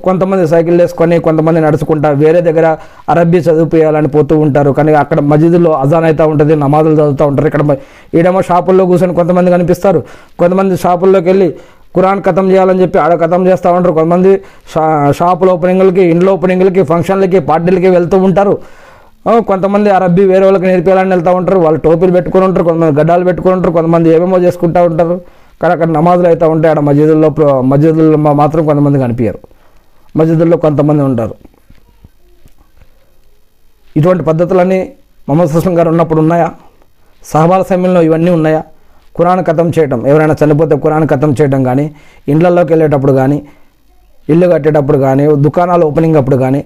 S1: కొంతమంది సైకిల్ వేసుకొని కొంతమంది నడుచుకుంటా వేరే దగ్గర అరబ్బీ చదివిపోయాలని పోతూ ఉంటారు. కానీ అక్కడ మసీదులో అజాన్ అవుతూ ఉంటుంది. నమాజులు చదువుతూ ఉంటారు. ఇక్కడ ఈడేమో షాపుల్లో కూర్చొని కొంతమంది కనిపిస్తారు. కొంతమంది షాపుల్లోకి వెళ్ళి కురాన్ ఖతం చేయాలని చెప్పి ఆడ ఖతం చేస్తూ ఉంటారు. కొంతమంది షా షాపుల ఓపెనింగ్లకి ఇండ్ల ఓపెనింగ్లకి ఫంక్షన్లకి పార్టీలకి వెళ్తూ ఉంటారు. కొంతమంది అరబ్బీ వేరే వాళ్ళకి నేర్పించాలని వెళ్తూ ఉంటారు. వాళ్ళు టోపీలు పెట్టుకొని ఉంటారు. కొంతమంది గడ్డాలు పెట్టుకొని ఉంటారు. కొంతమంది ఏమేమో చేసుకుంటూ ఉంటారు. కానీ అక్కడ నమాజులు అవుతూ ఉంటాయి. ఆడ మస్జిదుల్లో మస్జిదుల్లో మాత్రం కొంతమంది కనిపించారు మస్జిదుల్లో కొంతమంది ఉంటారు. ఇటువంటి పద్ధతులన్నీ మొహమ్మద్ సుస్లం గారు ఉన్నప్పుడు ఉన్నాయా? సహబాల సమయంలో ఇవన్నీ ఉన్నాయా? ఖురాన్ కథం చేయడం ఎవరైనా చనిపోతే ఖురాన్ కథం చేయడం కానీ ఇండ్లలోకి వెళ్ళేటప్పుడు కానీ ఇల్లు కట్టేటప్పుడు కానీ దుకాణాలు ఓపెనింగ్ అప్పుడు కానీ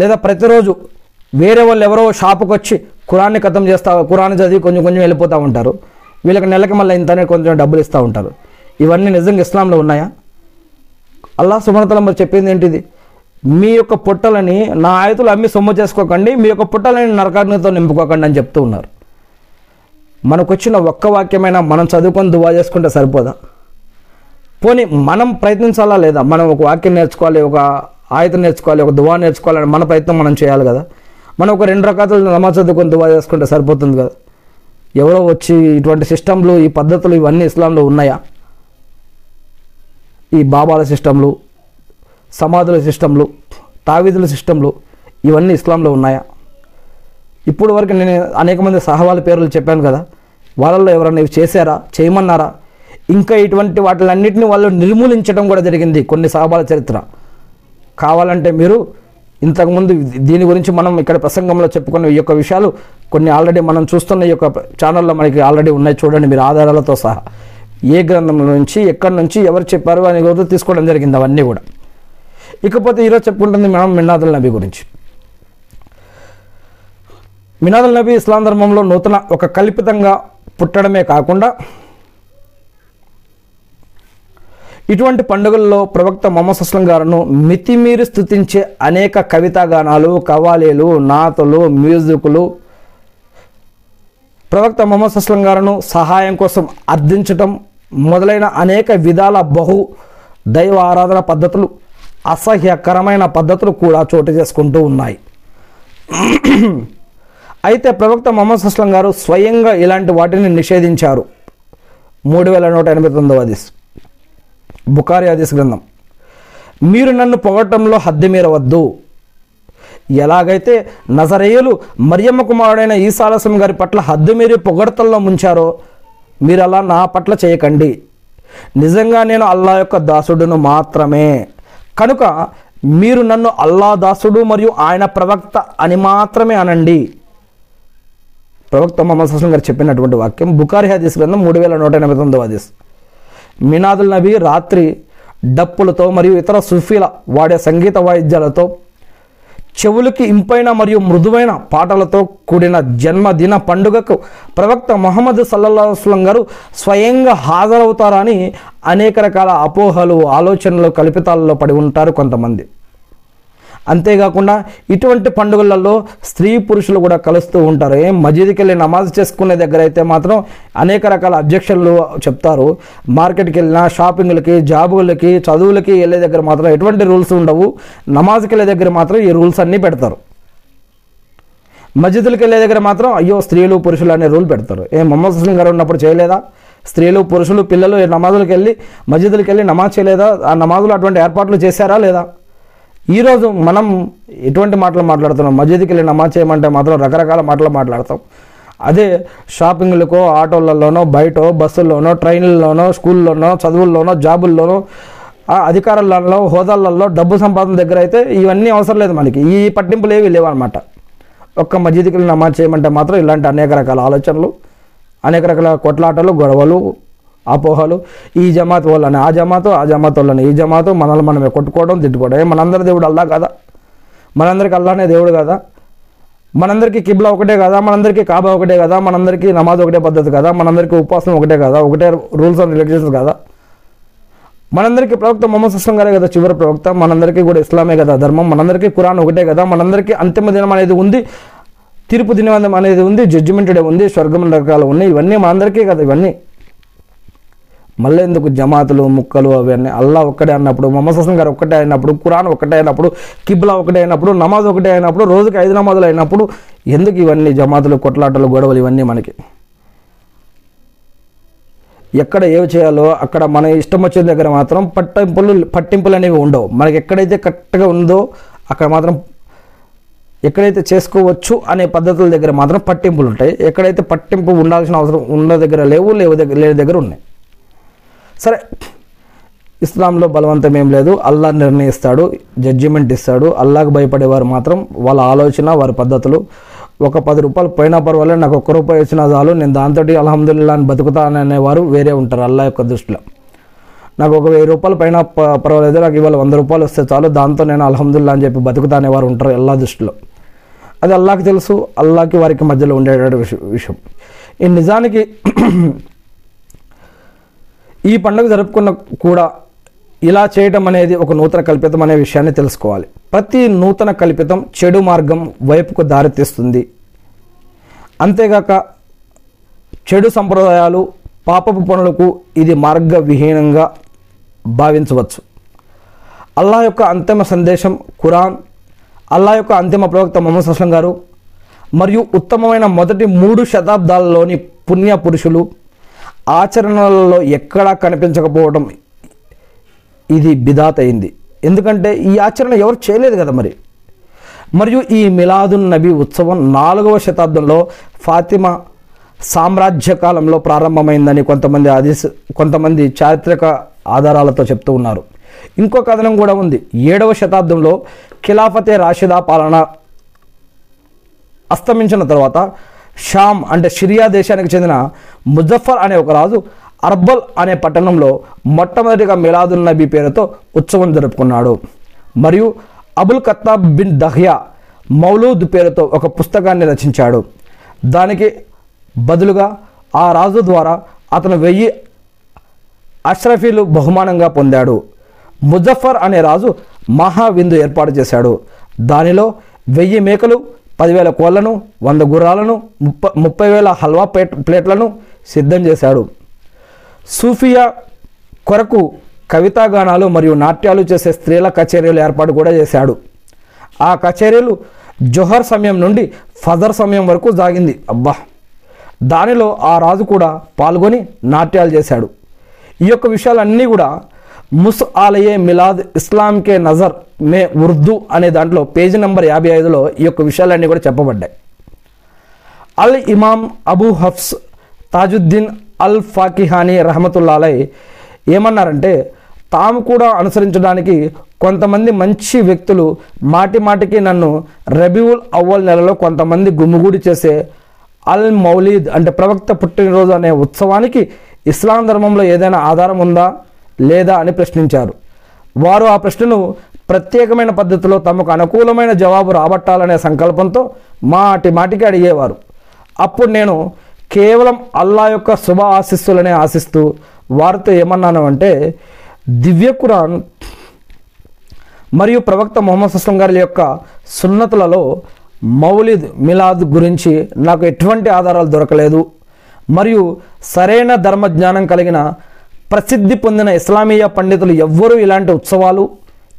S1: లేదా ప్రతిరోజు వేరే వాళ్ళు ఎవరో షాపుకి వచ్చి ఖురాన్ని కథం చేస్తా ఖురాన్ చదివి కొంచెం కొంచెం వెళ్ళిపోతూ ఉంటారు. వీళ్ళకి నెలకి మళ్ళీ ఇంతనే కొంచెం డబ్బులు ఇస్తూ ఉంటారు. ఇవన్నీ నిజంగా ఇస్లాంలో ఉన్నాయా? అల్లా సుమనతల మరి చెప్పింది ఏంటిది? మీ యొక్క పుట్టలని నా ఆయుతులు అమ్మి సొమ్ము చేసుకోకండి మీ యొక్క పుట్టలని నరకాగ్నితో నింపుకోకండి అని చెప్తూ ఉన్నారు. మనకొచ్చిన ఒక్క వాక్యమైనా మనం చదువుకొని దువా చేసుకుంటే సరిపోదా? పోనీ మనం ప్రయత్నించాలా లేదా? మనం ఒక వాక్యం నేర్చుకోవాలి ఒక ఆయుధం నేర్చుకోవాలి ఒక దువా నేర్చుకోవాలని మన ప్రయత్నం మనం చేయాలి కదా? మనం ఒక రెండు రకాల నమాజ్ చదువుకొని దువా చేసుకుంటే సరిపోతుంది కదా? ఎవరో వచ్చి ఇటువంటి సిస్టంలు ఈ పద్ధతులు ఇవన్నీ ఇస్లాంలో ఉన్నాయా? ఈ బాబాల సిస్టంలు సమాధుల సిస్టంలు తావీదుల సిస్టంలు ఇవన్నీ ఇస్లాంలో ఉన్నాయా? ఇప్పుడు వరకు నేను అనేక మంది సహవాళ్ళ పేర్లు చెప్పాను కదా వాళ్ళల్లో ఎవరైనా ఇవి చేశారా చేయమన్నారా? ఇంకా ఇటువంటి వాటిలన్నింటినీ వాళ్ళు నిర్మూలించడం కూడా జరిగింది కొన్ని సహబాల చరిత్ర. కావాలంటే మీరు ఇంతకుముందు దీని గురించి మనం ఇక్కడ ప్రసంగంలో చెప్పుకున్న ఈ యొక్క విషయాలు కొన్ని ఆల్రెడీ మనం చూస్తున్న ఈ యొక్క ఛానల్లో మనకి ఆల్రెడీ ఉన్నాయి చూడండి మీరు ఆధారాలతో సహా. ఏ గ్రంథం నుంచి ఎక్కడి నుంచి ఎవరు చెప్పారు అని కూడా తీసుకోవడం జరిగింది అవన్నీ కూడా. ఇకపోతే ఈరోజు చెప్పుకుంటుంది మనం మిన్నాదుల్ నబీ గురించి. మినాదుల్ నబీ ఇస్లాం ధర్మంలో నూతన ఒక కల్పితంగా పుట్టడమే కాకుండా ఇటువంటి పండుగల్లో ప్రవక్త మొహమ్మద్ అస్లం గారును మితిమీరి స్థుతించే అనేక కవితాగానాలు కవాలీలు నాతలు మ్యూజిక్లు ప్రవక్త మొహమ్మద్ అస్లం గారును సహాయం కోసం అర్థించటం మొదలైన అనేక విధాల బహు దైవ ఆరాధన పద్ధతులు అసహ్యకరమైన పద్ధతులు కూడా చోటు చేసుకుంటూ ఉన్నాయి. అయితే ప్రవక్త మొహమ్మద్ సుస్లం గారు స్వయంగా ఇలాంటి వాటిని నిషేధించారు. మూడు వేల నూట ఎనభై తొమ్మిదవ హదీస్. బుకారి హదీస్ గ్రంథం. మీరు నన్ను పొగటంలో హద్దు మీరవద్దు. ఎలాగైతే నజరేయులు మరియమ్మ కుమారుడైన ఈసాలసం గారి పట్ల హద్దు మీరి పొగడతల్లో ముంచారో మీరు అలా నా పట్ల చేయకండి. నిజంగా నేను అల్లా యొక్క దాసుడును మాత్రమే. కనుక మీరు నన్ను అల్లా దాసుడు మరియు ఆయన ప్రవక్త అని మాత్రమే అనండి. ప్రవక్త మొహమ్మద్ హసన్ గారు చెప్పినటువంటి వాక్యం బుకారి హదీస్ గ్రంథం మూడు వేల నూట ఎనభై తొమ్మిదవ హదీస్ మినాదుల్ నబీ రాత్రి డప్పులతో మరియు ఇతర సుఫీల వాడే సంగీత వాయిద్యాలతో చెవులకి ఇంపైన మరియు మృదువైన పాటలతో కూడిన జన్మదిన పండుగకు ప్రవక్త మొహమ్మద్ సల్లల్లాహస్లం గారు స్వయంగా హాజరవుతారని అనేక రకాల అపోహలు ఆలోచనలు కల్పితాలలో పడి ఉంటారు కొంతమంది. అంతేకాకుండా ఇటువంటి పండుగలలో స్త్రీ పురుషులు కూడా కలుస్తూ ఉంటారు. ఏం మసీదుకి వెళ్ళి నమాజ్ చేసుకునే దగ్గర అయితే మాత్రం అనేక రకాల అబ్జెక్షన్లు చెప్తారు. మార్కెట్కి వెళ్ళినా షాపింగ్లకి జాబులకి చదువులకి వెళ్ళే దగ్గర మాత్రం ఎటువంటి రూల్స్ ఉండవు. నమాజ్కి వెళ్ళే దగ్గర మాత్రం ఈ రూల్స్ అన్నీ పెడతారు. మస్జిదులకు వెళ్ళే దగ్గర మాత్రం అయ్యో స్త్రీలు పురుషులు అనే రూల్ పెడతారు. ఏ మొహమ్మద్ హుస్సేన్ గారు ఉన్నప్పుడు చేయలేదా? స్త్రీలు పురుషులు పిల్లలు నమాజులకు వెళ్ళి మస్జిదులకు వెళ్ళి నమాజ్ చేయలేదా? ఆ నమాజులు అటువంటి ఏర్పాట్లు చేశారా లేదా? ఈరోజు మనం ఎటువంటి మాటలు మాట్లాడుతున్నాం? మస్జిద్కి వెళ్ళి నమాజ్ చేయమంటే మాత్రం రకరకాల మాటలు మాట్లాడతాం. అదే షాపింగ్లకో ఆటోలలోనో బయట బస్సుల్లోనో ట్రైన్లలోనో స్కూల్లోనో చదువుల్లోనో జాబుల్లోనో ఆ అధికారులలో హోదాలలో డబ్బు సంపాదన దగ్గర అయితే ఇవన్నీ అవసరం లేదు మనకి. ఈ పట్టింపులు ఏవి లేవన్నమాట. ఒక్క మస్జిద్కి వెళ్ళి నమాజ్ చేయమంటే మాత్రం ఇలాంటి అనేక రకాల ఆలోచనలు అనేక రకాల కొట్లాటలు గొడవలు అపోహలు. ఈ జమాత్ వాళ్ళని ఆ జమాతో ఆ జమాత్ వాళ్ళని ఈ జమాతో మనల్ని మనమే కొట్టుకోవడం తిట్టుకోవడం. మనందరి దేవుడు అల్లా కదా? మనందరికి అల్లానే దేవుడు కదా? మనందరికీ కిబ్లా ఒకటే కదా? మనందరికీ కాబా ఒకటే కదా? మనందరికీ నమాజ్ ఒకటే పద్ధతి కదా? మనందరికీ ఉపాసం ఒకటే కదా? ఒకటే రూల్స్ అండ్ రెగ్యులేషన్స్ కదా? మనందరికీ ప్రవక్త మొహమ్మద్ సుస్లం గారే కదా చివరి ప్రవక్త. మనందరికీ కూడా ఇస్లామే కదా ధర్మం. మనందరికీ కురాన్ ఒకటే కదా? మనందరికీ అంతిమ దినం అనేది ఉంది. తీర్పు దినం అనేది ఉంది. జడ్జిమెంట్ డే ఉంది. స్వర్గం రకాలు ఉన్నాయి. ఇవన్నీ మనందరికీ కదా ఇవన్నీ. మళ్ళీ ఎందుకు జమాతులు ముక్కలు అవన్నీ అల్లా ఒక్కటే అన్నప్పుడు మొహమ్మద్ హసన్ గారు ఒక్కటే అయినప్పుడు కురాన్ ఒక్కటే అయినప్పుడు కిబ్లా ఒకటే అయినప్పుడు నమాజ్ ఒకటే అయినప్పుడు రోజుకి ఐదు నమాజులు అయినప్పుడు ఎందుకు ఇవన్నీ జమాతులు కొట్లాటలు గొడవలు ఇవన్నీ మనకి? ఎక్కడ ఏవి చేయాలో అక్కడ మన ఇష్టం వచ్చిన దగ్గర మాత్రం పట్టింపులు పట్టింపులు అనేవి ఉండవు. మనకి ఎక్కడైతే కరెక్ట్గా ఉందో అక్కడ మాత్రం ఎక్కడైతే చేసుకోవచ్చు అనే పద్ధతుల దగ్గర మాత్రం పట్టింపులు ఉంటాయి. ఎక్కడైతే పట్టింపు ఉండాల్సిన అవసరం ఉన్న దగ్గర లేవు లేవు దగ్గర లేని దగ్గర ఉన్నాయి. సరే ఇస్లాంలో బలవంతం ఏం లేదు. అల్లా నిర్ణయిస్తాడు జడ్జిమెంట్ ఇస్తాడు. అల్లాకు భయపడేవారు మాత్రం వాళ్ళ ఆలోచన వారి పద్ధతులు. ఒక పది రూపాయలు పోయినా పర్వాలేదు నాకు ఒక్క రూపాయి వచ్చినా చాలు. నేను దాంతో అల్హమ్దుల్లా అని బతుకుతాననేవారు వేరే ఉంటారు అల్లా యొక్క దృష్టిలో. నాకు ఒక వెయ్యి రూపాయలు పైన పర్వాలేదు నాకు ఇవాళ వంద రూపాయలు వస్తే చాలు. దాంతో నేను అల్హమ్దుల్లా అని చెప్పి బతుకుతానేవారు ఉంటారు అల్లా దృష్టిలో. అది అల్లాకి తెలుసు అల్లాకి వారికి మధ్యలో ఉండేటువంటి విషయం. ఈ నిజానికి ఈ పండుగ జరుపుకున్న కూడా ఇలా చేయటం అనేది ఒక నూతన కల్పితం అనే విషయాన్ని తెలుసుకోవాలి. ప్రతి నూతన కల్పితం చెడు మార్గం వైపుకు దారితీస్తుంది. అంతేగాక చెడు సంప్రదాయాలు పాపపు పనులకు ఇది మార్గ విహీనంగా భావించవచ్చు. అల్లా యొక్క అంతిమ సందేశం ఖురాన్ అల్లా యొక్క అంతిమ ప్రవక్త మొహమ్మద్ అస్లం గారు మరియు ఉత్తమమైన మొదటి మూడు శతాబ్దాలలోని పుణ్య పురుషులు ఆచరణలలో ఎక్కడా కనిపించకపోవడం ఇది బిదాత్ అయింది ఎందుకంటే ఈ ఆచరణ ఎవరు చేయలేదు కదా మరి? మరియు ఈ మిలాదున్ నబీ ఉత్సవం నాలుగవ శతాబ్దంలో ఫాతిమా సామ్రాజ్య కాలంలో ప్రారంభమైందని కొంతమంది ఆదేశ కొంతమంది చారిత్రక ఆధారాలతో చెప్తూ ఉన్నారు. ఇంకో కథనం కూడా ఉంది. ఏడవ శతాబ్దంలో ఖిలాఫతే రాషిదా పాలన అస్తమించిన తర్వాత షామ్ అంటే సిరియా దేశానికి చెందిన ముజఫర్ అనే ఒక రాజు అర్బల్ అనే పట్టణంలో మొట్టమొదటిగా మిలాదుల్ నబీ పేరుతో ఉత్సవం జరుపుకున్నాడు. మరియు అబుల్ కత్తాబ్ బిన్ దహ్యా మౌలూద్ పేరుతో ఒక పుస్తకాన్ని రచించాడు. దానికి బదులుగా ఆ రాజు ద్వారా అతను వెయ్యి అష్రఫీలు బహుమానంగా పొందాడు. ముజఫర్ అనే రాజు మహా విందు ఏర్పాటు చేశాడు. దానిలో వెయ్యి మేకలు పదివేల కోళ్ళను వంద గుర్రాలను ముప్ప ముప్పై వేల హల్వా ప్లేట్ ప్లేట్లను సిద్ధం చేశాడు. సూఫియా కొరకు కవితాగానాలు మరియు నాట్యాలు చేసే స్త్రీల కచేరీలు ఏర్పాటు కూడా చేశాడు. ఆ కచేరీలు జొహర్ సమయం నుండి ఫజర్ సమయం వరకు సాగింది. అబ్బా! దానిలో ఆ రాజు కూడా పాల్గొని నాట్యాలు చేశాడు. ఈ యొక్క విషయాలన్నీ కూడా ముస్ ఆలయే మిలాద్ ఇస్లాంకే నజర్ మే ఉర్దూ అనే దాంట్లో పేజీ నెంబర్ యాభై ఐదులో ఈ యొక్క విషయాలన్నీ కూడా చెప్పబడ్డాయి. అల్ ఇమామ్ అబూ హఫ్స్ తాజుద్దీన్ అల్ ఫాకిహానీ రహమతుల్లాలై ఏమన్నారంటే తాము కూడా అనుసరించడానికి కొంతమంది మంచి వ్యక్తులు మాటి మాటికి నన్ను రబీవుల్ అవ్వల్ నెలలో కొంతమంది గుమ్మిగూడి చేసే అల్ మౌలీద్ అంటే ప్రవక్త పుట్టినరోజు అనే ఉత్సవానికి ఇస్లాం ధర్మంలో ఏదైనా ఆధారం ఉందా? లేదా అని ప్రశ్నించారు. వారు ఆ ప్రశ్నను ప్రత్యేకమైన పద్ధతిలో తమకు అనుకూలమైన జవాబు రాబట్టాలనే సంకల్పంతో మాటి మాటికి అడిగేవారు. అప్పుడు నేను కేవలం అల్లా యొక్క శుభ ఆశిస్సులనే ఆశిస్తూ వారితో ఏమన్నాను అంటే దివ్య కురాన్ మరియు ప్రవక్త మొహమ్మద్ సుస్లం గారి యొక్క సున్నతులలో మౌలిద్ మిలాద్ గురించి నాకు ఎటువంటి ఆధారాలు దొరకలేదు. మరియు సరైన ధర్మజ్ఞానం కలిగిన ప్రసిద్ధి పొందిన ఇస్లామీయ పండితులు ఎవ్వరూ ఇలాంటి ఉత్సవాలు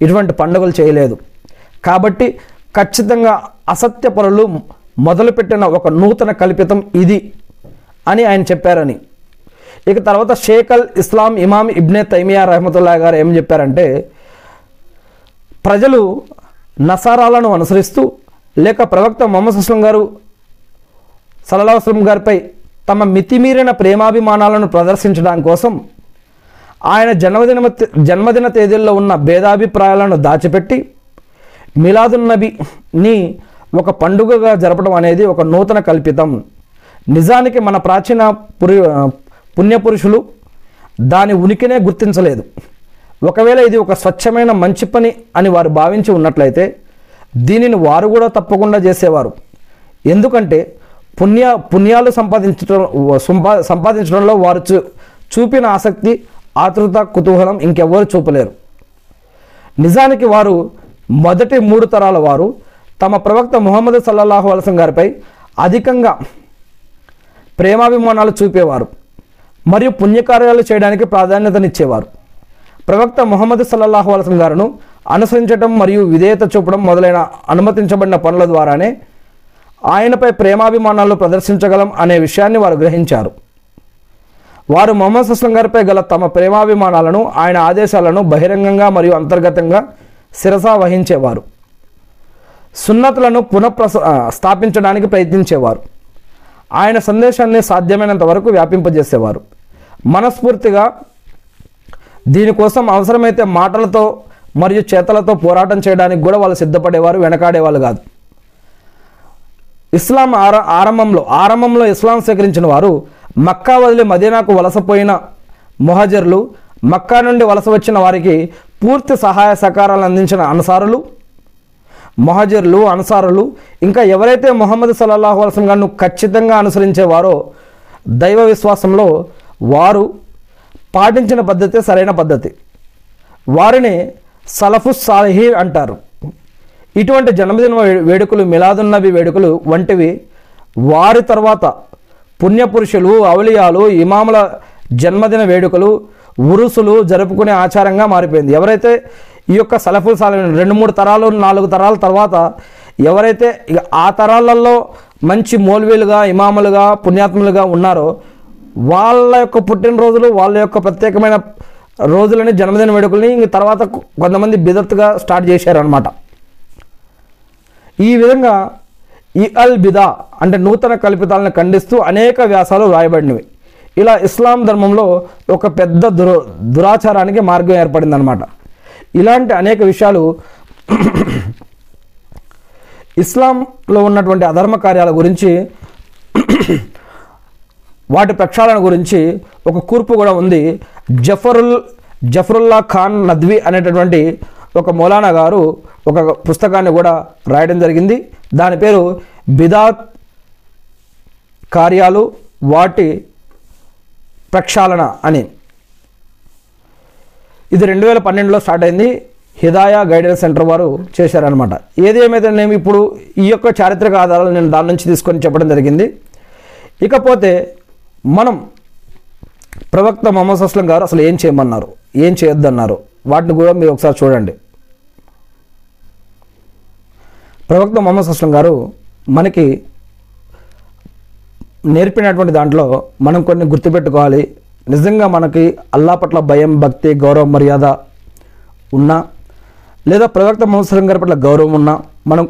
S1: ఇటువంటి పండుగలు చేయలేదు. కాబట్టి ఖచ్చితంగా అసత్యపరులు మొదలుపెట్టిన ఒక నూతన కల్పితం ఇది అని ఆయన చెప్పారని. ఇక తర్వాత షేఖల్ ఇస్లాం ఇమాం ఇబ్నే తైమియా రహమతుల్లా గారు ఏం చెప్పారంటే ప్రజలు నసారాలను అనుసరిస్తూ లేక ప్రవక్త మొహమ్మద్ సుస్లం గారు సలహాస్లం గారిపై తమ మితిమీరిన ప్రేమాభిమానాలను ప్రదర్శించడం కోసం ఆయన జన్మదిన జన్మదిన తేదీల్లో ఉన్న భేదాభిప్రాయాలను దాచిపెట్టి మిలాదున్నబీని ఒక పండుగగా జరపడం అనేది ఒక నూతన కల్పితం. నిజానికి మన ప్రాచీన పురి పుణ్యపురుషులు దాని ఉనికినే గుర్తించలేదు. ఒకవేళ ఇది ఒక స్వచ్ఛమైన మంచి పని అని వారు భావించి ఉన్నట్లయితే దీనిని వారు కూడా తప్పకుండా చేసేవారు. ఎందుకంటే పుణ్య పుణ్యాలు సంపాదించడం సంపా సంపాదించడంలో వారు చూ చూపిన ఆసక్తి ఆతృత కుతూహలం ఇంకెవ్వరు చూపలేరు. నిజానికి వారు మొదటి మూడు తరాల వారు. తమ ప్రవక్త ముహమ్మద్ సల్లల్లాహు అలసం గారిపై అధికంగా ప్రేమాభిమానాలు చూపేవారు. మరియు పుణ్యకార్యాలు చేయడానికి ప్రాధాన్యతనిచ్చేవారు. ప్రవక్త ముహమ్మద్ సల్లల్లాహు అలసం గారును అనుసరించడం మరియు విధేయత చూపడం మొదలైన అనుమతించబడిన పనుల ద్వారానే ఆయనపై ప్రేమాభిమానాలు ప్రదర్శించగలం అనే విషయాన్ని వారు గ్రహించారు. వారు మొహమ్మద్ సుస్లం గారిపై గల తమ ప్రేమాభిమానాలను ఆయన ఆదేశాలను బహిరంగంగా మరియు అంతర్గతంగా శిరసా వహించేవారు. సున్నతులను పునఃప్రస స్థాపించడానికి ప్రయత్నించేవారు. ఆయన సందేశాన్ని సాధ్యమైనంత వరకు వ్యాపింపజేసేవారు. మనస్ఫూర్తిగా దీనికోసం అవసరమైతే మాటలతో మరియు చేతలతో పోరాటం చేయడానికి కూడా వాళ్ళు సిద్ధపడేవారు వెనకాడేవాళ్ళు కాదు. ఇస్లాం ఆర ఆరంభంలో ఆరంభంలో ఇస్లాం స్వీకరించిన వారు మక్కా వదిలి మదీనాకు వలసపోయిన మొహజర్లు మక్కా నుండి వలస వచ్చిన వారికి పూర్తి సహాయ సహకారాలు అందించిన అన్సారులు మొహజర్లు అన్సారులు ఇంకా ఎవరైతే మొహమ్మద్ సల్లాహు అలసం గారిను ఖచ్చితంగా అనుసరించేవారో దైవ విశ్వాసంలో వారు పాటించిన పద్ధతి సరైన పద్ధతి. వారిని సలఫు సాలిహీన్ అంటారు. ఇటువంటి జన్మదిన వేడుకలు మిలాదున్నబి వేడుకలు వంటివి వారి తర్వాత పుణ్యపురుషులు అవలియాలు ఇమాముల జన్మదిన వేడుకలు ఉరుసులు జరుపుకునే ఆచారంగా మారిపోయింది. ఎవరైతే ఈ యొక్క సలఫుల్ సాలిహీన్ రెండు మూడు తరాలు నాలుగు తరాల తర్వాత ఎవరైతే ఆ తరాలలో మంచి మౌల్వీలుగా ఇమాములుగా పుణ్యాత్ములుగా ఉన్నారో వాళ్ళ యొక్క పుట్టినరోజులు వాళ్ళ యొక్క ప్రత్యేకమైన రోజులని జన్మదిన వేడుకల్ని ఇంక తర్వాత కొంతమంది బిదత్తుగా స్టార్ట్ చేశారనమాట ఈ విధంగా ఈ అల్ బిదా అంటే నూతన కల్పితాలను ఖండిస్తూ అనేక వ్యాసాలు వ్రాయబడినవి. ఇలా ఇస్లాం ధర్మంలో ఒక పెద్ద దుర దురాచారానికి మార్గం ఏర్పడిందనమాట ఇలాంటి అనేక విషయాలు ఇస్లాంలో ఉన్నటువంటి అధర్మ కార్యాల గురించి వాటి ప్రక్షాళన గురించి ఒక కూర్పు కూడా ఉంది. జఫరుల్ జఫరుల్లా ఖాన్ నద్వి అనేటటువంటి ఒక మౌలానా గారు ఒక పుస్తకాన్ని కూడా రాయడం జరిగింది. దాని పేరు బిదాత్ కార్యాలు వాటి ప్రక్షాళన అని. ఇది రెండు వేల పన్నెండులో స్టార్ట్ అయింది. హిదాయా గైడెన్స్ సెంటర్ వారు చేశారనమాట ఏది ఏమైతే నేను ఇప్పుడు ఈ యొక్క చారిత్రక ఆధారాలు నేను దాని నుంచి తీసుకొని చెప్పడం జరిగింది. ఇకపోతే మనం ప్రవక్త మొహమ్మద్ అస్లం గారు అసలు ఏం చేయమన్నారు? ఏం చేయొద్దన్నారు? వాటిని కూడా మీరు ఒకసారి చూడండి. ప్రవక్త మొహమ్మద్ అస్లం గారు మనకి నేర్పినటువంటి దాంట్లో మనం కొన్ని గుర్తుపెట్టుకోవాలి. నిజంగా మనకి అల్లా పట్ల భయం భక్తి గౌరవ మర్యాద ఉన్నా లేదా ప్రవక్త మొహమ్మద్ అస్లం గారి పట్ల గౌరవం ఉన్నా మనం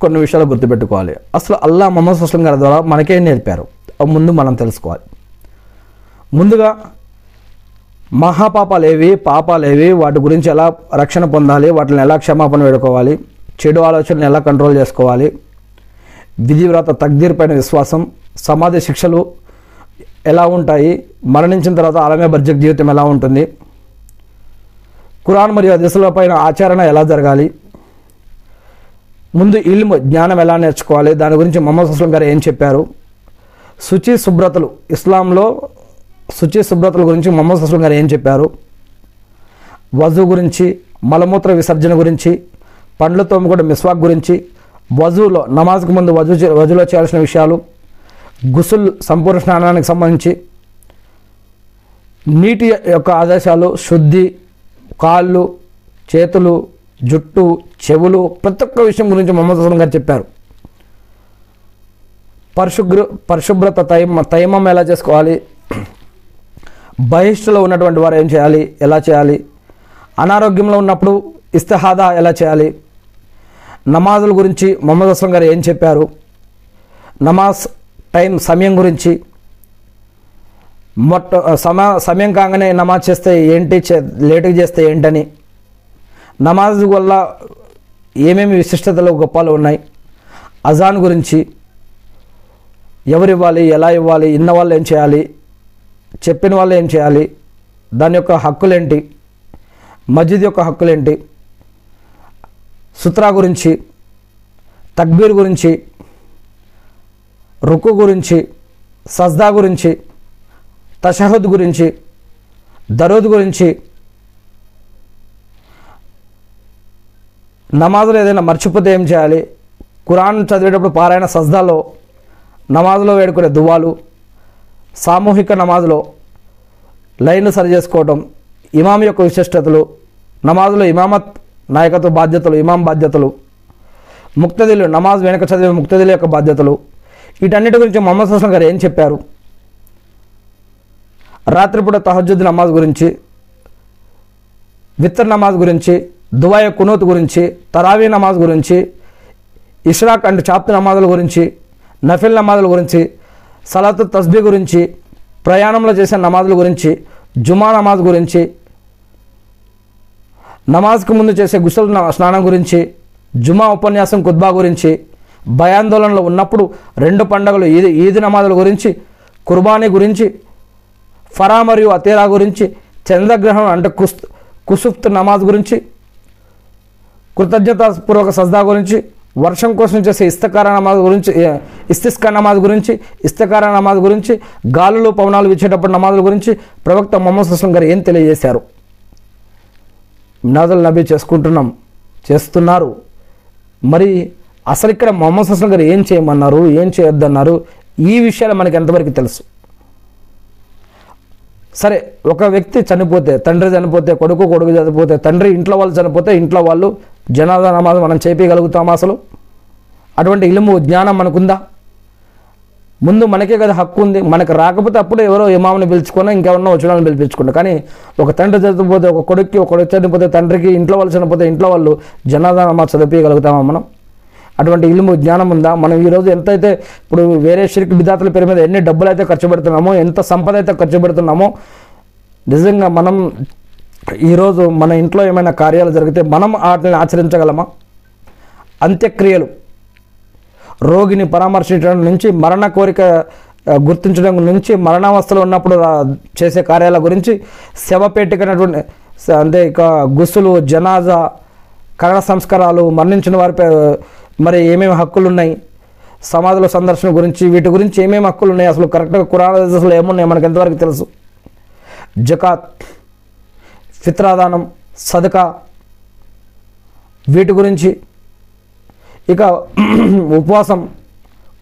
S1: కొన్ని విషయాలు గుర్తుపెట్టుకోవాలి. అసలు అల్లా మొహమ్మద్ అస్లం గారి ద్వారా మనకేం నేర్పారు. అవి ముందు మనం తెలుసుకోవాలి. ముందుగా మహాపాపాలేవి పాపాలేవి వాటి గురించి ఎలా రక్షణ పొందాలి వాటిని ఎలా క్షమాపణ వేడుకోవాలి చెడు ఆలోచనలు ఎలా కంట్రోల్ చేసుకోవాలి? విధివ్రత తగ్దీర్ పైన విశ్వాసం సమాధి శిక్షలు ఎలా ఉంటాయి? మరణించిన తర్వాత ఆలమే బర్జక్ జీవితం ఎలా ఉంటుంది? కురాన్ మరియు దిశలపైన ఆచరణ ఎలా జరగాలి? ముందు ఇల్ము జ్ఞానం ఎలా నేర్చుకోవాలి? దాని గురించి మొహమ్మద్ అస్లం గారు ఏం చెప్పారు? శుచి శుభ్రతలు ఇస్లాంలో శుచి శుభ్రతల గురించి మొహమ్మద్ అస్లం గారు ఏం చెప్పారు? వజు గురించి మలమూత్ర విసర్జన గురించి పండ్లతో కూడా మిస్వాక్ గురించి వజువులో నమాజ్కు ముందు వజు చే- వజులో చేయాల్సిన విషయాలు గుసుల్ సంపూర్ణ స్నానానికి సంబంధించి నీటి యొక్క ఆదేశాలు శుద్ధి కాళ్ళు చేతులు జుట్టు చెవులు ప్రతి ఒక్క విషయం గురించి మొహమ్మద్ అస్లం గారు చెప్పారు. పరిశుభ్ర పరిశుభ్రత తైమ తైమం ఎలా చేసుకోవాలి? బహిష్టులో ఉన్నటువంటి వారు ఏం చేయాలి? ఎలా చేయాలి? అనారోగ్యంలో ఉన్నప్పుడు ఇస్తహాదా ఎలా చేయాలి? నమాజుల గురించి మొహమ్మద్ అస్లం గారు ఏం చెప్పారు? నమాజ్ టైం సమయం గురించి. మొట్ట సమ సమయం కాగానే నమాజ్ చేస్తే ఏంటి చే- లేటుగా చేస్తే ఏంటని. నమాజ్ వల్ల ఏమేమి విశిష్టతలు గొప్పలు ఉన్నాయి? అజాన్ గురించి. ఎవరు ఇవ్వాలి ఎలా ఇవ్వాలి ఇన్న వాళ్ళు ఏం చేయాలి చెప్పిన వాళ్ళు ఏం చేయాలి దాని యొక్క హక్కులేంటి మస్జిద్ యొక్క హక్కులేంటి సుత్రా గురించి తక్బీర్ గురించి రుకు గురించి సజ్దా గురించి తషహద్ గురించి దరోద్ గురించి నమాజులు ఏదైనా మర్చిపోతే ఏం చేయాలి? ఖురాన్ చదివేటప్పుడు పారాయణ సజ్దాలో నమాజులో వేడుకునే దువాలు సామూహిక నమాజులో లైన్లు సరి చేసుకోవడం ఇమాం యొక్క విశిష్టతలు నమాజులో ఇమామత్ నాయకత్వ బాధ్యతలు ఇమాం బాధ్యతలు ముక్తదిలు నమాజ్ వెనక చదివే ముక్తదిల యొక్క బాధ్యతలు. వీటన్నిటి గురించి మొహమ్మద్ సుస్లం గారు ఏం చెప్పారు? రాత్రిపూట తహజుద్ నమాజ్ గురించి విత్తర్ నమాజ్ గురించి దువాయ కునూత్ గురించి తరావీ నమాజ్ గురించి ఇష్రాక్ అండ్ చాప్త్ నమాజుల గురించి నఫిల్ నమాజుల గురించి సలాత్ తస్బీ గురించి ప్రయాణంలో చేసే నమాజుల గురించి జుమా నమాజ్ గురించి నమాజ్కి ముందు చేసే గుసల్ స్నానం గురించి జుమా ఉపన్యాసం కుద్బా గురించి భయాందోళనలో ఉన్నప్పుడు రెండు పండుగలు ఈద్ ఈద్ నమాజుల గురించి కుర్బానీ గురించి ఫరా మరియు అతేరా గురించి చంద్రగ్రహణం అంటే కుస్ కుసుఫ్త్ నమాజ్ గురించి కృతజ్ఞతాపూర్వక సజ్దా గురించి వర్షం కోసం చేసే ఇస్తకార నమాజ్ గురించి ఇస్తిస్కా నమాజ్ గురించి ఇస్తకార నమాజ్ గురించి గాలులు పవనాలు ఇచ్చేటప్పుడు నమాజుల గురించి ప్రవక్త మొహమ్మద్ సుస్లం గారు ఏం తెలియజేశారు? మినాదుల్ నబీ చేసుకుంటున్నాం చేస్తున్నారు. మరి అసలు ఇక్కడ మొహమ్మద్ హసన్ గారు ఏం చేయమన్నారు ఏం చేయొద్దన్నారు ఈ విషయాలు మనకి ఎంతవరకు తెలుసు? సరే ఒక వ్యక్తి చనిపోతే తండ్రి చనిపోతే కొడుకు కొడుకు చనిపోతే తండ్రి ఇంట్లో వాళ్ళు చనిపోతే ఇంట్లో వాళ్ళు జనాదా నమాజ్ మనం చేయగలుగుతాం అసలు? అటువంటి ఇలుము జ్ఞానం మనకుందా? ముందు మనకే కదా హక్కు ఉంది. మనకు రాకపోతే అప్పుడు ఎవరో ఏమామని పిలుచుకున్నా ఇంకెవరన్నా వచ్చిన పిలిపించుకున్నా. కానీ ఒక తండ్రి చనిపోతే ఒక కొడుక్కి ఒక కొడుకు చనిపోతే తండ్రికి ఇంట్లో వాళ్ళు చనిపోతే ఇంట్లో వాళ్ళు జనాదా నమాజ్ చదివించగలుగుతామా మనం? అటువంటి ఇల్లు జ్ఞానం ఉందా? మనం ఈరోజు ఎంతైతే ఇప్పుడు వేరే షిరికి విధాతల పేరు మీద ఎన్ని డబ్బులు అయితే ఖర్చు పెడుతున్నామో ఎంత సంపద అయితే ఖర్చు పెడుతున్నామో నిజంగా మనం ఈరోజు మన ఇంట్లో ఏమైనా కార్యాలు జరిగితే మనం వాటిని ఆచరించగలమా? అంత్యక్రియలు. రోగిని పరామర్శించడం నుంచి మరణ కోరిక గుర్తించడం నుంచి మరణావస్థలో ఉన్నప్పుడు చేసే కార్యాల గురించి శవపేటికనటువంటి అంటే ఇక గుసులు జనాజా కరణ సంస్కారాలు మరణించిన వారిపై మరి ఏమేమి హక్కులు ఉన్నాయి సమాధుల సందర్శన గురించి వీటి గురించి ఏమేమి హక్కులు ఉన్నాయి అసలు కరెక్ట్గా కురాణ దశలు ఏమున్నాయి? మనకు ఎంతవరకు తెలుసు? జకాత్ ఫిత్రాదానం సదకా వీటి గురించి ఇక ఉపవాసం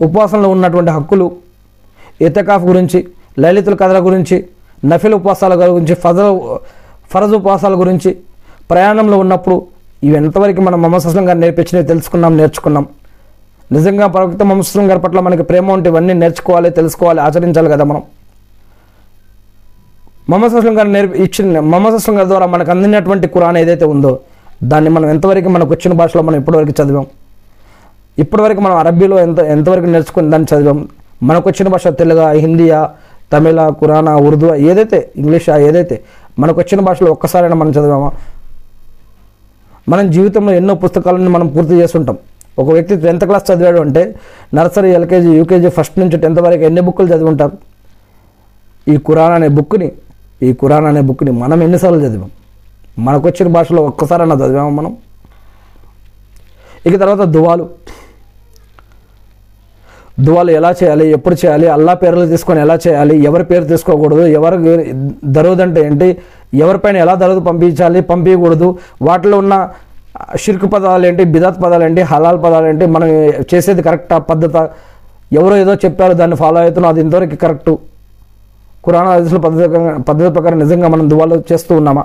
S1: ఉపవాసంలో ఉన్నటువంటి హక్కులు ఇతకాఫ్ గురించి లలితుల కథల గురించి నఫిల్ ఉపవాసాల గురించి ఫజల్ ఫరజ్ ఉపవాసాల గురించి ప్రయాణంలో ఉన్నప్పుడు ఇవి ఎంతవరకు మనం మొహమ్మద్ గారు నేర్పించినవి తెలుసుకున్నాం నేర్చుకున్నాం. నిజంగా ప్రవక్త మొహమ్మద్ గారి పట్ల మనకి ప్రేమ ఉంటే ఇవన్నీ నేర్చుకోవాలి తెలుసుకోవాలి ఆచరించాలి కదా మనం. మొహమ్మద్ గారు నేర్పి ఇచ్చిన మొహమ్మద్ గారి ద్వారా మనకు అందినటువంటి కురాన్ ఏదైతే ఉందో దాన్ని మనం ఎంతవరకు మనకు వచ్చిన భాషలో మనం ఇప్పటివరకు చదివాం. ఇప్పటివరకు మనం అరబీలో ఎంత ఎంతవరకు నేర్చుకుని దాన్ని చదివాం? మనకు వచ్చిన భాష తెలుగా హిందీయా తమిళ కురానా ఉర్దూ ఏదైతే ఇంగ్లీషా ఏదైతే మనకు వచ్చిన భాషలో ఒక్కసారైనా మనం చదివామా? మనం జీవితంలో ఎన్నో పుస్తకాలను మనం పూర్తి చేస్తుంటాం. ఒక వ్యక్తి టెన్త్ క్లాస్ చదివాడు అంటే నర్సరీ ఎల్కేజీ యూకేజీ ఫస్ట్ నుంచి టెన్త్ వరకు ఎన్ని బుక్కులు చదివి ఉంటారు ఈ కురాన్ అనే బుక్ని ఈ కురాన్ అనే బుక్ని మనం ఎన్నిసార్లు చదివాం? మనకు వచ్చిన భాషలో ఒక్కసారైనా చదివాము మనం? ఇక తర్వాత దువాలు. దువాలు ఎలా చేయాలి ఎప్పుడు చేయాలి అల్లా పేర్లు తీసుకొని ఎలా చేయాలి ఎవరి పేరు తీసుకోకూడదు ఎవరు దరువుదు అంటే ఏంటి ఎవరిపైన ఎలా దరువుదు పంపించాలి పంపించకూడదు వాటిలో ఉన్న షిర్క్ పదాలు ఏంటి బిదాత్ పదాలు ఏంటి హలాల్ పదాలు ఏంటి మనం చేసేది కరెక్టా పద్ధత ఎవరో ఏదో చెప్పారు దాన్ని ఫాలో అవుతున్నాం అది ఇంతవరకు కరెక్టు. కురాణ హదీసుల పద్ధతి పద్ధతి ప్రకారం నిజంగా మనం దువాలు చేస్తూ ఉన్నామా?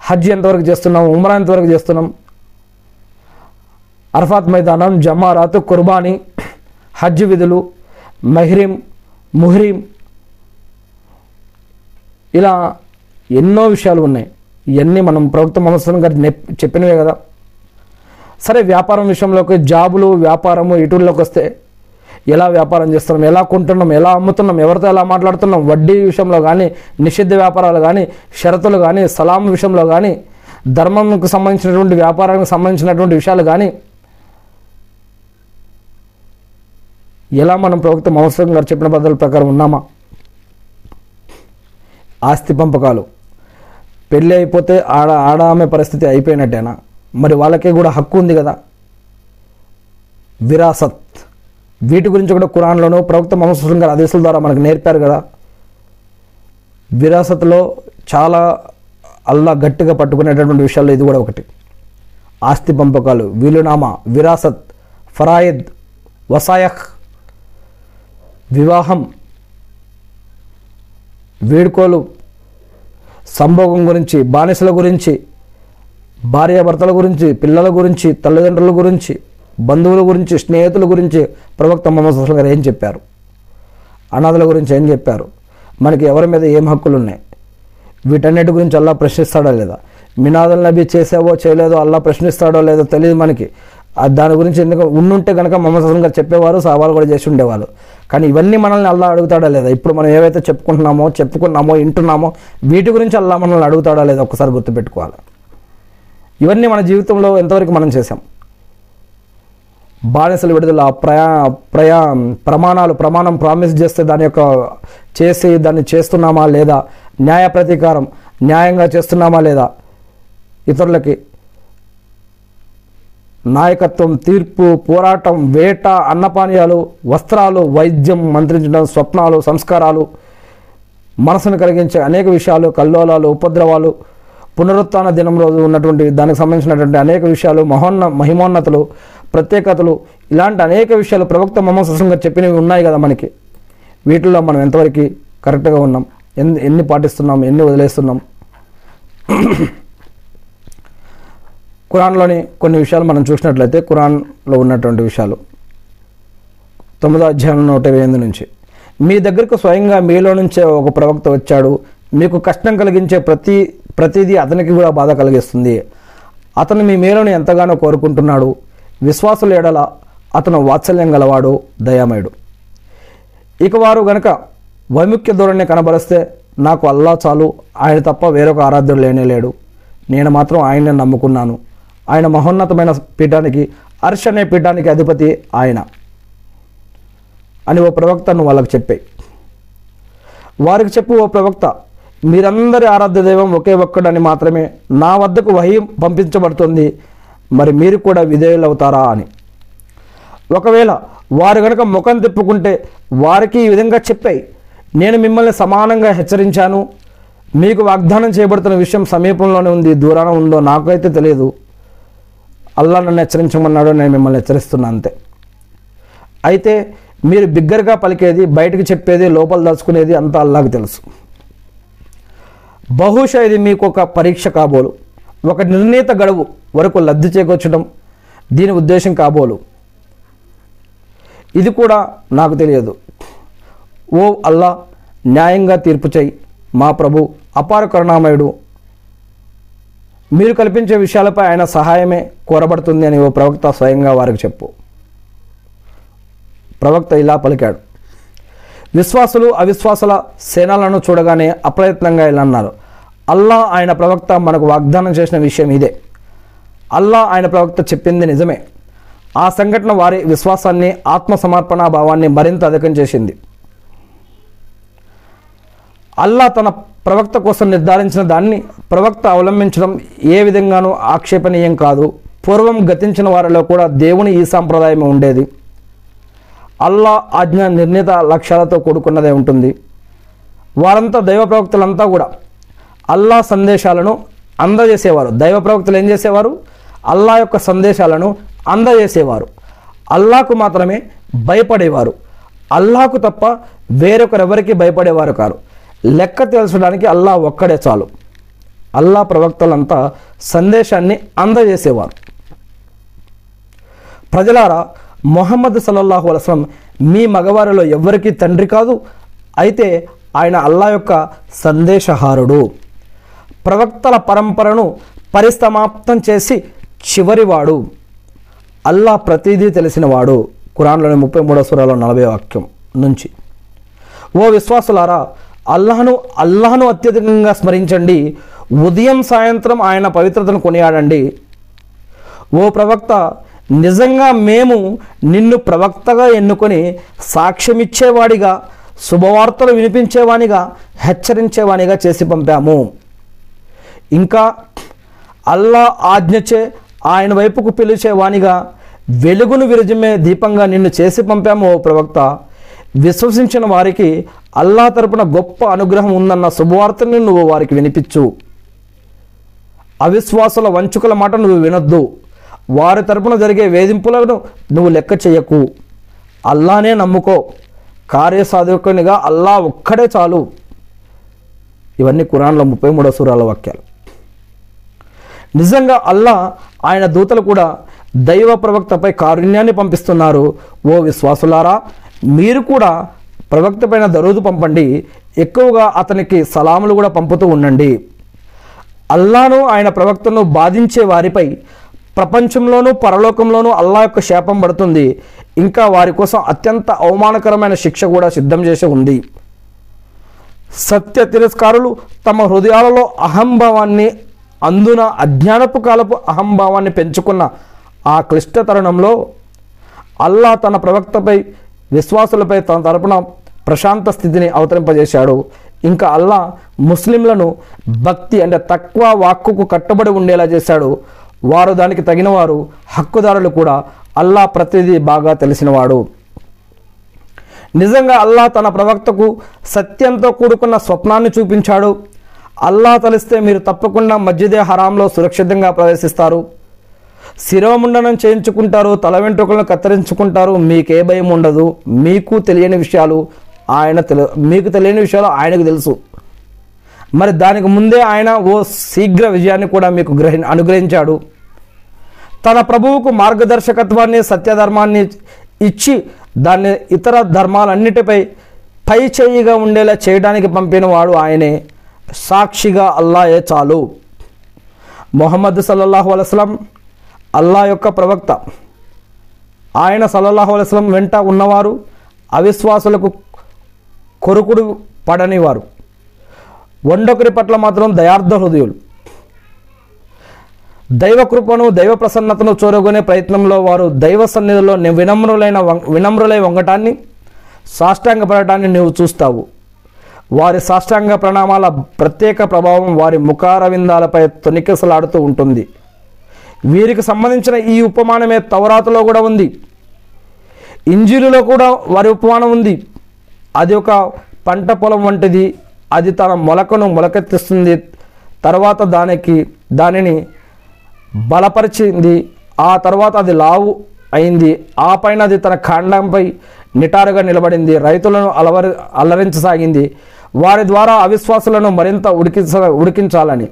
S1: హజ్ ఎంతవరకు చేస్తున్నాం ఉమ్రా ఎంతవరకు చేస్తున్నాం? అర్ఫాత్ మైదానం జమారాత్ కుర్బానీ హజ్ విధులు మహ్రీం ముహ్రీం ఇలా ఎన్నో విషయాలు ఉన్నాయి. ఇవన్నీ మనం ప్రభుత్వ మొహమ్మద్ గారు నెప్- చెప్పినవే కదా. సరే వ్యాపారం విషయంలోకి జాబులు వ్యాపారము ఇటుల్లోకి వస్తే ఎలా వ్యాపారం చేస్తున్నాం ఎలా కొంటున్నాం ఎలా అమ్ముతున్నాం ఎవరితో ఎలా మాట్లాడుతున్నాం వడ్డీ విషయంలో కానీ నిషిద్ధ వ్యాపారాలు కానీ షరతులు కానీ సలాం విషయంలో కానీ ధర్మంకు సంబంధించినటువంటి వ్యాపారానికి సంబంధించినటువంటి విషయాలు కానీ ఎలా మనం ప్రవక్త మహోత్సవం గారు చెప్పిన పద్ధతుల ప్రకారం ఉన్నామా? ఆస్తి పంపకాలు. పెళ్ళి అయిపోతే ఆడ ఆడ ఆమె పరిస్థితి అయిపోయినట్టేనా? మరి వాళ్ళకే కూడా హక్కు ఉంది కదా? విరాసత్. వీటి గురించి కూడా ఖురాన్లోను ప్రవక్త మొహమ్మద్ గారు ఆదేశాల ద్వారా మనకు నేర్పారు కదా? విరాసత్లో చాలా అల్లా గట్టిగా పట్టుకునేటటువంటి విషయాల్లో ఇది కూడా ఒకటి. ఆస్తి పంపకాలు వీలునామా విరాసత్ ఫరాయిద్ వసాయహ్ వివాహం వేడుకోలు సంభోగం గురించి బానిసల గురించి భార్యాభర్తల గురించి పిల్లల గురించి తల్లిదండ్రుల గురించి బంధువుల గురించి స్నేహితుల గురించి ప్రవక్త మొహమ్మద్ గారు ఏం చెప్పారు? అనాథల గురించి ఏం చెప్పారు? మనకి ఎవరి మీద ఏం హక్కులు ఉన్నాయి? వీటన్నిటి గురించి అల్లా ప్రశ్నిస్తాడో లేదా? మినాదుల్ నబీ చేసావో చేయలేదో అల్లా ప్రశ్నిస్తాడో లేదో తెలియదు మనకి. దాని గురించి ఎందుకు ఉండుంటే కనుక మొహమ్మద్ హసన్ గారు చెప్పేవారు సవాలు కూడా చేసి ఉండేవాళ్ళు కానీ ఇవన్నీ మనల్ని అల్లా అడుగుతాడా లేదా? ఇప్పుడు మనం ఏవైతే చెప్పుకుంటున్నామో చెప్పుకున్నామో వింటున్నామో వీటి గురించి అల్లా మనల్ని అడుగుతాడా లేదా? ఒకసారి గుర్తుపెట్టుకోవాలి. ఇవన్నీ మన జీవితంలో ఎంతవరకు మనం చేసాం బానిసలు విడుదల ప్రయా ప్రయా ప్రమాణాలు ప్రమాణం ప్రామిస్ చేస్తే దాని యొక్క చేసి దాన్ని చేస్తున్నామా లేదా? న్యాయ ప్రతీకారం న్యాయంగా చేస్తున్నామా లేదా? ఇతరులకి నాయకత్వం తీర్పు పోరాటం వేట అన్నపానీయాలు వస్త్రాలు వైద్యం మంత్రించడం స్వప్నాలు సంస్కారాలు మనసును కలిగించే అనేక విషయాలు కల్లోలాలు ఉపద్రవాలు పునరుత్న దినం రోజు ఉన్నటువంటి దానికి సంబంధించినటువంటి అనేక విషయాలు మహోన్న మహిమోన్నతలు ప్రత్యేకతలు ఇలాంటి అనేక విషయాలు ప్రవక్త మొహమ్మద్ గారు చెప్పినవి ఉన్నాయి కదా మనకి. వీటిల్లో మనం ఎంతవరకు కరెక్ట్గా ఉన్నాం? ఎన్ని ఎన్ని పాటిస్తున్నాం? ఎన్ని వదిలేస్తున్నాం? ఖురాన్లోని కొన్ని విషయాలు మనం చూసినట్లయితే ఖురాన్లో ఉన్నటువంటి విషయాలు. తొమ్మిదో అధ్యాయం నూట ఇరవై ఎనిమిది నుంచి. మీ దగ్గరకు స్వయంగా మీలో నుంచే ఒక ప్రవక్త వచ్చాడు. మీకు కష్టం కలిగించే ప్రతి ప్రతిదీ అతనికి కూడా బాధ కలిగిస్తుంది. అతను మీ మేలును ఎంతగానో కోరుకుంటున్నాడు. విశ్వాసుల ఎడల అతను వాత్సల్యం గలవాడు దయామయుడు. ఇక వారు గనక వైముఖ్య ధోరణి కనబరిస్తే నాకు అల్లా చాలు. ఆయన తప్ప వేరొక ఆరాధ్యుడు లేనే లేడు. నేను మాత్రం ఆయన్నే నమ్ముకున్నాను. ఆయన మహోన్నతమైన పీఠానికి అర్ష్ అనే పీఠానికి అధిపతి ఆయన అని ఓ ప్రవక్తను వాళ్ళకి చెప్పాయి. వారికి చెప్పు ఓ ప్రవక్త మీరందరి ఆరాధ్య దైవం ఒకే ఒక్కడని మాత్రమే నా వద్దకు వహి పంపించబడుతుంది మరి మీరు కూడా విధేయులవుతారా అని. ఒకవేళ వారు గనక ముఖం తిప్పుకుంటే వారికి ఈ విధంగా చెప్పాయి నేను మిమ్మల్ని సమానంగా హెచ్చరించాను మీకు వాగ్దానం చేయబడుతున్న విషయం సమీపంలోనే ఉంది దూరాన ఉందో నాకైతే తెలియదు అల్లా నన్ను హెచ్చరించమన్నాడు నేను మిమ్మల్ని హెచ్చరిస్తున్నా అంతే. అయితే మీరు బిగ్గరగా పలికేది బయటకు చెప్పేది లోపల దాచుకునేది అంతా అల్లాకు తెలుసు. బహుశా ఇది మీకు ఒక పరీక్ష కాబోలు. ఒక నిర్ణీత గడువు వరకు లబ్ధి చేకూర్చడం దీని ఉద్దేశం కాబోలు. ఇది కూడా నాకు తెలియదు. ఓ అల్లా న్యాయంగా తీర్పు చేయి. మా ప్రభు అపార కరుణామయుడు మీరు కల్పించే విషయాలపై ఆయన సహాయమే కోరబడుతుంది అని ఓ ప్రవక్త స్వయంగా వారికి చెప్పు. ప్రవక్త ఇలా పలికాడు. విశ్వాసులు అవిశ్వాసుల సేనలను చూడగానే అప్రయత్నంగా ఇలా అన్నారు అల్లా ఆయన ప్రవక్త మనకు వాగ్దానం చేసిన విషయం ఇదే. అల్లా ఆయన ప్రవక్త చెప్పింది నిజమే. ఆ సంఘటన వారి విశ్వాసాన్ని ఆత్మసమర్పణ భావాన్ని మరింత అధికం చేసింది. అల్లా తన ప్రవక్త కోసం నిర్ధారించిన దాన్ని ప్రవక్త అవలంబించడం ఏ విధంగానూ ఆక్షేపణీయం కాదు. పూర్వం గతించిన వారిలో కూడా దేవుని ఈ సాంప్రదాయం ఉండేది. అల్లా ఆజ్ఞ నిర్ణీత లక్ష్యాలతో కూడుకున్నదే ఉంటుంది. వారంతా దైవ ప్రవక్తలంతా కూడా అల్లా సందేశాలను అందజేసేవారు. దైవ ప్రవక్తలు ఏం చేసేవారు? అల్లా యొక్క సందేశాలను అందజేసేవారు. అల్లాకు మాత్రమే భయపడేవారు. అల్లాకు తప్ప వేరొకరెవరికి భయపడేవారు కారు. లెక్క తెలుసడానికి అల్లా ఒక్కడే చాలు. అల్లా ప్రవక్తలంతా సందేశాన్ని అందజేసేవారు. ప్రజలారా మొహమ్మద్ సల్లల్లాహు అలస్లం మీ మగవారిలో ఎవ్వరికీ తండ్రి కాదు అయితే ఆయన అల్లా యొక్క సందేశహారుడు. ప్రవక్తల పరంపరను పరిసమాప్తం చేసి చివరివాడు. అల్లా ప్రతిదీ తెలిసినవాడు. ఖురాన్లోని ముప్పై మూడో సూరాలో నలభై వాక్యం నుంచి. ఓ విశ్వాసులారా అల్లాహను అల్లాహను అత్యధికంగా స్మరించండి. ఉదయం సాయంత్రం ఆయన పవిత్రతను కొనియాడండి. ఓ ప్రవక్త నిజంగా మేము నిన్ను ప్రవక్తగా ఎన్నుకొని సాక్ష్యమిచ్చేవాడిగా శుభవార్తలు వినిపించేవానిగా హెచ్చరించేవానిగా చేసి పంపాము. ఇంకా అల్లా ఆజ్ఞచే ఆయన వైపుకు పిలిచేవానిగా వెలుగును విరజమే దీపంగా నిన్ను చేసి పంపాము ఓ ప్రవక్త. విశ్వసించిన వారికి అల్లా తరపున గొప్ప అనుగ్రహం ఉందన్న శుభవార్తని నువ్వు వారికి వినిపించు. అవిశ్వాసుల వంచుకుల మాట నువ్వు వినొద్దు. వారి తరపున జరిగే వేధింపులను నువ్వు లెక్క చేయకు. అల్లానే నమ్ముకో. కార్యసాధకునిగా అల్లా ఒక్కడే చాలు. ఇవన్నీ కురాన్లో ముప్పై మూడో సూరాల వాక్యాలు. నిజంగా అల్లా ఆయన దూతలు కూడా దైవ ప్రవక్తపై కారుణ్యాన్ని పంపిస్తున్నారు. ఓ విశ్వాసులారా మీరు కూడా ప్రవక్త పైన దరుదు పంపండి. ఎక్కువగా అతనికి సలాములు కూడా పంపుతూ ఉండండి. అల్లాను ఆయన ప్రవక్తను బాధించే వారిపై ప్రపంచంలోనూ పరలోకంలోనూ అల్లా యొక్క శాపం పడుతుంది. ఇంకా వారి కోసం అత్యంత అవమానకరమైన శిక్ష కూడా సిద్ధం చేసి ఉంది. సత్య తిరస్కారులు తమ హృదయాలలో అహంభావాన్ని అందున అజ్ఞానపు కాలపు అహంభావాన్ని పెంచుకున్న ఆ క్లిష్ట తరుణంలో అల్లా తన ప్రవక్తపై విశ్వాసులపై తన తరపున ప్రశాంత స్థితిని అవతరింపజేశాడు. ఇంకా అల్లా ముస్లింలను భక్తి అంటే తక్కువ వాక్కుకు కట్టుబడి ఉండేలా చేశాడు. వారు దానికి తగిన వారు హక్కుదారులు కూడా అల్లా ప్రతిదీ బాగా తెలిసినవాడు. నిజంగా అల్లా తన ప్రవక్తకు సత్యంతో కూడుకున్న స్వప్నాన్ని చూపించాడు. అల్లా తలిస్తే మీరు తప్పకుండా మస్జిదే హరాంలో సురక్షితంగా ప్రవేశిస్తారు. శిరోముండనం చేయించుకుంటారు తల వెంట్రుకలను కత్తిరించుకుంటారు మీకే భయం ఉండదు. మీకు తెలియని విషయాలు ఆయన తెలు మీకు తెలియని విషయాలు ఆయనకు తెలుసు. మరి దానికి ముందే ఆయన ఓ శీఘ్ర విజయాన్ని కూడా మీకు గ్రహి అనుగ్రహించాడు. తన ప్రభువుకు మార్గదర్శకత్వాన్ని సత్యధర్మాన్ని ఇచ్చి దాన్ని ఇతర ధర్మాలన్నిటిపై పై చేయిగా ఉండేలా చేయడానికి పంపిన వాడు ఆయనే. సాక్షిగా అల్లాయే చాలు. మొహమ్మద్ సల్లల్లాహు అలస్లం అల్లా యొక్క ప్రవక్త. ఆయన సల్లల్లాహు వెంట ఉన్నవారు అవిశ్వాసులకు కొరుకుడు పడనివారు. వండొకరి పట్ల మాత్రం దయార్థ హృదయులు. దైవ కృపను దైవ ప్రసన్నతను చూరగొనే ప్రయత్నంలో వారు దైవ సన్నిధిలో వినమ్రులైన వం- వినమ్రులై వంగటాన్ని సాష్టాంగపడటాన్ని నీవు చూస్తావు. వారి సాష్టాంగ ప్రణామాల ప్రత్యేక ప్రభావం వారి ముఖారవిందాలపై తొనికెసలాడుతూ ఉంటుంది. వీరికి సంబంధించిన ఈ ఉపమానమే తవరాతులో కూడా ఉంది. ఇంజిలులో కూడా వారి ఉపమానం ఉంది. అది ఒక పంట పొలం వంటిది. అది తన మొలకను మొలకెత్తిస్తుంది. తర్వాత దానికి దానిని బలపరిచింది. ఆ తర్వాత అది లావు అయింది. ఆ పైన అది తన కాండంపై నిటారుగా నిలబడింది. రైతులను అలవరి అల్లరించసాగింది వారి ద్వారా అవిశ్వాసులను మరింత ఉడికించ ఉడికించాలని.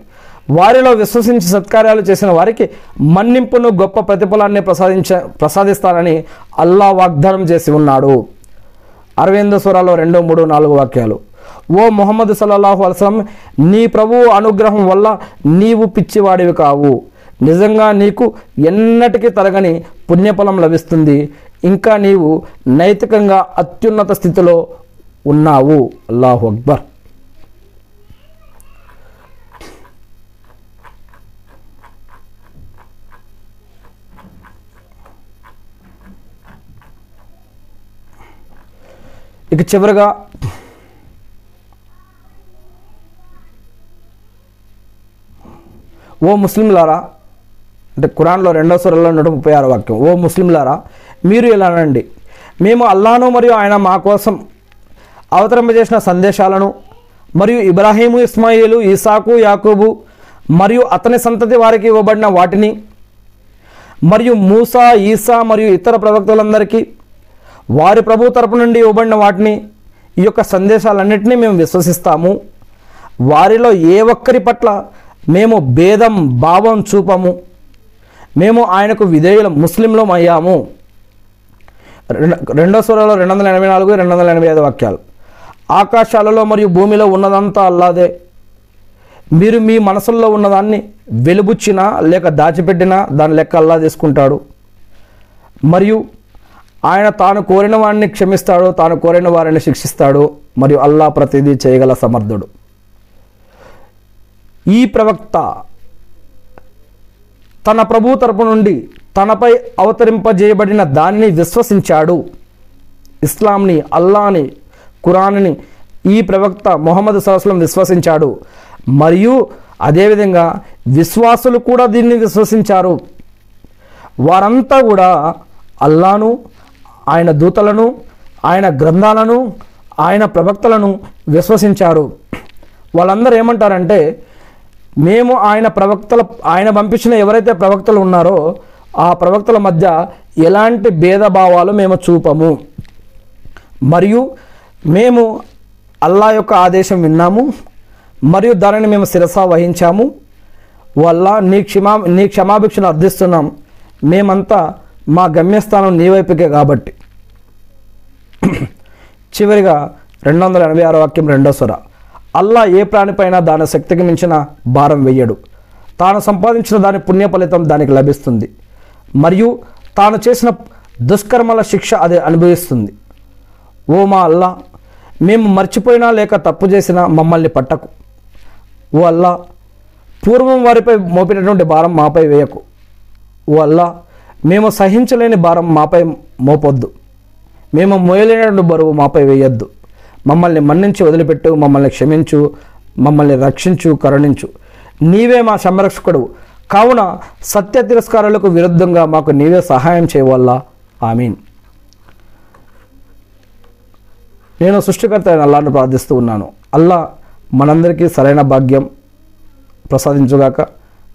S1: వారిలో విశ్వసించి సత్కార్యాలు చేసిన వారికి మన్నింపును గొప్ప ప్రతిఫలాన్ని ప్రసాదించ ప్రసాదిస్తానని అల్లా వాగ్దానం చేసి ఉన్నాడు. అరవింద సురాలో రెండు మూడు నాలుగు వాక్యాలు. ఓ మొహమ్మద్ సల్లాహు అలసం నీ ప్రభువు అనుగ్రహం వల్ల నీవు పిచ్చివాడివి కావు. నిజంగా నీకు ఎన్నటికీ తరగని పుణ్యఫలం లభిస్తుంది. ఇంకా నీవు నైతికంగా అత్యున్నత స్థితిలో ఉన్నావు. అల్లాహు అక్బర్. ఇక చివరిగా ఓ ముస్లింలారా అంటే ఖురాన్లో రెండో సురలో నూట ముప్పై ఆరు వాక్యం ఓ ముస్లింలారా మీరు ఇలా అనండి మేము అల్లాను మరియు ఆయన మా కోసం అవతరింపజేసిన సందేశాలను మరియు ఇబ్రాహీము ఇస్మాయిలు ఈసాకు యాకూబు మరియు అతని సంతతి వారికి ఇవ్వబడిన వాటిని మరియు మూసా ఈసా మరియు ఇతర ప్రవక్తలందరికీ వారి ప్రభు తరపు నుండి ఇవ్వబడిన వాటిని ఈ యొక్క సందేశాలన్నింటినీ మేము విశ్వసిస్తాము. వారిలో ఏ ఒక్కరి పట్ల మేము భేదం భావం చూపము. మేము ఆయనకు విధేయులం ముస్లింలం అయ్యాము. రెండో సూరలో రెండు వందల ఎనభై నాలుగు రెండు వందల ఎనభై ఐదు వాక్యాలు. ఆకాశాలలో మరియు భూమిలో ఉన్నదంతా అల్లాదే. మీరు మీ మనసుల్లో ఉన్నదాన్ని వెలుబుచ్చినా లేక దాచిపెట్టినా దాని లెక్క అల్లా తీసుకుంటాడు. మరియు ఆయన తాను కోరిన వారిని క్షమిస్తాడు తాను కోరిన వారిని శిక్షిస్తాడు మరియు అల్లా ప్రతిదీ చేయగల సమర్థుడు. ఈ ప్రవక్త తన ప్రభు తరపు నుండి తనపై అవతరింపజేయబడిన దానిని విశ్వసించాడు. ఇస్లాంని అల్లాని కురాన్ని ఈ ప్రవక్త మొహమ్మద్ సల్లాం విశ్వసించాడు. మరియు అదేవిధంగా విశ్వాసులు కూడా దీన్ని విశ్వసించారు. వారంతా కూడా అల్లాను ఆయన దూతలను ఆయన గ్రంథాలను ఆయన ప్రవక్తలను విశ్వసించారు. వాళ్ళందరూ ఏమంటారంటే మేము ఆయన ప్రవక్తల ఆయన పంపించిన ఎవరైతే ప్రవక్తలు ఉన్నారో ఆ ప్రవక్తల మధ్య ఎలాంటి భేదభావాలు మేము చూపము. మరియు మేము అల్లా యొక్క ఆదేశం విన్నాము మరియు దానిని మేము శిరస వహించాము. వల్ల నీ క్షమా నీ క్షమాభిక్షను అర్థిస్తున్నాం మేమంతా మా గమ్యస్థానం నీ వైపుకే కాబట్టి. చివరిగా రెండు వందల ఎనభై ఆరు వాక్యం రెండో స్వర అల్లా ఏ ప్రాణిపైన దాని శక్తికి మించిన భారం వెయ్యడు. తాను సంపాదించిన దాని పుణ్య ఫలితం దానికి లభిస్తుంది. మరియు తాను చేసిన దుష్కర్మల శిక్ష అది అనుభవిస్తుంది. ఓ మా అల్లా మేము మర్చిపోయినా లేక తప్పు చేసినా మమ్మల్ని పట్టకు. ఓ అల్లా పూర్వం వారిపై మోపినటువంటి భారం మాపై వేయకు. ఓ అల్లా మేము సహించలేని భారం మాపై మోపొద్దు. మేము మోయలేని బరువు మాపై వేయొద్దు. మమ్మల్ని మన్నించి వదిలిపెట్టు మమ్మల్ని క్షమించు మమ్మల్ని రక్షించు కరుణించు. నీవే మా సంరక్షకుడు. కావున సత్య తిరస్కారాలకు విరుద్ధంగా మాకు నీవే సహాయం చేయవల్ల. ఆమీన్. నేను సృష్టికర్త అయిన అల్లాను ప్రార్థిస్తూ ఉన్నాను. అల్లా మనందరికీ సరైన భాగ్యం ప్రసాదించుగాక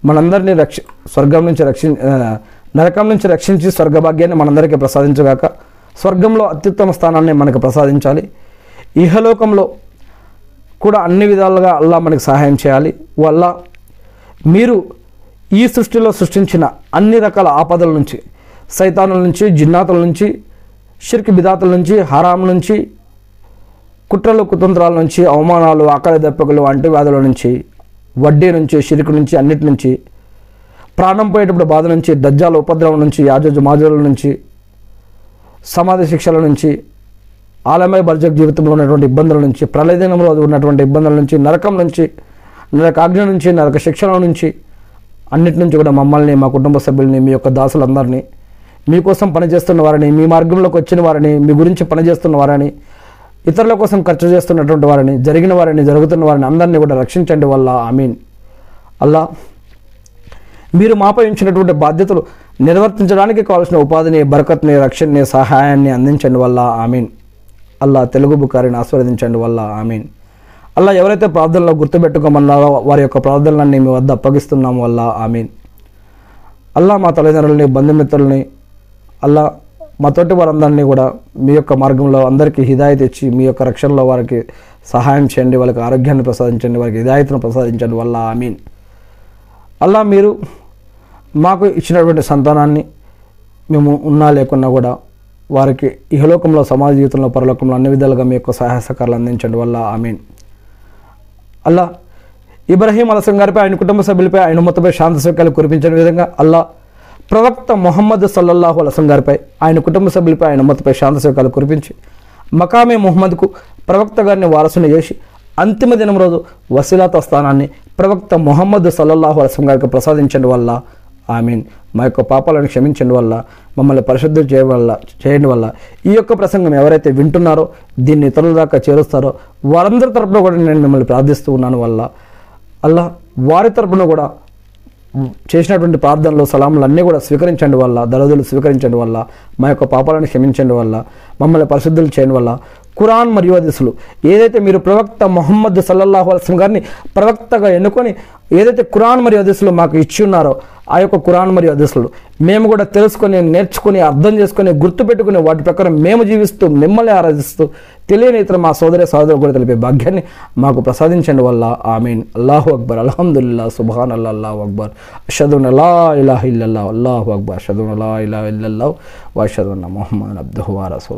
S1: మనందరినీ రక్ష స్వర్గం నుంచి రక్షి నరకం నుంచి రక్షించి స్వర్గభాగ్యాన్ని మనందరికీ ప్రసాదించగాక స్వర్గంలో అత్యుత్తమ స్థానాన్ని మనకు ప్రసాదించాలి. ఇహలోకంలో కూడా అన్ని విధాలుగా అల్లా మనకి సహాయం చేయాలి. వల్ల మీరు ఈ సృష్టిలో సృష్టించిన అన్ని రకాల ఆపదల నుంచి సైతానుల నుంచి జిన్నాతుల నుంచి షిర్క్ బిదాతుల నుంచి హరాం నుంచి కుట్రలు కుతంత్రాల నుంచి అవమానాలు ఆకలి దెబ్బకులు అంటువ్యాధుల నుంచి వడ్డీ నుంచి షిరికు నుంచి అన్నిటి నుంచి ప్రాణం పోయేటప్పుడు బాధ నుంచి దజ్జాల ఉపద్రవం నుంచి యాజోజు మాజుల నుంచి సమాధి శిక్షల నుంచి ఆలమయ బర్జక్ జీవితంలో ఉన్నటువంటి ఇబ్బందుల నుంచి ప్రళయదినంలో ఉన్నటువంటి ఇబ్బందుల నుంచి నరకం నుంచి నరకాగ్ని నుంచి నరక శిక్షల నుంచి అన్నిటి నుంచి కూడా మమ్మల్ని మా కుటుంబ సభ్యుల్ని మీ యొక్క దాసులందరినీ మీకోసం పనిచేస్తున్న వారిని మీ మార్గంలోకి వచ్చిన వారిని మీ గురించి పనిచేస్తున్న వారిని ఇతరుల కోసం ఖర్చు చేస్తున్నటువంటి వారిని జరిగిన వారిని జరుగుతున్న వారిని అందరినీ కూడా రక్షించండి వల్ల. ఆమీన్. అల్లా మీరు మాపై ఉంచినటువంటి బాధ్యతలు నిర్వర్తించడానికి కావాల్సిన ఉపాధిని బరకత్ని రక్షణని సహాయాన్ని అందించండి వల్ల ఆమీన్. అల్లా తెలుగు బుకారిని ఆస్వాదించండి వల్ల ఆమీన్. అల్లా ఎవరైతే ప్రార్థనలో గుర్తుపెట్టుకోమన్నారో వారి యొక్క ప్రార్థనలన్నీ మీ వద్ద అప్పగిస్తున్నాం వల్ల ఆమీన్. అల్లా మా తల్లిదండ్రులని బంధుమిత్రుల్ని అల్లా మా తోటి వారందరినీ కూడా మీ యొక్క మార్గంలో అందరికీ హిదాయత్ ఇచ్చి మీ యొక్క రక్షణలో వారికి సహాయం చేయండి వాళ్ళకి ఆరోగ్యాన్ని ప్రసాదించండి వారికి హిదాయత్ను ప్రసాదించండి వల్ల ఆమీన్. అల్లా మీరు మాకు ఇచ్చినటువంటి సంతానాన్ని మేము ఉన్నా లేకున్నా కూడా వారికి ఇహలోకంలో సమాజ జీవితంలో పరలోకంలో అన్ని విధాలుగా మీ యొక్క సహాయ సహకారాలు అందించండి వల్ల ఆమెన్. అల్లా ఇబ్రహీం అలసం గారిపై ఆయన కుటుంబ సభ్యులపై ఆయన మొత్తంపై శాంతి సౌక్యాలు కురిపించిన విధంగా అల్లా ప్రవక్త మొహమ్మద్ సల్లల్లాహు అలసం గారిపై ఆయన కుటుంబ సభ్యులపై ఆయన మొత్తంపై శాంతి సౌక్యాలు కురిపించి మకామే మొహమ్మద్కు ప్రవక్త గారిని వారసుని చేసి అంతిమ దినం రోజు వసీలాత స్థానాన్ని ప్రవక్త మొహమ్మద్ సల్లల్లాహు అలసం గారికి ప్రసాదించండి వల్ల ఆమీన్. మా యొక్క పాపాలను క్షమించడం వల్ల మమ్మల్ని పరిశుద్ధం చేయడం వల్ల చేయడం వల్ల ఈ యొక్క ప్రసంగం ఎవరైతే వింటున్నారో దీన్ని ఇతరుల దాకా చేరుస్తారో వారందరి తరపున కూడా నేను మిమ్మల్ని ప్రార్థిస్తూ ఉన్నాను వల్ల అలా వారి తరపున కూడా చేసినటువంటి ప్రార్థనలు సలాములు అన్నీ కూడా స్వీకరించండి వల్ల దళదులు స్వీకరించండి వల్ల మా యొక్క పాపాలను క్షమించండి వల్ల మమ్మల్ని పరిశుద్ధులు చేయడం వల్ల ఖురాన్ మరియు అదిసులు ఏదైతే మీరు ప్రవక్త మొహమ్మద్ సల్లల్లాహు అల్సం గారిని ప్రవక్తగా ఎన్నుకొని ఏదైతే ఖురాన్ మరియు అదిసులు మాకు ఇచ్చి ఉన్నారో ఆ యొక్క కురాన్ మరియు అదిసులు మేము కూడా తెలుసుకొని నేర్చుకుని అర్థం చేసుకొని గుర్తుపెట్టుకుని వాటి ప్రకారం మేము జీవిస్తూ మిమ్మల్ని ఆరాధిస్తూ తెలియని ఇతర మా సోదరి సోదరులు కూడా తెలిపే భాగ్యాన్ని మాకు ప్రసాదించండి వల్ల. ఆమెన్. అల్లాహు అక్బర్. అల్హమ్దుల్లా సుబాన్ అల్లా అల్లాహు అక్బర్. షదున్ అలా ఇలాహ ఇల్లల్లా అల్లాహు అక్బర్. షదున్ అలా ఇలాహ ఇల్లల్లా వషదున్న మొహమ్మద్ అబ్దుహు